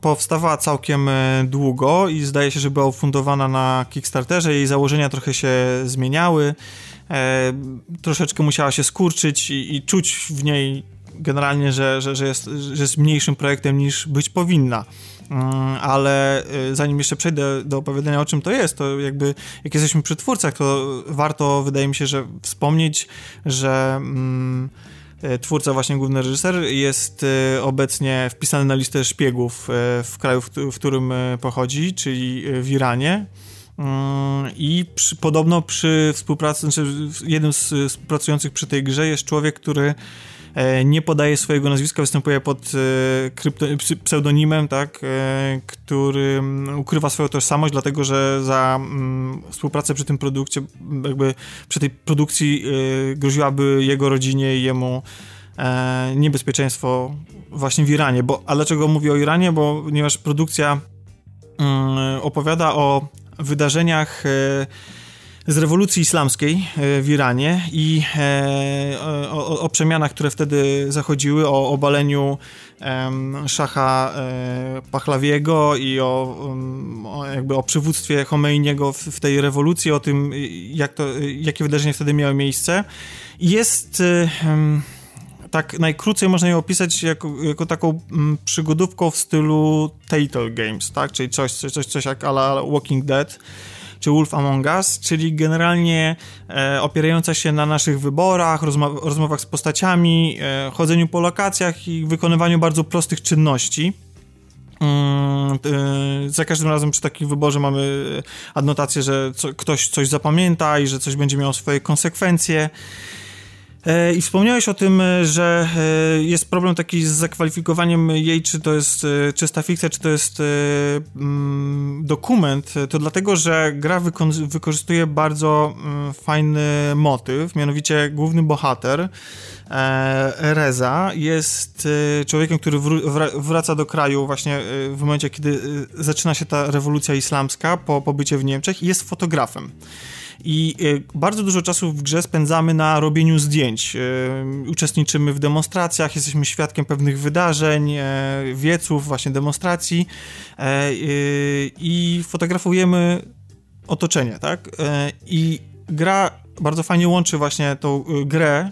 powstawała całkiem długo i zdaje się, że była ufundowana na Kickstarterze. Jej założenia trochę się zmieniały e, troszeczkę musiała się skurczyć i, i czuć w niej generalnie, że, że, że, jest, że jest mniejszym projektem niż być powinna. Mm, ale e, zanim jeszcze przejdę do opowiadania o czym to jest, to jakby jak jesteśmy przy twórcach, to warto, wydaje mi się, że wspomnieć, że mm, e, twórca, właśnie główny reżyser, jest e, obecnie wpisany na listę szpiegów w kraju, w którym pochodzi, czyli w Iranie. Mm, I przy, podobno przy współpracy, znaczy jednym z współpracujących przy tej grze jest człowiek, który e, nie podaje swojego nazwiska, występuje pod e, krypto, pseudonimem, tak, e, który mm, ukrywa swoją tożsamość, dlatego że za mm, współpracę przy tym produkcie, jakby przy tej produkcji groziłaby jego rodzinie i jemu niebezpieczeństwo właśnie w Iranie. Bo, a dlaczego mówię o Iranie? Bo ponieważ produkcja opowiada o wydarzeniach e, z rewolucji islamskiej e, w Iranie i e, o, o, przemianach, które wtedy zachodziły, o obaleniu szacha Pachlawiego i o, jakby o przywództwie Chomeiniego w, w, tej rewolucji, o tym, jak to, jakie wydarzenia wtedy miały miejsce. Jest tak najkrócej można ją opisać jako, jako taką mm, przygodówką w stylu Telltale Games, tak? Czyli coś, coś, coś, coś jak ala Walking Dead czy Wolf Among Us, czyli generalnie e, opierająca się na naszych wyborach, rozma rozmowach z postaciami, e, chodzeniu po lokacjach i wykonywaniu bardzo prostych czynności. Mm, e, za każdym razem przy takim wyborze mamy adnotację, że co, ktoś coś zapamięta i że coś będzie miało swoje konsekwencje. E, I wspomniałeś o tym, e, że e, jest problem taki z zakwalifikowaniem jej, czy to jest czysta fikcja, czy to jest mm, dokument. To dlatego, że gra wykorzystuje bardzo mm, fajny motyw, mianowicie główny bohater. Reza jest człowiekiem, który wraca do kraju właśnie w momencie, kiedy zaczyna się ta rewolucja islamska po pobycie w Niemczech i jest fotografem. I bardzo dużo czasu w grze spędzamy na robieniu zdjęć. Uczestniczymy w demonstracjach, jesteśmy świadkiem pewnych wydarzeń, wieców, właśnie demonstracji i fotografujemy otoczenie, tak? I gra bardzo fajnie łączy właśnie tą y, grę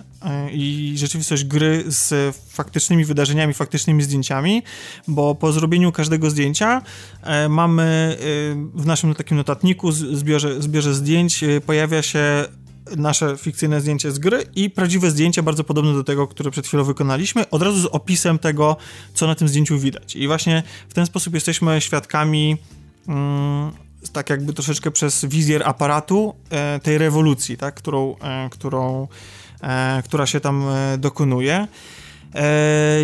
y, i rzeczywistość gry z faktycznymi wydarzeniami, faktycznymi zdjęciami, bo po zrobieniu każdego zdjęcia e, mamy y, w naszym takim notatniku, zbiorze, zbiorze zdjęć, pojawia się nasze fikcyjne zdjęcie z gry i prawdziwe zdjęcie, bardzo podobne do tego, które przed chwilą wykonaliśmy, od razu z opisem tego, co na tym zdjęciu widać. I właśnie w ten sposób jesteśmy świadkami mm, tak jakby troszeczkę przez wizjer aparatu e, tej rewolucji, tak, którą, e, którą, e, która się tam dokonuje.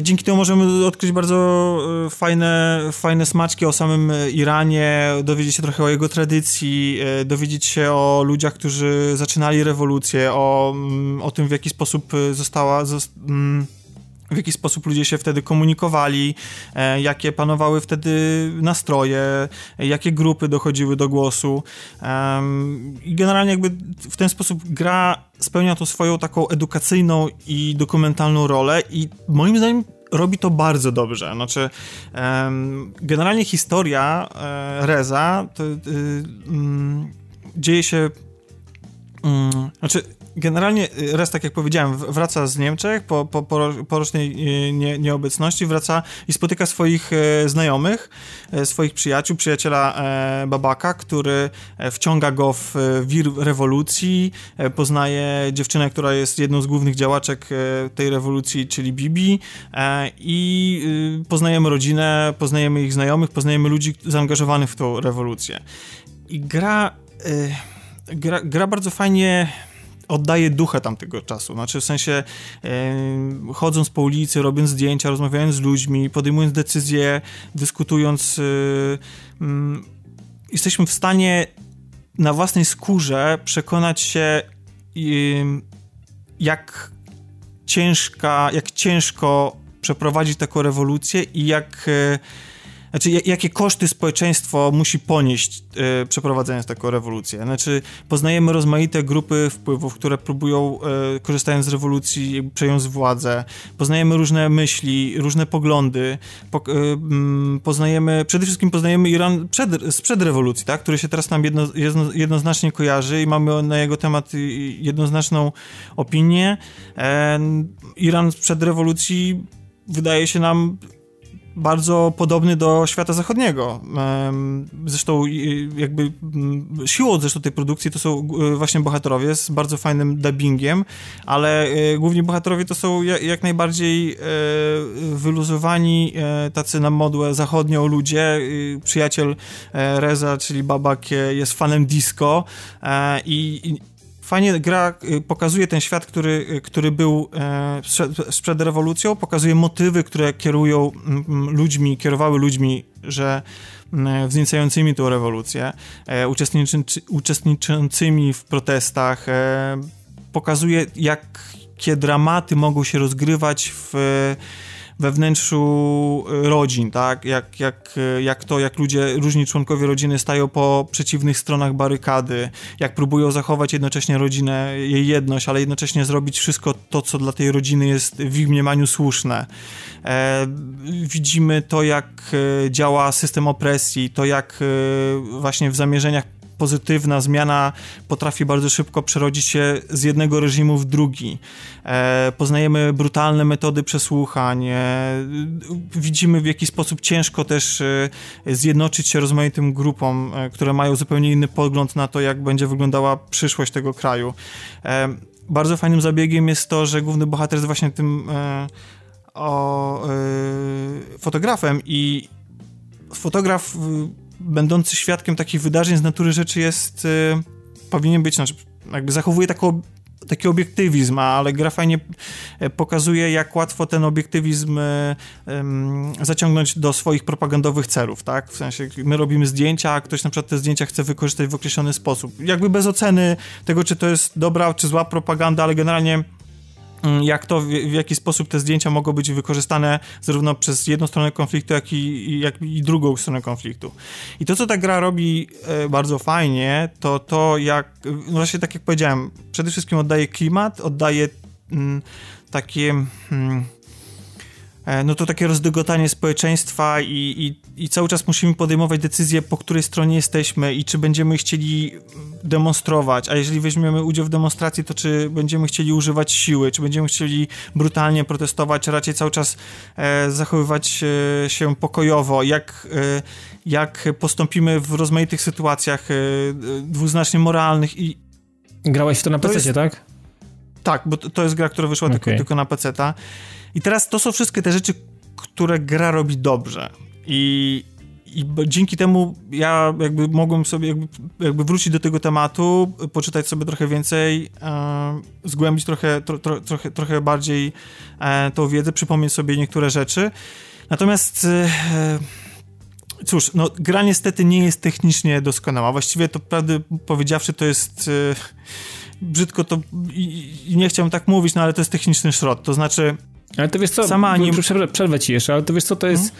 Dzięki temu możemy odkryć bardzo fajne, fajne smaczki o samym Iranie, dowiedzieć się trochę o jego tradycji, dowiedzieć się o ludziach, którzy zaczynali rewolucję, o, mm, o tym, w jaki sposób została. Zost mm, w jaki sposób ludzie się wtedy komunikowali, e, jakie panowały wtedy nastroje, jakie grupy dochodziły do głosu. I generalnie jakby w ten sposób gra spełnia to swoją taką edukacyjną i dokumentalną rolę i moim zdaniem robi to bardzo dobrze. Znaczy, generalnie historia e, Reza to, y, mm, dzieje się mm, znaczy, generalnie y, raz, tak jak powiedziałem, wraca z Niemczech po, po, po rocznej y, nie, nieobecności, wraca i spotyka swoich e, znajomych, e, swoich przyjaciół, przyjaciela e, Babaka, który wciąga go w wir rewolucji, poznaje dziewczynę, która jest jedną z głównych działaczek tej rewolucji, czyli Bibi i y, poznajemy rodzinę, poznajemy ich znajomych, poznajemy ludzi zaangażowanych w tą rewolucję. I gra, gra, gra bardzo fajnie oddaje duchę tamtego czasu. Znaczy w sensie chodząc po ulicy, robiąc zdjęcia, rozmawiając z ludźmi, podejmując decyzje, dyskutując, e, mm, jesteśmy w stanie na własnej skórze przekonać się, jak ciężka, jak ciężko przeprowadzić taką rewolucję i jak e, znaczy, jakie koszty społeczeństwo musi ponieść e, przeprowadzając taką rewolucję. Znaczy, poznajemy rozmaite grupy wpływów, które próbują, e, korzystając z rewolucji, przejąć władzę. Poznajemy różne myśli, różne poglądy. Po, e, m, poznajemy, przede wszystkim poznajemy Iran przed, sprzed rewolucji, tak? który się teraz nam jedno, jedno, jednoznacznie kojarzy i mamy na jego temat jednoznaczną opinię. E, Iran sprzed rewolucji wydaje się nam bardzo podobny do świata zachodniego. Zresztą jakby siłą zresztą tej produkcji to są e, właśnie bohaterowie z bardzo fajnym dubbingiem, ale e, główni bohaterowie to są jak najbardziej e, wyluzowani, tacy na modłę zachodnią ludzie. Przyjaciel Reza, czyli Babak jest fanem disco i fajnie gra y, pokazuje ten świat, który, y, który był e, przed, rewolucją, pokazuje motywy, które kierują ludźmi, kierowały ludźmi, że wzniecającymi tę rewolucję, e, uczestniczy, uczestniczącymi w protestach, e, pokazuje, jakie dramaty mogą się rozgrywać w we wnętrzu y, rodzin, tak? Jak, jak, y, jak to, jak ludzie, różni członkowie rodziny stają po przeciwnych stronach barykady, jak próbują zachować jednocześnie rodzinę, jej jedność, ale jednocześnie zrobić wszystko to, co dla tej rodziny jest w ich mniemaniu słuszne. E, widzimy to, jak e, działa system opresji, to jak właśnie w zamierzeniach pozytywna zmiana potrafi bardzo szybko przerodzić się z jednego reżimu w drugi. E, poznajemy brutalne metody przesłuchań, e, widzimy w jaki sposób ciężko też e, zjednoczyć się rozmaitym grupom, e, które mają zupełnie inny pogląd na to, jak będzie wyglądała przyszłość tego kraju. E, bardzo fajnym zabiegiem jest to, że główny bohater jest właśnie tym e, o, fotografem i fotograf będący świadkiem takich wydarzeń z natury rzeczy jest, y, powinien być, znaczy jakby zachowuje taką taki obiektywizm, ale gra fajnie e, pokazuje, jak łatwo ten obiektywizm um, zaciągnąć do swoich propagandowych celów, tak? W sensie, my robimy zdjęcia, a ktoś na przykład te zdjęcia chce wykorzystać w określony sposób. Jakby bez oceny tego, czy to jest dobra, czy zła propaganda, ale generalnie jak to, w jaki sposób te zdjęcia mogą być wykorzystane zarówno przez jedną stronę konfliktu, jak i, jak i drugą stronę konfliktu. I to, co ta gra robi e, bardzo fajnie, to to, jak, no właśnie tak jak powiedziałem, przede wszystkim oddaje klimat, oddaje mm, takie... Mm, no to takie rozdygotanie społeczeństwa i, i, i, cały czas musimy podejmować decyzje, po której stronie jesteśmy i czy będziemy chcieli demonstrować, a jeżeli weźmiemy udział w demonstracji, to czy będziemy chcieli używać siły, czy będziemy chcieli brutalnie protestować, czy raczej cały czas e, zachowywać e, się pokojowo, jak, e, jak postąpimy w rozmaitych sytuacjach e, dwuznacznie moralnych i... Grałeś w to na PC, tak? Tak, bo to, jest gra, która wyszła okay. tylko, tylko na PC-ta. I teraz to są wszystkie te rzeczy, które gra robi dobrze. I, i dzięki temu ja jakby mogłem sobie jakby, jakby wrócić do tego tematu, poczytać sobie trochę więcej, e, zgłębić trochę, tro, tro, trochę, trochę bardziej e, tą wiedzę, przypomnieć sobie niektóre rzeczy. Natomiast e, cóż, no gra niestety nie jest technicznie doskonała. Właściwie to prawdę powiedziawszy to jest e, brzydko to i, i, nie chciałem tak mówić, no ale to jest techniczny szrot. To znaczy ale to wiesz co, Sama nie... przerwę ci jeszcze, ale to wiesz co, to jest,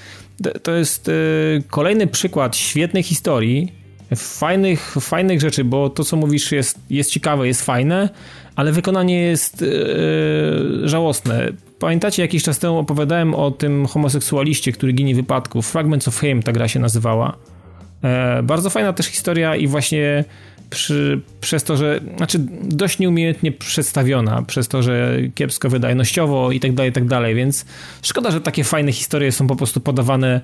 hmm? to jest yy, kolejny przykład świetnej historii, fajnych, fajnych rzeczy, bo to co mówisz jest, jest ciekawe, jest fajne, ale wykonanie jest yy, żałosne. Pamiętacie, jakiś czas temu opowiadałem o tym homoseksualiście, który ginie w wypadku. Fragments of Him ta gra się nazywała. E, bardzo fajna też historia i właśnie przy, przez to, że, znaczy dość nieumiejętnie przedstawiona, przez to, że kiepsko wydajnościowo i tak dalej, i tak dalej, więc szkoda, że takie fajne historie są po prostu podawane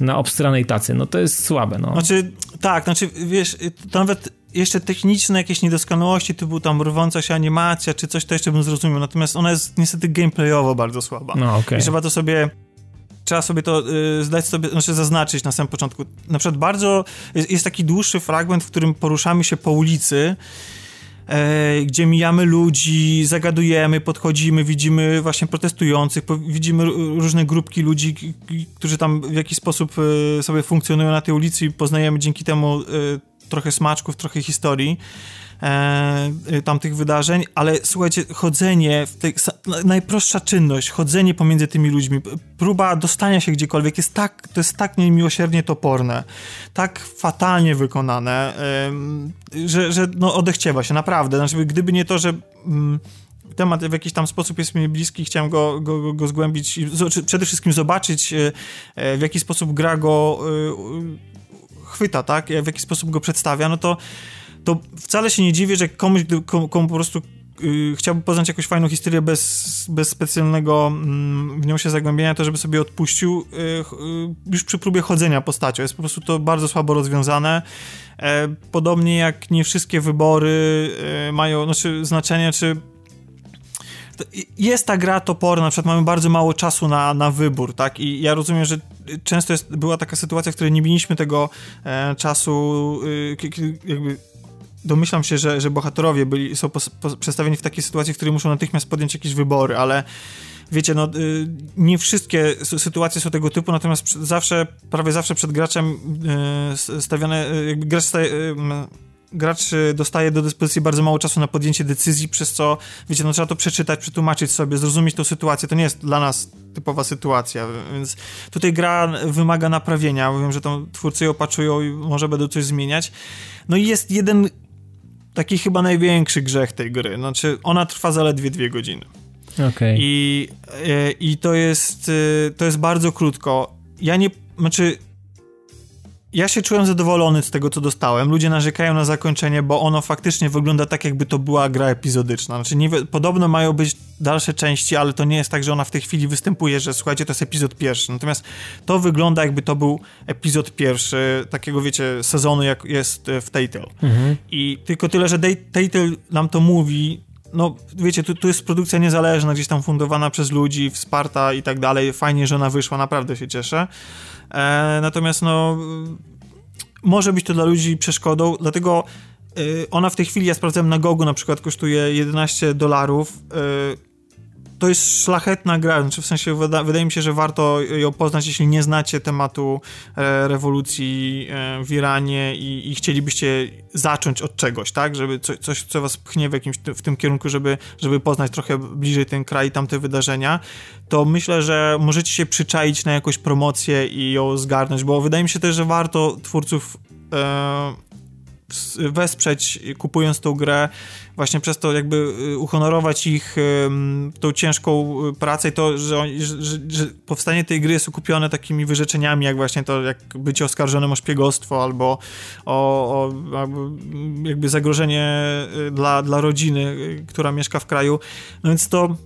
na obstranej tacy, no to jest słabe, no. Znaczy, tak, znaczy, wiesz, to nawet jeszcze techniczne jakieś niedoskonałości, typu tam rwąca się animacja, czy coś, to jeszcze bym zrozumiał, natomiast ona jest niestety gameplayowo bardzo słaba. No, okay. I trzeba to sobie trzeba sobie to y, zdać sobie, znaczy zaznaczyć na samym początku. Na przykład bardzo, jest, jest taki dłuższy fragment, w którym poruszamy się po ulicy, e, gdzie mijamy ludzi, zagadujemy, podchodzimy, widzimy właśnie protestujących, widzimy różne grupki ludzi, którzy tam w jakiś sposób e, sobie funkcjonują na tej ulicy i poznajemy dzięki temu e, trochę smaczków, trochę historii e, y, tamtych wydarzeń, ale słuchajcie, chodzenie, tej, najprostsza czynność, chodzenie pomiędzy tymi ludźmi, próba dostania się gdziekolwiek jest tak, to jest tak niemiłosiernie toporne, tak fatalnie wykonane, e, że, że no odechciewa się, naprawdę. Znaczy, gdyby nie to, że... Mm, temat w jakiś tam sposób jest mi bliski, chciałem go, go, go zgłębić i przede wszystkim zobaczyć, e, e, w jaki sposób gra go e, chwyta, tak? W jaki sposób go przedstawia, no to to wcale się nie dziwię, że komuś, komu, komu po prostu yy, chciałby poznać jakąś fajną historię bez, bez specjalnego yy, w nią się zagłębienia, to żeby sobie odpuścił yy, już przy próbie chodzenia postacią. Jest po prostu to bardzo słabo rozwiązane. E, podobnie jak nie wszystkie wybory mają znaczy, znaczenie, czy jest ta gra toporna, na przykład mamy bardzo mało czasu na, na wybór, tak? I ja rozumiem, że często jest, była taka sytuacja, w której nie mieliśmy tego e, czasu, y, jakby domyślam się, że, że bohaterowie byli, są pos, pos, przedstawieni w takiej sytuacji, w której muszą natychmiast podjąć jakieś wybory, ale wiecie, no y, nie wszystkie sytuacje są tego typu, natomiast zawsze, prawie zawsze przed graczem y, stawiane, jakby gracz staje, gracz dostaje do dyspozycji bardzo mało czasu na podjęcie decyzji, przez co, wiecie, no trzeba to przeczytać, przetłumaczyć sobie, zrozumieć tą sytuację. To nie jest dla nas typowa sytuacja, więc tutaj gra wymaga naprawienia. Wiem, że tam twórcy ją opatrują i może będą coś zmieniać. No i jest jeden taki chyba największy grzech tej gry. Znaczy, ona trwa zaledwie dwie godziny. Okay. I, e, I to jest e, to jest bardzo krótko. Ja nie, znaczy ja się czułem zadowolony z tego, co dostałem. Ludzie narzekają na zakończenie, bo ono faktycznie wygląda tak, jakby to była gra epizodyczna. Znaczy, nie, podobno mają być dalsze części, ale to nie jest tak, że ona w tej chwili występuje, że słuchajcie, to jest epizod pierwszy. Natomiast to wygląda, jakby to był epizod pierwszy takiego, wiecie, sezonu, jak jest w Telltale. Mhm. I tylko tyle, że Telltale nam to mówi, no wiecie, tu, tu jest produkcja niezależna, gdzieś tam fundowana przez ludzi, wsparta i tak dalej. Fajnie, że ona wyszła, naprawdę się cieszę. E, natomiast no może być to dla ludzi przeszkodą, dlatego e, ona w tej chwili, ja sprawdzałem na Gogu na przykład, kosztuje 11 dolarów. E, to jest szlachetna gra, znaczy w sensie wyda, wydaje mi się, że warto ją poznać, jeśli nie znacie tematu e, rewolucji e, w Iranie i, i, chcielibyście zacząć od czegoś, tak, żeby co, coś, co was pchnie w jakimś w tym kierunku, żeby, żeby poznać trochę bliżej ten kraj i tamte wydarzenia, to myślę, że możecie się przyczaić na jakąś promocję i ją zgarnąć, bo wydaje mi się też, że warto twórców e, wesprzeć kupując tą grę, właśnie przez to jakby y, uhonorować ich tą ciężką y, pracę i to, że, że, że, powstanie tej gry jest okupione takimi wyrzeczeniami, jak właśnie to, jak być oskarżonym o szpiegostwo albo o, o albo jakby zagrożenie y, dla, dla rodziny, która mieszka w kraju. No więc to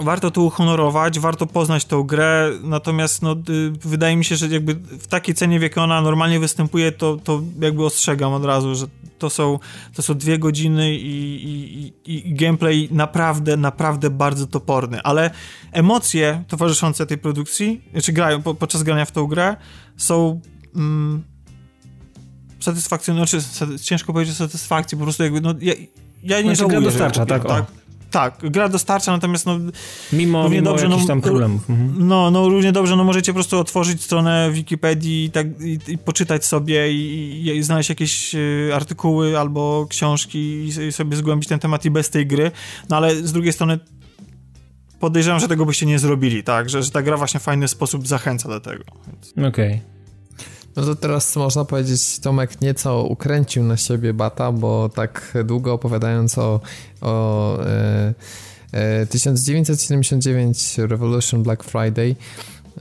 warto to uhonorować, warto poznać tą grę, natomiast no, wydaje mi się, że jakby w takiej cenie, w jakiej ona normalnie występuje, to, to jakby ostrzegam od razu, że to są, to są dwie godziny i, i, i gameplay naprawdę, naprawdę bardzo toporny, ale emocje towarzyszące tej produkcji, czy grają po, podczas grania w tą grę, są mm, satysfakcjonujące, znaczy, ciężko powiedzieć o satysfakcji, po prostu jakby, no, ja, ja nie znaczy, żałuję, dostarcza, tak, tak? Tak, gra dostarcza, natomiast no... Mimo, równie mimo dobrze, jakichś no, tam problemów. Mhm. No, no, równie dobrze, no możecie po prostu otworzyć stronę Wikipedii i, tak, i, i poczytać sobie i, i, znaleźć jakieś y, artykuły albo książki i, i sobie zgłębić ten temat i bez tej gry, no ale z drugiej strony podejrzewam, że tego byście nie zrobili, tak, że, że ta gra właśnie w fajny sposób zachęca do tego. Okej. Okay. No to teraz można powiedzieć, Tomek nieco ukręcił na siebie bata, bo tak długo opowiadając o, o e, e, 1979 Revolution Black Friday,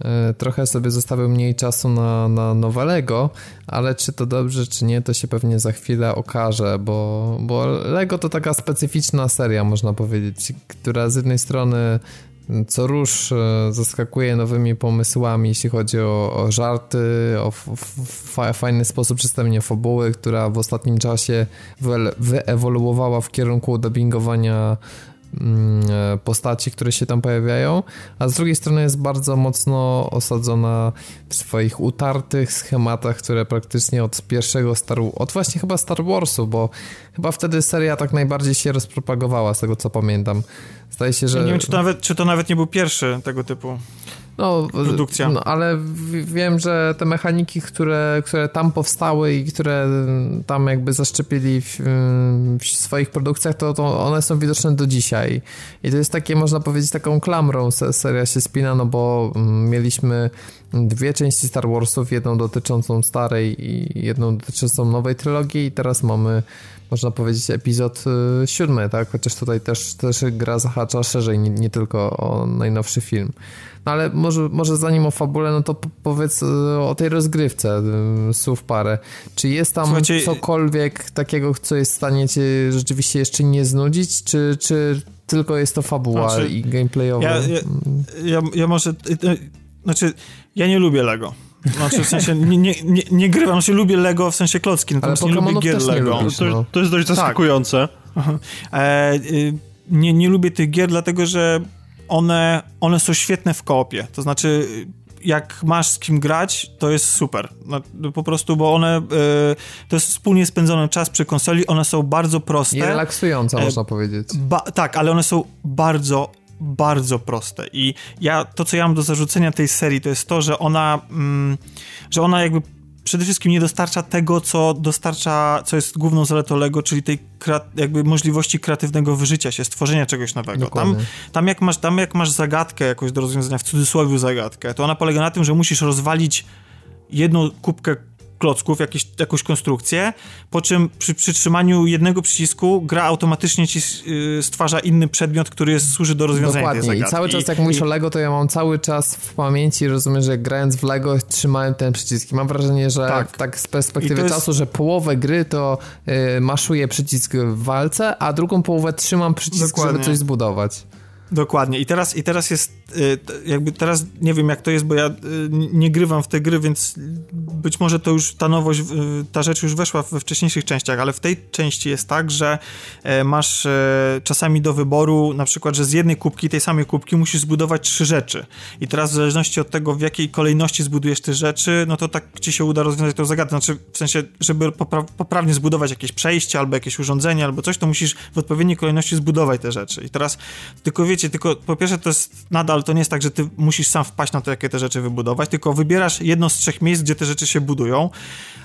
e, trochę sobie zostawił mniej czasu na, na nowelego, ale czy to dobrze, czy nie, to się pewnie za chwilę okaże, bo, bo Lego to taka specyficzna seria, można powiedzieć, która z jednej strony co rusz e, zaskakuje nowymi pomysłami, jeśli chodzi o, o żarty, o fajny sposób przedstawienia fabuły, która w ostatnim czasie wyewoluowała w kierunku dubbingowania postaci, które się tam pojawiają, a z drugiej strony jest bardzo mocno osadzona w swoich utartych schematach, które praktycznie od pierwszego Star od właśnie chyba Star Warsu, bo chyba wtedy seria tak najbardziej się rozpropagowała, z tego co pamiętam. Zdaje się, że... Ja nie wiem, czy to, nawet, czy to nawet nie był pierwszy tego typu no, produkcja. No, ale wiem, że te mechaniki, które, które tam powstały i które tam jakby zaszczepili w, w swoich produkcjach, to, to one są widoczne do dzisiaj. I to jest takie, można powiedzieć, taką klamrą seria się spina, no bo mm, mieliśmy dwie części Star Warsów, jedną dotyczącą starej i jedną dotyczącą nowej trylogii i teraz mamy można powiedzieć, epizod y, siódmy, tak? Chociaż tutaj też, też gra zahacza szerzej, nie, nie tylko o najnowszy film. No ale może, może zanim o fabule, no to powiedz y, o tej rozgrywce, y, słów parę. Czy jest tam Słuchajcie... cokolwiek takiego, co jest w stanie cię rzeczywiście jeszcze nie znudzić, czy, czy tylko jest to fabuła znaczy, i gameplayowa? Ja, ja, ja, ja może... Znaczy, ja nie lubię Lego. Znaczy w sensie nie, nie, nie, nie grywam, znaczy lubię Lego w sensie klocki, natomiast nie lubię gier Lego. Lubisz, no. to, to, jest dość tak. zaskakujące. Tak. E, y, nie, nie lubię tych gier, dlatego że one, one są świetne w koopie. To znaczy jak masz z kim grać, to jest super. No, po prostu, bo one y, to jest wspólnie spędzony czas przy konsoli, one są bardzo proste. I relaksujące, e, można powiedzieć. Ba, tak, ale one są bardzo, bardzo proste i ja, to co ja mam do zarzucenia tej serii, to jest to, że ona, mm, że ona jakby przede wszystkim nie dostarcza tego, co dostarcza, co jest główną zaletą Lego, czyli tej jakby możliwości kreatywnego wyżycia się, stworzenia czegoś nowego. Tam, tam, jak masz, tam jak masz zagadkę jakoś do rozwiązania, w cudzysłowie zagadkę, to ona polega na tym, że musisz rozwalić jedną kubkę klocków, jakieś, jakąś konstrukcję, po czym przy przytrzymaniu jednego przycisku gra automatycznie ci y, stwarza inny przedmiot, który jest, służy do rozwiązania Dokładnie. tej zagadki. I cały czas jak mówisz I... o Lego, to ja mam cały czas w pamięci, rozumiem, że grając w Lego trzymałem ten przycisk. I mam wrażenie, że tak, tak z perspektywy jest... czasu, że połowę gry to y, maszuję przycisk w walce, a drugą połowę trzymam przycisk, Dokładnie. żeby coś zbudować. Dokładnie. I teraz, i teraz jest, y, jakby teraz nie wiem jak to jest, bo ja y, nie grywam w te gry, więc być może to już ta nowość, ta rzecz już weszła we wcześniejszych częściach, ale w tej części jest tak, że e, masz e, czasami do wyboru na przykład, że z jednej kubki, tej samej kubki musisz zbudować trzy rzeczy. I teraz w zależności od tego, w jakiej kolejności zbudujesz te rzeczy, no to tak ci się uda rozwiązać tą zagadkę. Znaczy, w sensie, żeby popra poprawnie zbudować jakieś przejście albo jakieś urządzenie albo coś, to musisz w odpowiedniej kolejności zbudować te rzeczy. I teraz, tylko wiecie, tylko po pierwsze to jest nadal, to nie jest tak, że ty musisz sam wpaść na to, jakie te rzeczy wybudować, tylko wybierasz jedno z trzech miejsc, gdzie te rzeczy się budują,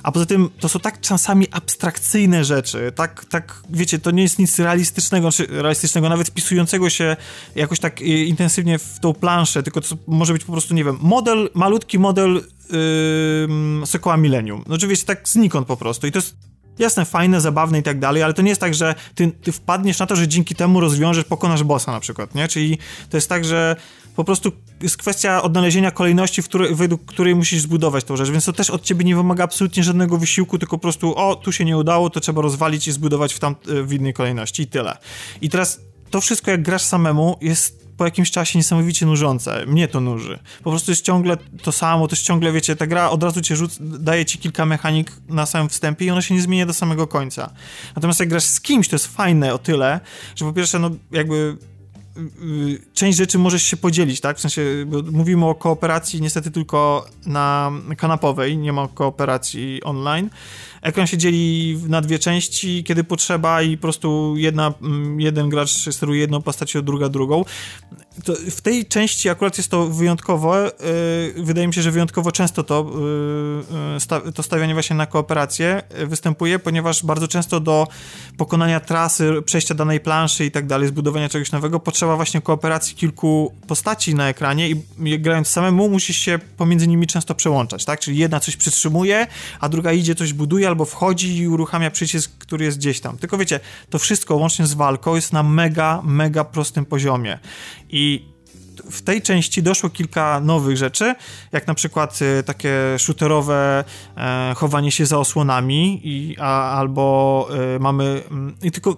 a poza tym to są tak czasami abstrakcyjne rzeczy, tak, tak wiecie, to nie jest nic realistycznego, czy realistycznego, nawet wpisującego się jakoś tak y, intensywnie w tą planszę, tylko to może być po prostu, nie wiem, model, malutki model yy, Sokoła Millennium. No oczywiście tak znikąd po prostu i to jest Jasne, fajne, zabawne i tak dalej, ale to nie jest tak, że ty, ty wpadniesz na to, że dzięki temu rozwiążesz, pokonasz bossa na przykład, nie? Czyli to jest tak, że po prostu jest kwestia odnalezienia kolejności, w której, według której musisz zbudować tą rzecz, więc to też od ciebie nie wymaga absolutnie żadnego wysiłku, tylko po prostu o, tu się nie udało, to trzeba rozwalić i zbudować w, tam, w innej kolejności i tyle. I teraz to wszystko, jak grasz samemu, jest po jakimś czasie niesamowicie nużące. Mnie to nuży. Po prostu jest ciągle to samo, to jest ciągle, wiecie, ta gra od razu cię rzuc, daje ci kilka mechanik na samym wstępie i ona się nie zmienia do samego końca. Natomiast jak grasz z kimś, to jest fajne o tyle, że po pierwsze, no jakby część rzeczy możesz się podzielić, tak? W sensie, mówimy o kooperacji niestety tylko na kanapowej, nie ma kooperacji online. Ekran się dzieli na dwie części, kiedy potrzeba i po prostu jedna, mm, jeden gracz steruje jedną postacią, druga drugą. To w tej części akurat jest to wyjątkowo, yy, wydaje mi się, że wyjątkowo często to, yy, sta to stawianie właśnie na kooperację występuje, ponieważ bardzo często do pokonania trasy, przejścia danej planszy i tak dalej, zbudowania czegoś nowego, potrzeba właśnie kooperacji kilku postaci na ekranie i grając samemu musisz się pomiędzy nimi często przełączać, tak? Czyli jedna coś przytrzymuje, a druga idzie, coś buduje albo wchodzi i uruchamia przycisk, który jest gdzieś tam. Tylko wiecie, to wszystko łącznie z walką jest na mega, mega prostym poziomie. I w tej części doszło kilka nowych rzeczy, jak na przykład y, takie shooterowe e, chowanie się za osłonami i, a, albo y, mamy mm, i tylko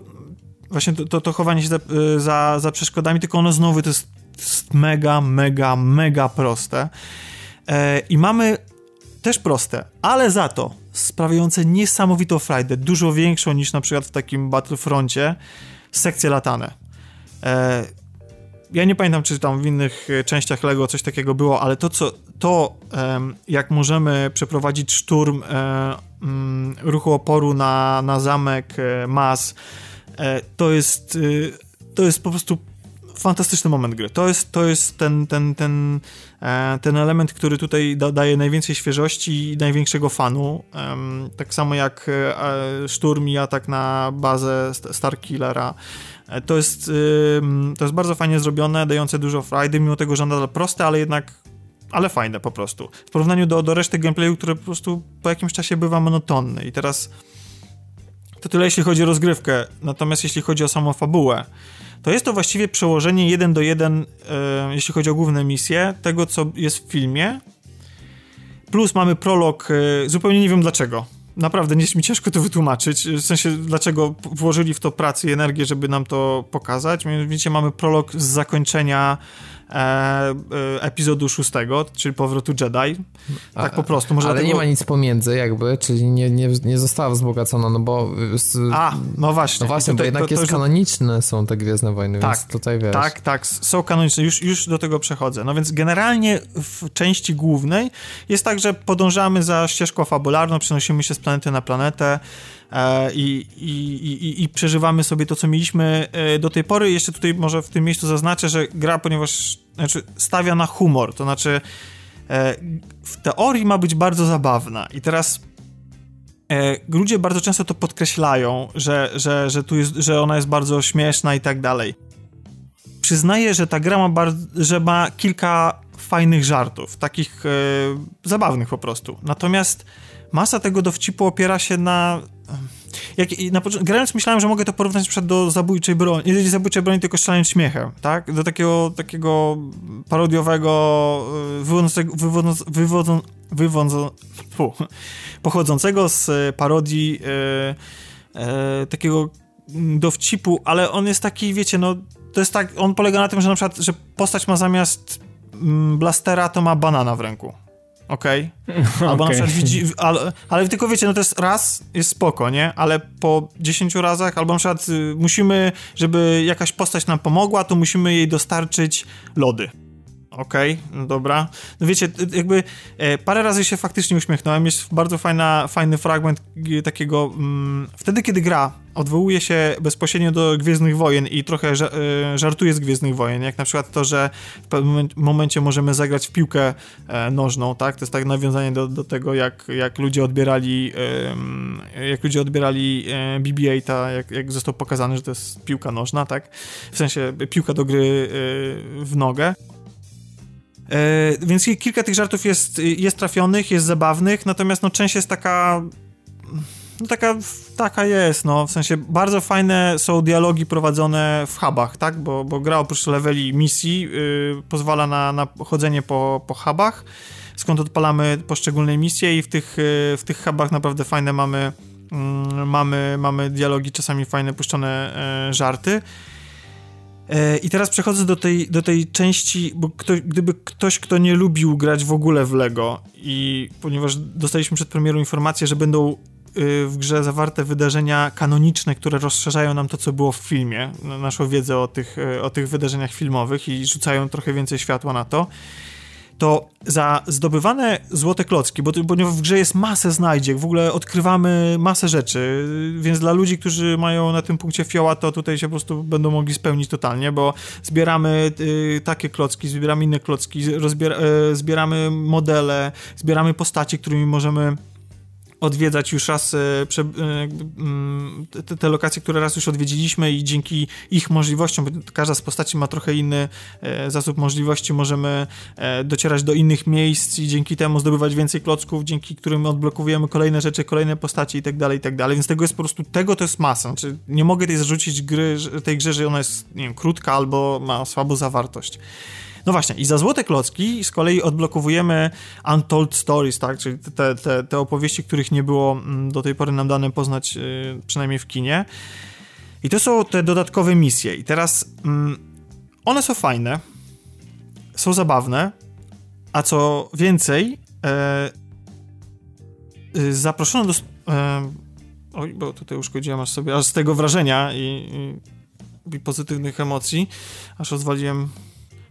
właśnie to, to, to chowanie się za, y, za, za, przeszkodami, tylko ono znowu to jest, to jest mega, mega, mega proste. E, I mamy też proste, ale za to sprawiające niesamowitą frajdę, dużo większą niż na przykład w takim Battlefroncie, sekcje latane. E, ja nie pamiętam, czy tam w innych e, częściach LEGO coś takiego było, ale to, co, to jak możemy przeprowadzić szturm e, mm, ruchu oporu na, na zamek e, Mas, to jest, to jest po prostu fantastyczny moment gry. To jest, to jest ten, ten, ten, e, ten element, który tutaj da, daje najwięcej świeżości i największego fanu. Tak samo jak e, szturm i atak na bazę Starkillera. E, to jest, to jest bardzo fajnie zrobione, dające dużo frajdy, mimo tego, że nadal proste, ale jednak ale fajne po prostu. W porównaniu do, do reszty gameplayu, które po prostu po jakimś czasie bywa monotonny. I teraz to tyle jeśli chodzi o rozgrywkę. Natomiast jeśli chodzi o samą fabułę, to jest to właściwie przełożenie jeden do jeden, e, jeśli chodzi o główne misje, tego co jest w filmie. Plus mamy prolog, e, zupełnie nie wiem dlaczego. Naprawdę nie jest mi ciężko to wytłumaczyć, w sensie dlaczego włożyli w to pracę i energię, żeby nam to pokazać. Mianowicie mamy prolog z zakończenia E, e, epizodu szóstego, czyli powrotu Jedi. Tak po prostu. Może ale dlatego... nie ma nic pomiędzy jakby, czyli nie, nie, nie została wzbogacona, no bo... A, no właśnie. No właśnie, tutaj, bo jednak to, to, jest kanoniczne są te Gwiezdne Wojny, tak, więc tutaj wiesz. Tak, tak, są kanoniczne, już, już do tego przechodzę. No więc generalnie w części głównej jest tak, że podążamy za ścieżką fabularną, przenosimy się z planety na planetę, i, i, i, i, przeżywamy sobie to, co mieliśmy e, do tej pory. Jeszcze tutaj może w tym miejscu zaznaczę, że gra, ponieważ znaczy, stawia na humor, to znaczy e, w teorii ma być bardzo zabawna i teraz ludzie bardzo często to podkreślają, że, że, że, tu jest, że ona jest bardzo śmieszna i tak dalej. Przyznaję, że ta gra ma, że ma kilka fajnych żartów, takich zabawnych po prostu. Natomiast masa tego dowcipu opiera się na jak, na grając myślałem, że mogę to porównać do zabójczej broni, do zabójczej broni, tylko strzelając śmiechem, tak? Do takiego, takiego parodiowego, wywodzącego, wywodzą, wywodzą, pochodzącego z parodii e, e, takiego dowcipu, ale on jest taki, wiecie, no to jest tak, on polega na tym, że na przykład, że postać ma zamiast mm, blastera, to ma banana w ręku. Okej? Okay? Albo okay. na przykład widzi, ale, ale, tylko wiecie, no to jest raz, jest spoko, nie? Ale po 10 razach, albo na przykład y, musimy, żeby jakaś postać nam pomogła, to musimy jej dostarczyć lody. Okej, okay, no dobra. No wiecie, jakby e, parę razy się faktycznie uśmiechnąłem. Jest bardzo fajna, fajny fragment takiego. Mm, wtedy, kiedy gra odwołuje się bezpośrednio do Gwiezdnych Wojen i trochę e, żartuje z Gwiezdnych Wojen, jak na przykład to, że w pewnym momencie możemy zagrać w piłkę e, nożną, tak? To jest tak nawiązanie do, do tego, jak, jak ludzie odbierali jak ludzie odbierali e, BB-8, jak, jak został pokazany, że to jest piłka nożna, tak? W sensie piłka do gry w nogę. E, więc kilka tych żartów jest, jest trafionych, jest zabawnych, natomiast no, część jest taka. No taka, taka jest, no, w sensie bardzo fajne są dialogi prowadzone w hubach, tak, bo, bo gra oprócz leveli misji yy, pozwala na, na chodzenie po, po hubach, skąd odpalamy poszczególne misje i w tych, yy, w tych hubach naprawdę fajne mamy, yy, mamy, mamy dialogi, czasami fajne puszczone e, żarty. E, I teraz przechodzę do tej, do tej części, bo kto, gdyby ktoś, kto nie lubił grać w ogóle w Lego i ponieważ dostaliśmy przed premierą informację, że będą y, w grze zawarte wydarzenia kanoniczne, które rozszerzają nam to, co było w filmie, naszą wiedzę o tych, y, o tych wydarzeniach filmowych i rzucają trochę więcej światła na to, to za zdobywane złote klocki, bo, ponieważ w grze jest masę znajdziek, w ogóle odkrywamy masę rzeczy, więc dla ludzi, którzy mają na tym punkcie fioła, to tutaj się po prostu będą mogli spełnić totalnie, bo zbieramy y, takie klocki, zbieramy inne klocki, rozbier, y, zbieramy modele, zbieramy postacie, którymi możemy odwiedzać już raz e, prze, e, mm, te, te, lokacje, które raz już odwiedziliśmy i dzięki ich możliwościom, bo każda z postaci ma trochę inny e, zasób możliwości, możemy docierać do innych miejsc i dzięki temu zdobywać więcej klocków, dzięki którym odblokowujemy kolejne rzeczy, kolejne postaci i tak dalej, i tak dalej, więc tego jest po prostu, tego to jest masa, znaczy nie mogę tej zarzucić gry, tej grze, że ona jest, nie wiem, krótka albo ma słabą zawartość. No właśnie, i za złote klocki z kolei odblokowujemy Untold Stories, tak, czyli te, te, te opowieści, których nie było mm, do tej pory nam dane poznać, yy, przynajmniej w kinie. I to są te dodatkowe misje. I teraz yy, one są fajne, są zabawne, a co więcej, yy, zaproszono do. E, oj, bo tutaj uszkodziłem aż sobie, aż z tego wrażenia i, i, i pozytywnych emocji, aż rozwaliłem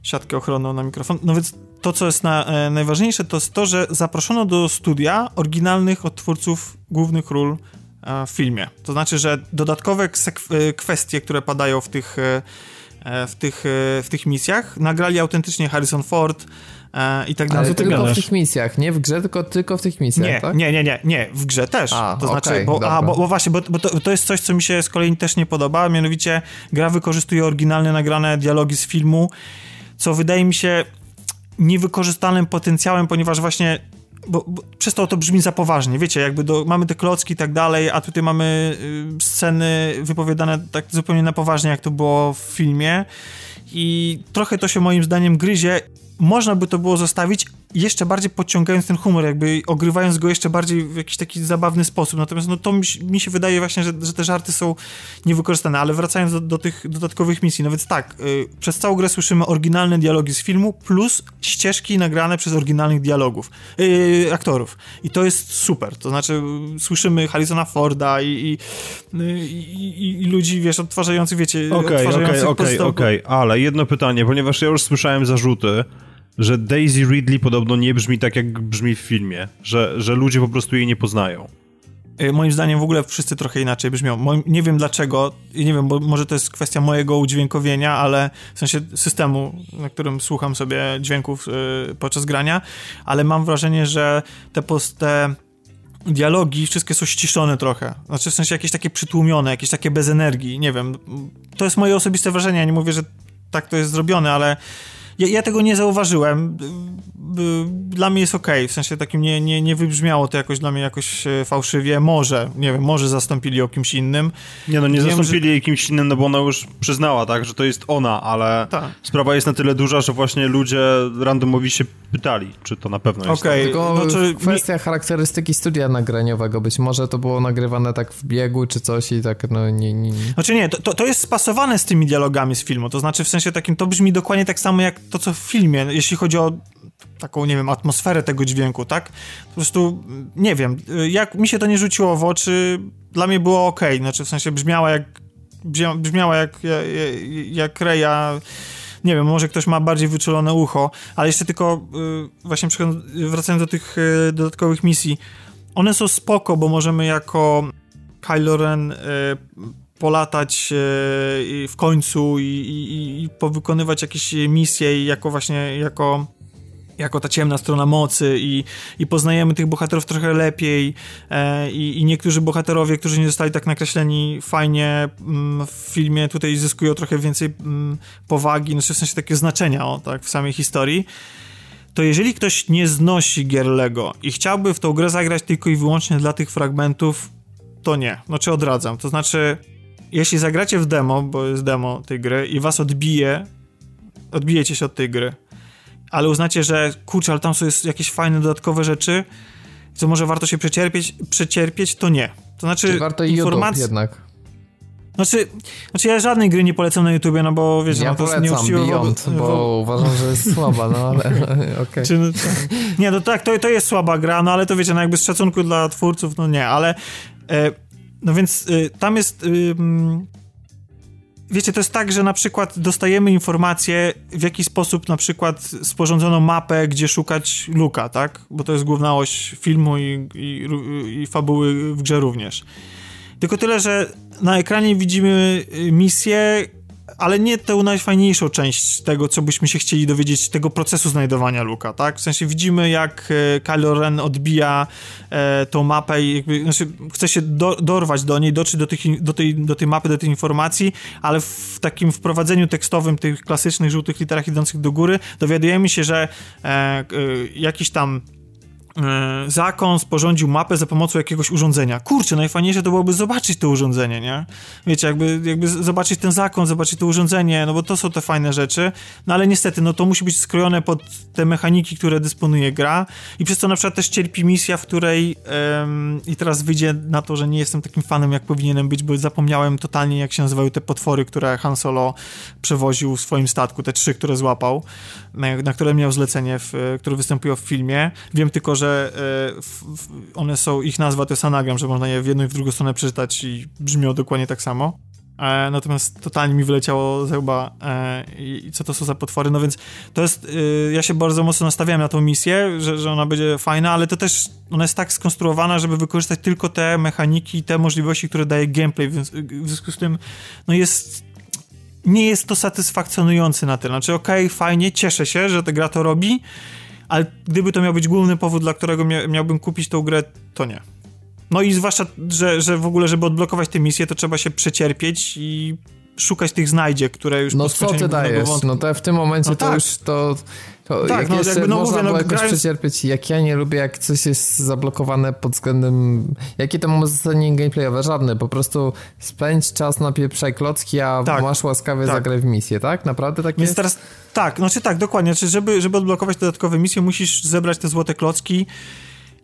siatkę ochronną na mikrofon. No więc to, co jest na, e, najważniejsze, to jest to, że zaproszono do studia oryginalnych odtwórców głównych ról e, w filmie. To znaczy, że dodatkowe e, kwestie, które padają w tych, e, e, w tych, w tych misjach, nagrali autentycznie Harrison Ford, i tak dalej. Ale tylko w tych misjach, nie w grze, tylko, tylko w tych misjach, nie, tak? Nie, nie, nie, nie, w grze też. A, to znaczy, okay, bo, a, bo, bo, właśnie, bo, bo to, to, jest coś, co mi się z kolei też nie podoba, mianowicie gra wykorzystuje oryginalne nagrane dialogi z filmu co wydaje mi się niewykorzystanym potencjałem, ponieważ właśnie bo, bo, przez to to brzmi za poważnie, wiecie, jakby do, mamy te klocki i tak dalej, a tutaj mamy y, sceny wypowiadane tak zupełnie na poważnie, jak to było w filmie i trochę to się moim zdaniem gryzie. Można by to było zostawić, jeszcze bardziej podciągając ten humor, jakby ogrywając go jeszcze bardziej w jakiś taki zabawny sposób. Natomiast no to mi, się wydaje właśnie, że, że, te żarty są niewykorzystane, ale wracając do, do tych dodatkowych misji, no więc tak, y, przez całą grę słyszymy oryginalne dialogi z filmu plus ścieżki nagrane przez oryginalnych dialogów, y, aktorów. I to jest super, to znaczy y, słyszymy Harrisona Forda i, i, i, ludzi, wiesz, odtwarzających, wiecie, okej, okej, okej, ale jedno pytanie, ponieważ ja już słyszałem zarzuty, że Daisy Ridley podobno nie brzmi tak, jak brzmi w filmie, że, że ludzie po prostu jej nie poznają. Y, moim zdaniem w ogóle wszyscy trochę inaczej brzmią. Moim, nie wiem dlaczego, nie wiem, bo może to jest kwestia mojego udźwiękowienia, ale w sensie systemu, na którym słucham sobie dźwięków yy, podczas grania, ale mam wrażenie, że te, te dialogi wszystkie są ściszone trochę. Znaczy w sensie jakieś takie przytłumione, jakieś takie bez energii, nie wiem. To jest moje osobiste wrażenie, ja nie mówię, że tak to jest zrobione, ale ja, ja, tego nie zauważyłem. Dla mnie jest ok, w sensie takim nie, nie, nie wybrzmiało to jakoś dla mnie jakoś e, fałszywie. Może, nie wiem, może zastąpili ją kimś innym. Nie no, nie Wiem, zastąpili jej kimś innym, no bo ona już przyznała, tak, że to jest ona, ale Ta. sprawa jest na tyle duża, że właśnie ludzie randomowi się pytali, czy to na pewno jest okay. tak. Tylko znaczy, kwestia charakterystyki studia nagraniowego, być może to było nagrywane tak w biegu, czy coś i tak, no nie... nie. Znaczy nie, to, to jest spasowane z tymi dialogami z filmu, to znaczy w sensie takim, to brzmi dokładnie tak samo jak to, co w filmie, jeśli chodzi o taką, nie wiem, atmosferę tego dźwięku, tak? Po prostu, nie wiem, jak mi się to nie rzuciło w oczy, dla mnie było ok, znaczy w sensie brzmiała jak, brzmiała jak, jak, jak Reja, nie wiem, może ktoś ma bardziej wyczulone ucho, ale jeszcze tylko y, właśnie wracając do tych y, dodatkowych misji, one są spoko, bo możemy jako Kylo Ren y, polatać w końcu i, i, i powykonywać jakieś misje jako właśnie, jako jako ta ciemna strona mocy i, i poznajemy tych bohaterów trochę lepiej e, i, i, niektórzy bohaterowie, którzy nie zostali tak nakreśleni fajnie mm, w filmie, tutaj zyskują trochę więcej mm, powagi, znaczy w sensie takiego znaczenia o, tak, w samej historii to jeżeli ktoś nie znosi gier Lego i chciałby w tą grę zagrać tylko i wyłącznie dla tych fragmentów, to nie. Znaczy odradzam. To znaczy, jeśli zagracie w demo, bo jest demo tej gry i was odbije, odbijecie się od tej gry, ale uznacie, że kurczę, ale tam są jakieś fajne dodatkowe rzeczy, co może warto się przecierpieć, przecierpieć to nie. To znaczy, Czyli warto informacje... jednak. Znaczy, znaczy ja żadnej gry nie polecam na YouTubie, no bo wiecie, ja no to polecam jest nieuczciwe. Beyond, bo, bo uważam, że jest słaba, no ale okej. Okay. No, nie, no tak, to, to jest słaba gra, no ale to wiecie, no jakby z szacunku dla twórców, no nie, ale e, no więc e, tam jest wiecie, to jest tak, że na przykład dostajemy informację, w jaki sposób na przykład sporządzono mapę, gdzie szukać Luka, tak? Bo to jest główna oś filmu i, i, i fabuły w grze również. Tylko tyle, że na ekranie widzimy misję, ale nie tę najfajniejszą część tego, co byśmy się chcieli dowiedzieć, tego procesu znajdowania Luka, tak? W sensie widzimy, jak e, Kylo Ren odbija e, tą mapę i jakby, znaczy chce się do, dorwać do niej, dotrzeć do, tych, do, tej, do tej mapy, do tej informacji, ale w takim wprowadzeniu tekstowym tych klasycznych żółtych literach idących do góry dowiadujemy się, że e, e, jakiś tam zakon sporządził mapę za pomocą jakiegoś urządzenia. Kurczę, najfajniejsze to byłoby zobaczyć to urządzenie, nie? Wiecie, jakby, jakby zobaczyć ten zakon, zobaczyć to urządzenie, no bo to są te fajne rzeczy, no ale niestety, no to musi być skrojone pod te mechaniki, które dysponuje gra i przez to na przykład też cierpi misja, w której um, i teraz wyjdzie na to, że nie jestem takim fanem, jak powinienem być, bo zapomniałem totalnie, jak się nazywały te potwory, które Han Solo przewoził w swoim statku, te trzy, które złapał, na, na które miał zlecenie, w, które występują w filmie. Wiem tylko, że że e, one są, ich nazwa to jest anagram, że można je w jedną i w drugą stronę przeczytać i brzmią dokładnie tak samo. E, natomiast totalnie mi wyleciało ze łba e, i co to są za potwory, no więc to jest, ja się bardzo mocno nastawiałem na tą misję, że, że ona będzie fajna, ale to też, ona jest tak skonstruowana, żeby wykorzystać tylko te mechaniki, te możliwości, które daje gameplay, w związku z tym, no jest nie jest to satysfakcjonujący na tyle. Znaczy, okej, okay, fajnie, cieszę się, że ta gra to robi, ale gdyby to miał być główny powód, dla którego mia miałbym kupić tą grę, to nie. No i zwłaszcza, że, że w ogóle, żeby odblokować tę misję, to trzeba się przecierpieć i szukać tych znajdziek, które już No co ty dajesz? Wątku. No to w tym momencie no to tak. już to... To tak, jak no, jakby, no, można mówię, no, jakoś grając... przecierpieć, jak ja nie lubię, jak coś jest zablokowane pod względem... Jakie to ma uzasadnienie gameplayowe? Żadne, po prostu spędź czas na pieprzaj klocki, a tak, masz łaskawie tak. zagrać w misję, tak? Naprawdę tak Więc jest? teraz, tak, znaczy tak, dokładnie, znaczy, żeby, żeby odblokować dodatkowe misje, musisz zebrać te złote klocki,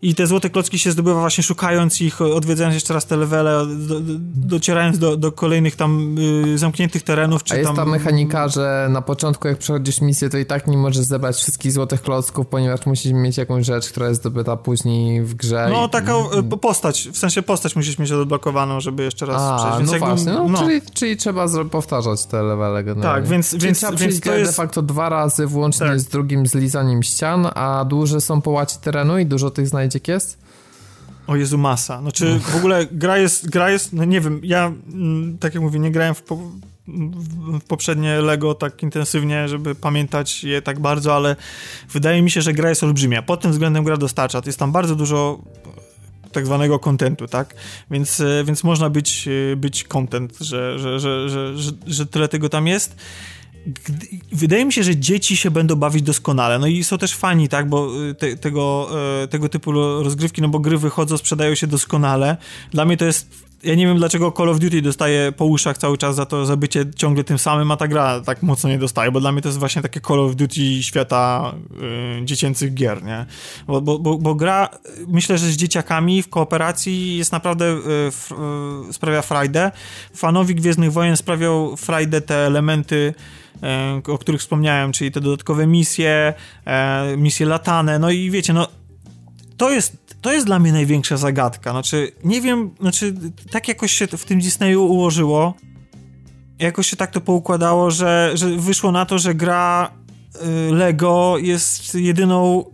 i te złote klocki się zdobywa właśnie szukając ich, odwiedzając jeszcze raz te levele, do, do, docierając do, do kolejnych tam y, zamkniętych terenów. Czy A jest tam... ta mechanika, że na początku jak przechodzisz misję, to i tak nie możesz zebrać wszystkich złotych klocków, ponieważ musisz mieć jakąś rzecz, która jest zdobyta później w grze. No, i... taką y, postać, w sensie postać musisz mieć odblokowaną, żeby jeszcze raz A, przejść. Więc no jakby, właśnie, no, no. Czyli, czyli trzeba powtarzać te levele generalnie. Tak, więc, czyli więc, trzeba więc to jest... de facto dwa razy, włącznie tak. z drugim zlizaniem ścian, a duże są połaci terenu i dużo tych znajdziek jest? O Jezu, masa. Znaczy, w ogóle gra jest, gra jest, no nie wiem, ja, mm, tak jak mówię, nie grałem w, po, w poprzednie Lego tak intensywnie, żeby pamiętać je tak bardzo, ale wydaje mi się, że gra jest olbrzymia. Pod tym względem gra dostarcza. Jest tam bardzo dużo tak zwanego kontentu, tak? Więc, e, więc można być, e, być content, że, że, że, że, że tyle tego tam jest wydaje mi się, że dzieci się będą bawić doskonale. No i są też fani, tak, bo y, te, tego, e, tego typu rozgrywki, no bo gry wychodzą, sprzedają się doskonale. Dla mnie to jest ja nie wiem dlaczego Call of Duty dostaje po uszach cały czas za to, za bycie ciągle tym samym, a ta gra tak mocno nie dostaje, bo dla mnie to jest właśnie takie Call of Duty świata y, dziecięcych gier, nie? Bo, bo, bo, bo, gra, myślę, że z dzieciakami w kooperacji jest naprawdę, y, f, y, sprawia frajdę. Fanowi Gwiezdnych Wojen sprawiał frajdę te elementy o których wspomniałem, czyli te dodatkowe misje, misje latane, no i wiecie, no to jest to jest dla mnie największa zagadka. Znaczy, nie wiem, znaczy, tak jakoś się w tym Disneyu ułożyło, jakoś się tak to poukładało, że, że wyszło na to, że gra y, Lego jest jedyną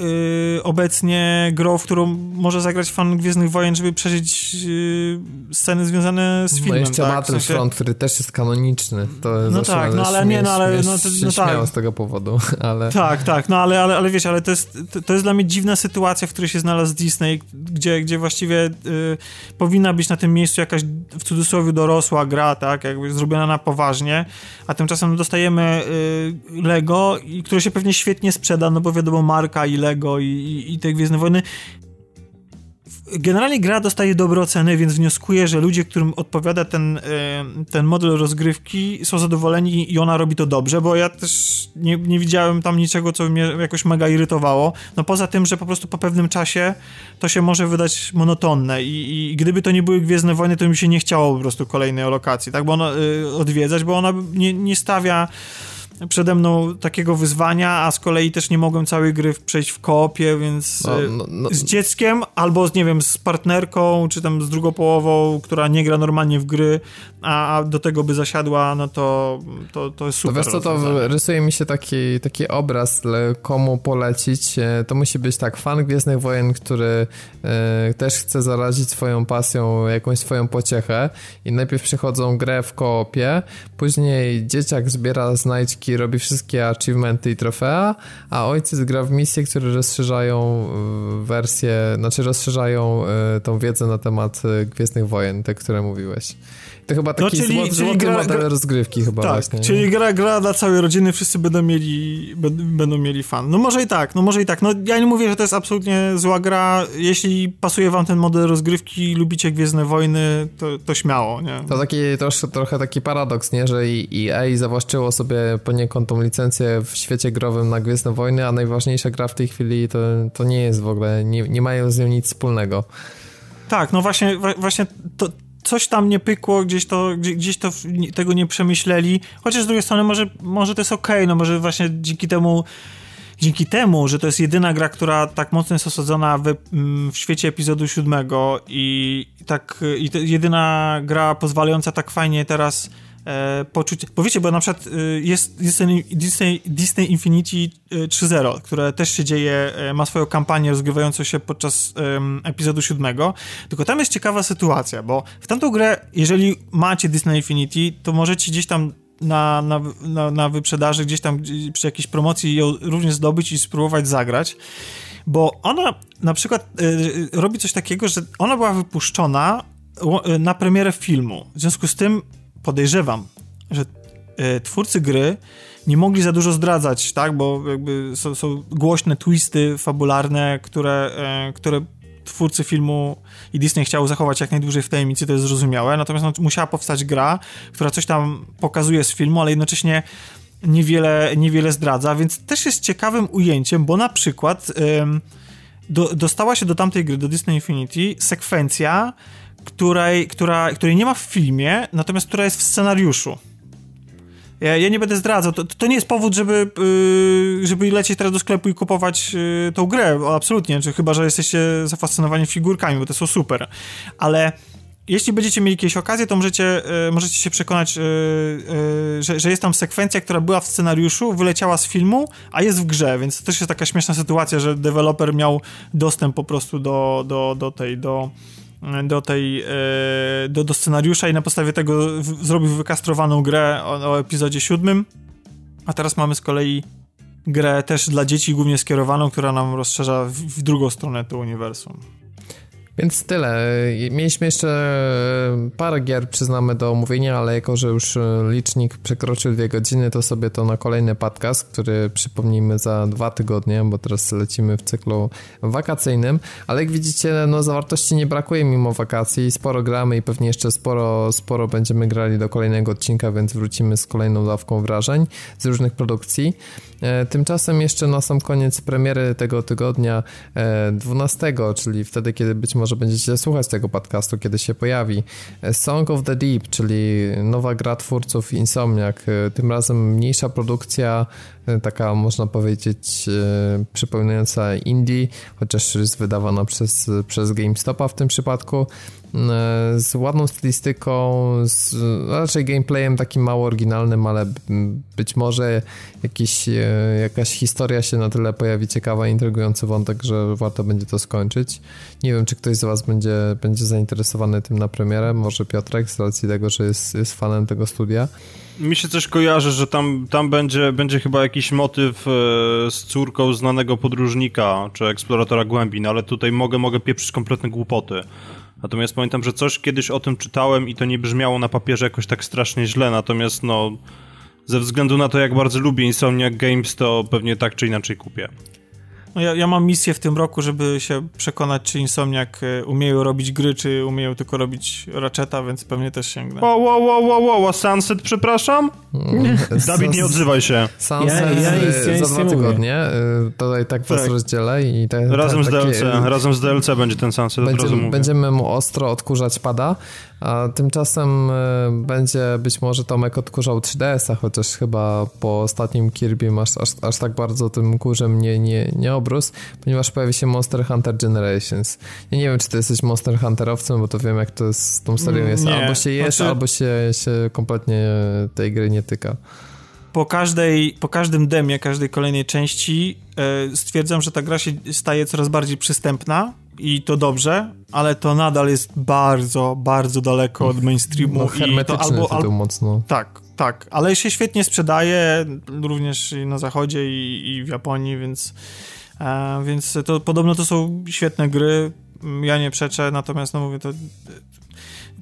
yy, obecnie grą, w którą może zagrać fan Gwiezdnych Wojen, żeby przeżyć yy, sceny związane z filmem. No jeszcze tak? Battlefront, w sensie... który też jest kanoniczny. To no tak, no ale nie, no ale... No, to, no tak. z tego powodu, ale... Tak, tak, no ale, ale, ale wiesz, ale to jest, to, to jest dla mnie dziwna sytuacja, w której się znalazł Disney, gdzie, gdzie właściwie yy, powinna być na tym miejscu jakaś w cudzysłowie dorosła gra, tak, jakby zrobiona na poważnie, a tymczasem dostajemy yy, Lego, które się pewnie świetnie sprzeda, no bo wiadomo, marka i Lego i, i, i te Gwiezdne Wojny. Generalnie gra dostaje dobre oceny, więc wnioskuję, że ludzie, którym odpowiada ten, e, ten model rozgrywki są zadowoleni i ona robi to dobrze, bo ja też nie, nie widziałem tam niczego, co mnie jakoś mega irytowało. No poza tym, że po prostu po pewnym czasie to się może wydać monotonne i, i gdyby to nie były Gwiezdne Wojny, to mi się nie chciało po prostu kolejnej lokacji, tak, bo ona, y, odwiedzać, bo ona nie, nie stawia przede mną takiego wyzwania, a z kolei też nie mogłem całej gry przejść w koopie, więc no, no, no. z dzieckiem albo, nie wiem, z partnerką, czy tam z drugą połową, która nie gra normalnie w gry, a, a do tego by zasiadła, no to, to, to jest super. To wiesz co, to rysuje mi się taki, taki obraz, komu polecić. E, to musi być tak, fan Gwiezdnych Wojen, który e, też chce zarazić swoją pasją, jakąś swoją pociechę i najpierw przychodzą grę w koopie, później dzieciak zbiera znajdźki, robi wszystkie achievementy i trofea, a ojciec gra w misje, które rozszerzają e, wersję, znaczy rozszerzają tą wiedzę na temat Gwiezdnych Wojen, te, które mówiłeś. To chyba taki no, czyli, złoty, czyli złoty gra, model gra, rozgrywki chyba tak, właśnie. czyli gra, gra dla całej rodziny, wszyscy będą mieli, będą mieli fan. No może i tak, no może i tak. No ja nie mówię, że to jest absolutnie zła gra. Jeśli pasuje wam ten model rozgrywki, lubicie Gwiezdne Wojny, to, to śmiało, nie? To taki troszkę, trochę taki paradoks, nie? Że EA zawłaszczyło sobie poniekąd tą licencję w świecie growym na Gwiezdne Wojny, a najważniejsza gra w tej chwili to, to nie jest w ogóle, nie, nie mają z nią nic wspólnego. Tak, no właśnie, właśnie to, coś tam nie pykło, gdzieś to, gdzieś to tego nie przemyśleli, chociaż z drugiej strony może, może to jest okej, no może właśnie dzięki temu dzięki temu, że to jest jedyna gra, która tak mocno jest osadzona w, mm, w świecie epizodu siódmego i tak i jedyna gra pozwalająca tak fajnie teraz e, poczuć, bo wiecie, bo na przykład e, jest Disney, Disney, Disney Infinity 3.0, e, które też się dzieje, e, ma swoją kampanię rozgrywającą się podczas e, epizodu siódmego, tylko tam jest ciekawa sytuacja, bo w tamtą grę, jeżeli macie Disney Infinity, to możecie gdzieś tam na, na, na, na wyprzedaży, gdzieś tam przy jakiejś promocji ją również zdobyć i spróbować zagrać bo ona na przykład y, robi coś takiego, że ona była wypuszczona na premierę filmu. W związku z tym podejrzewam, że e, twórcy gry nie mogli za dużo zdradzać, tak, bo jakby są, są głośne twisty fabularne, które, e, które twórcy filmu i Disney chciał zachować jak najdłużej w tajemnicy, to jest zrozumiałe, natomiast no, musiała powstać gra, która coś tam pokazuje z filmu, ale jednocześnie niewiele, niewiele zdradza, więc też jest ciekawym ujęciem, bo na przykład ym, do, dostała się do tamtej gry, do Disney Infinity, sekwencja, której, która, której nie ma w filmie, natomiast która jest w scenariuszu. Ja, ja nie będę zdradzał. To, to nie jest powód, żeby, yy, żeby lecieć teraz do sklepu i kupować yy, tą grę. Absolutnie. Czy chyba, że jesteście zafascynowani figurkami, bo te są super. Ale jeśli będziecie mieli jakieś okazję, to możecie, yy, możecie się przekonać, że, że jest tam sekwencja, która była w scenariuszu, wyleciała z filmu, a jest w grze, więc to też jest taka śmieszna sytuacja, że deweloper miał dostęp po prostu do, do, do tej, do do tej, e, do, do scenariusza i na podstawie tego w, zrobił wykastrowaną grę o, o epizodzie siódmym, a teraz mamy z kolei grę też dla dzieci głównie skierowaną, która nam rozszerza w, w drugą stronę to uniwersum. Więc tyle. Mieliśmy jeszcze parę gier, przyznamy, do omówienia, ale jako, że już licznik przekroczył dwie godziny, to sobie to na kolejny podcast, który przypomnijmy za dwa tygodnie, bo teraz lecimy w cyklu wakacyjnym. Ale jak widzicie, no zawartości nie brakuje mimo wakacji. Sporo gramy i pewnie jeszcze sporo, sporo będziemy grali do kolejnego odcinka, więc wrócimy z kolejną dawką wrażeń z różnych produkcji. E, tymczasem jeszcze na sam koniec premiery tego tygodnia 12, e, czyli wtedy, kiedy być może będziecie słuchać tego podcastu, kiedy się pojawi. E, Song of the Deep, czyli nowa gra twórców Insomniac. Tym razem mniejsza produkcja, taka można powiedzieć przypominająca indie, chociaż jest wydawana przez, przez GameStopa w tym przypadku. E, z ładną stylistyką, z raczej gameplayem takim mało oryginalnym, ale być może jakiś, e, jakaś historia się na tyle pojawi ciekawa, intrygujący wątek, że warto będzie to skończyć. Nie wiem, czy ktoś z Was będzie, będzie zainteresowany tym na premierę, może Piotrek, z racji tego, że jest, jest fanem tego studia. Mi się coś kojarzy, że tam, tam będzie, będzie chyba jakiś motyw e, z córką znanego podróżnika, czy eksploratora głębin, ale tutaj mogę, mogę pieprzyć kompletne głupoty. Natomiast pamiętam, że coś kiedyś o tym czytałem i to nie brzmiało na papierze jakoś tak strasznie źle, natomiast no ze względu na to, jak bardzo lubię Insomniac Games, to pewnie tak czy inaczej kupię. No ja, ja mam misję w tym roku, żeby się przekonać, czy Insomniac e, umieją robić gry, czy umieją tylko robić Ratcheta, więc pewnie też sięgnę. Wow, wow, wow, wow, wow, Sunset, przepraszam? Mm. Dawid, nie odzywaj się. Sunset ja, ja, ja, ja za dwa tygodnie. Y, tutaj tak was tak. rozdzielę i te, razem, z DLC, razem z DLC będzie ten Sunset, będzie, Będziemy mu ostro odkurzać pada, a tymczasem y, będzie być może Tomek odkurzał 3DS-a, chociaż chyba po ostatnim Kirby aż, aż, aż tak bardzo tym kurzem nie, nie, nie obrósł, ponieważ pojawi się Monster Hunter Generations. Ja nie wiem, czy ty jesteś Monster Hunterowcem, bo to wiem, jak to z tą serią jest. Nie. Albo się jest, znaczy... albo się, się kompletnie tej gry nie tyka. Po, każdej, po każdym demie, każdej kolejnej części yy, stwierdzam, że ta gra się staje coraz bardziej przystępna i to dobrze, ale to nadal jest bardzo, bardzo daleko od mainstreamu. No, i to albo, albo mocno. Tak, tak, ale się świetnie sprzedaje również na zachodzie i, i w Japonii, więc, e, więc to podobno to są świetne gry. Ja nie przeczę, natomiast no mówię, to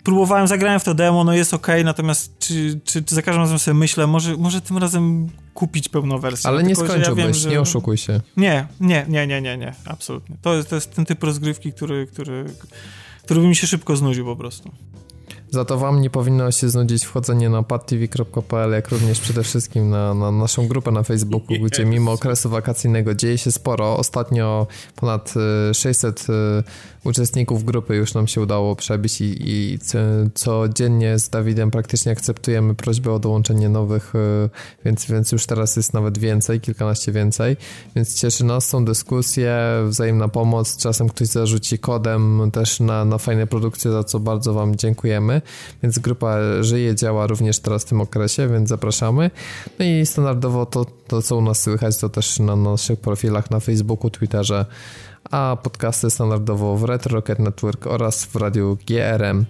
próbowałem, zagrałem w to demo, no jest ok, natomiast czy, czy, czy za każdym razem sobie myślę, może, może tym razem kupić pełną wersję. Ale nie skończyłbyś, ja że... nie oszukuj się. Nie, nie, nie, nie, nie, nie, absolutnie. To jest, to jest ten typ rozgrywki, który, który, który by mi się szybko znudził po prostu. Za to wam nie powinno się znudzić wchodzenie na padtv.pl, jak również przede wszystkim na, na naszą grupę na Facebooku, gdzie mimo okresu wakacyjnego dzieje się sporo. Ostatnio ponad 600 uczestników grupy już nam się udało przebić i, i codziennie z Dawidem praktycznie akceptujemy prośbę o dołączenie nowych, e, więc, więc już teraz jest nawet więcej, kilkanaście więcej, więc cieszy nas, są dyskusje, wzajemna pomoc, czasem ktoś zarzuci kodem też na, na fajne produkcje, za co bardzo Wam dziękujemy, więc grupa żyje, działa również teraz w tym okresie, więc zapraszamy. No i standardowo to, to co u nas słychać, to też na naszych profilach na Facebooku, Twitterze, a podcasty standardowo w Retro Rocket Network oraz w radiu GRM.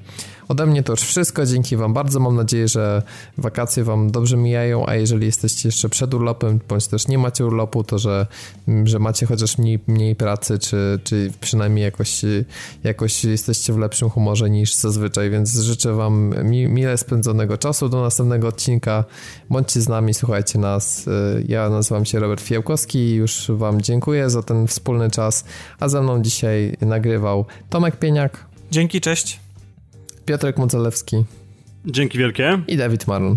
Ode mnie to już wszystko. Dzięki Wam bardzo. Mam nadzieję, że wakacje Wam dobrze mijają, a jeżeli jesteście jeszcze przed urlopem, bądź też nie macie urlopu, to że, że macie chociaż mniej, mniej pracy, czy, czy przynajmniej jakoś, jakoś jesteście w lepszym humorze niż zazwyczaj, więc życzę Wam mi, mile spędzonego czasu. Do następnego odcinka. Bądźcie z nami, słuchajcie nas. Ja nazywam się Robert Fiałkowski i już Wam dziękuję za ten wspólny czas, a ze mną dzisiaj nagrywał Tomek Pieniak. Dzięki, cześć. Piotrek Mocelewski. Dzięki wielkie. I Dawid Marlon.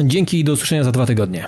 Dzięki i do usłyszenia za dwa tygodnie.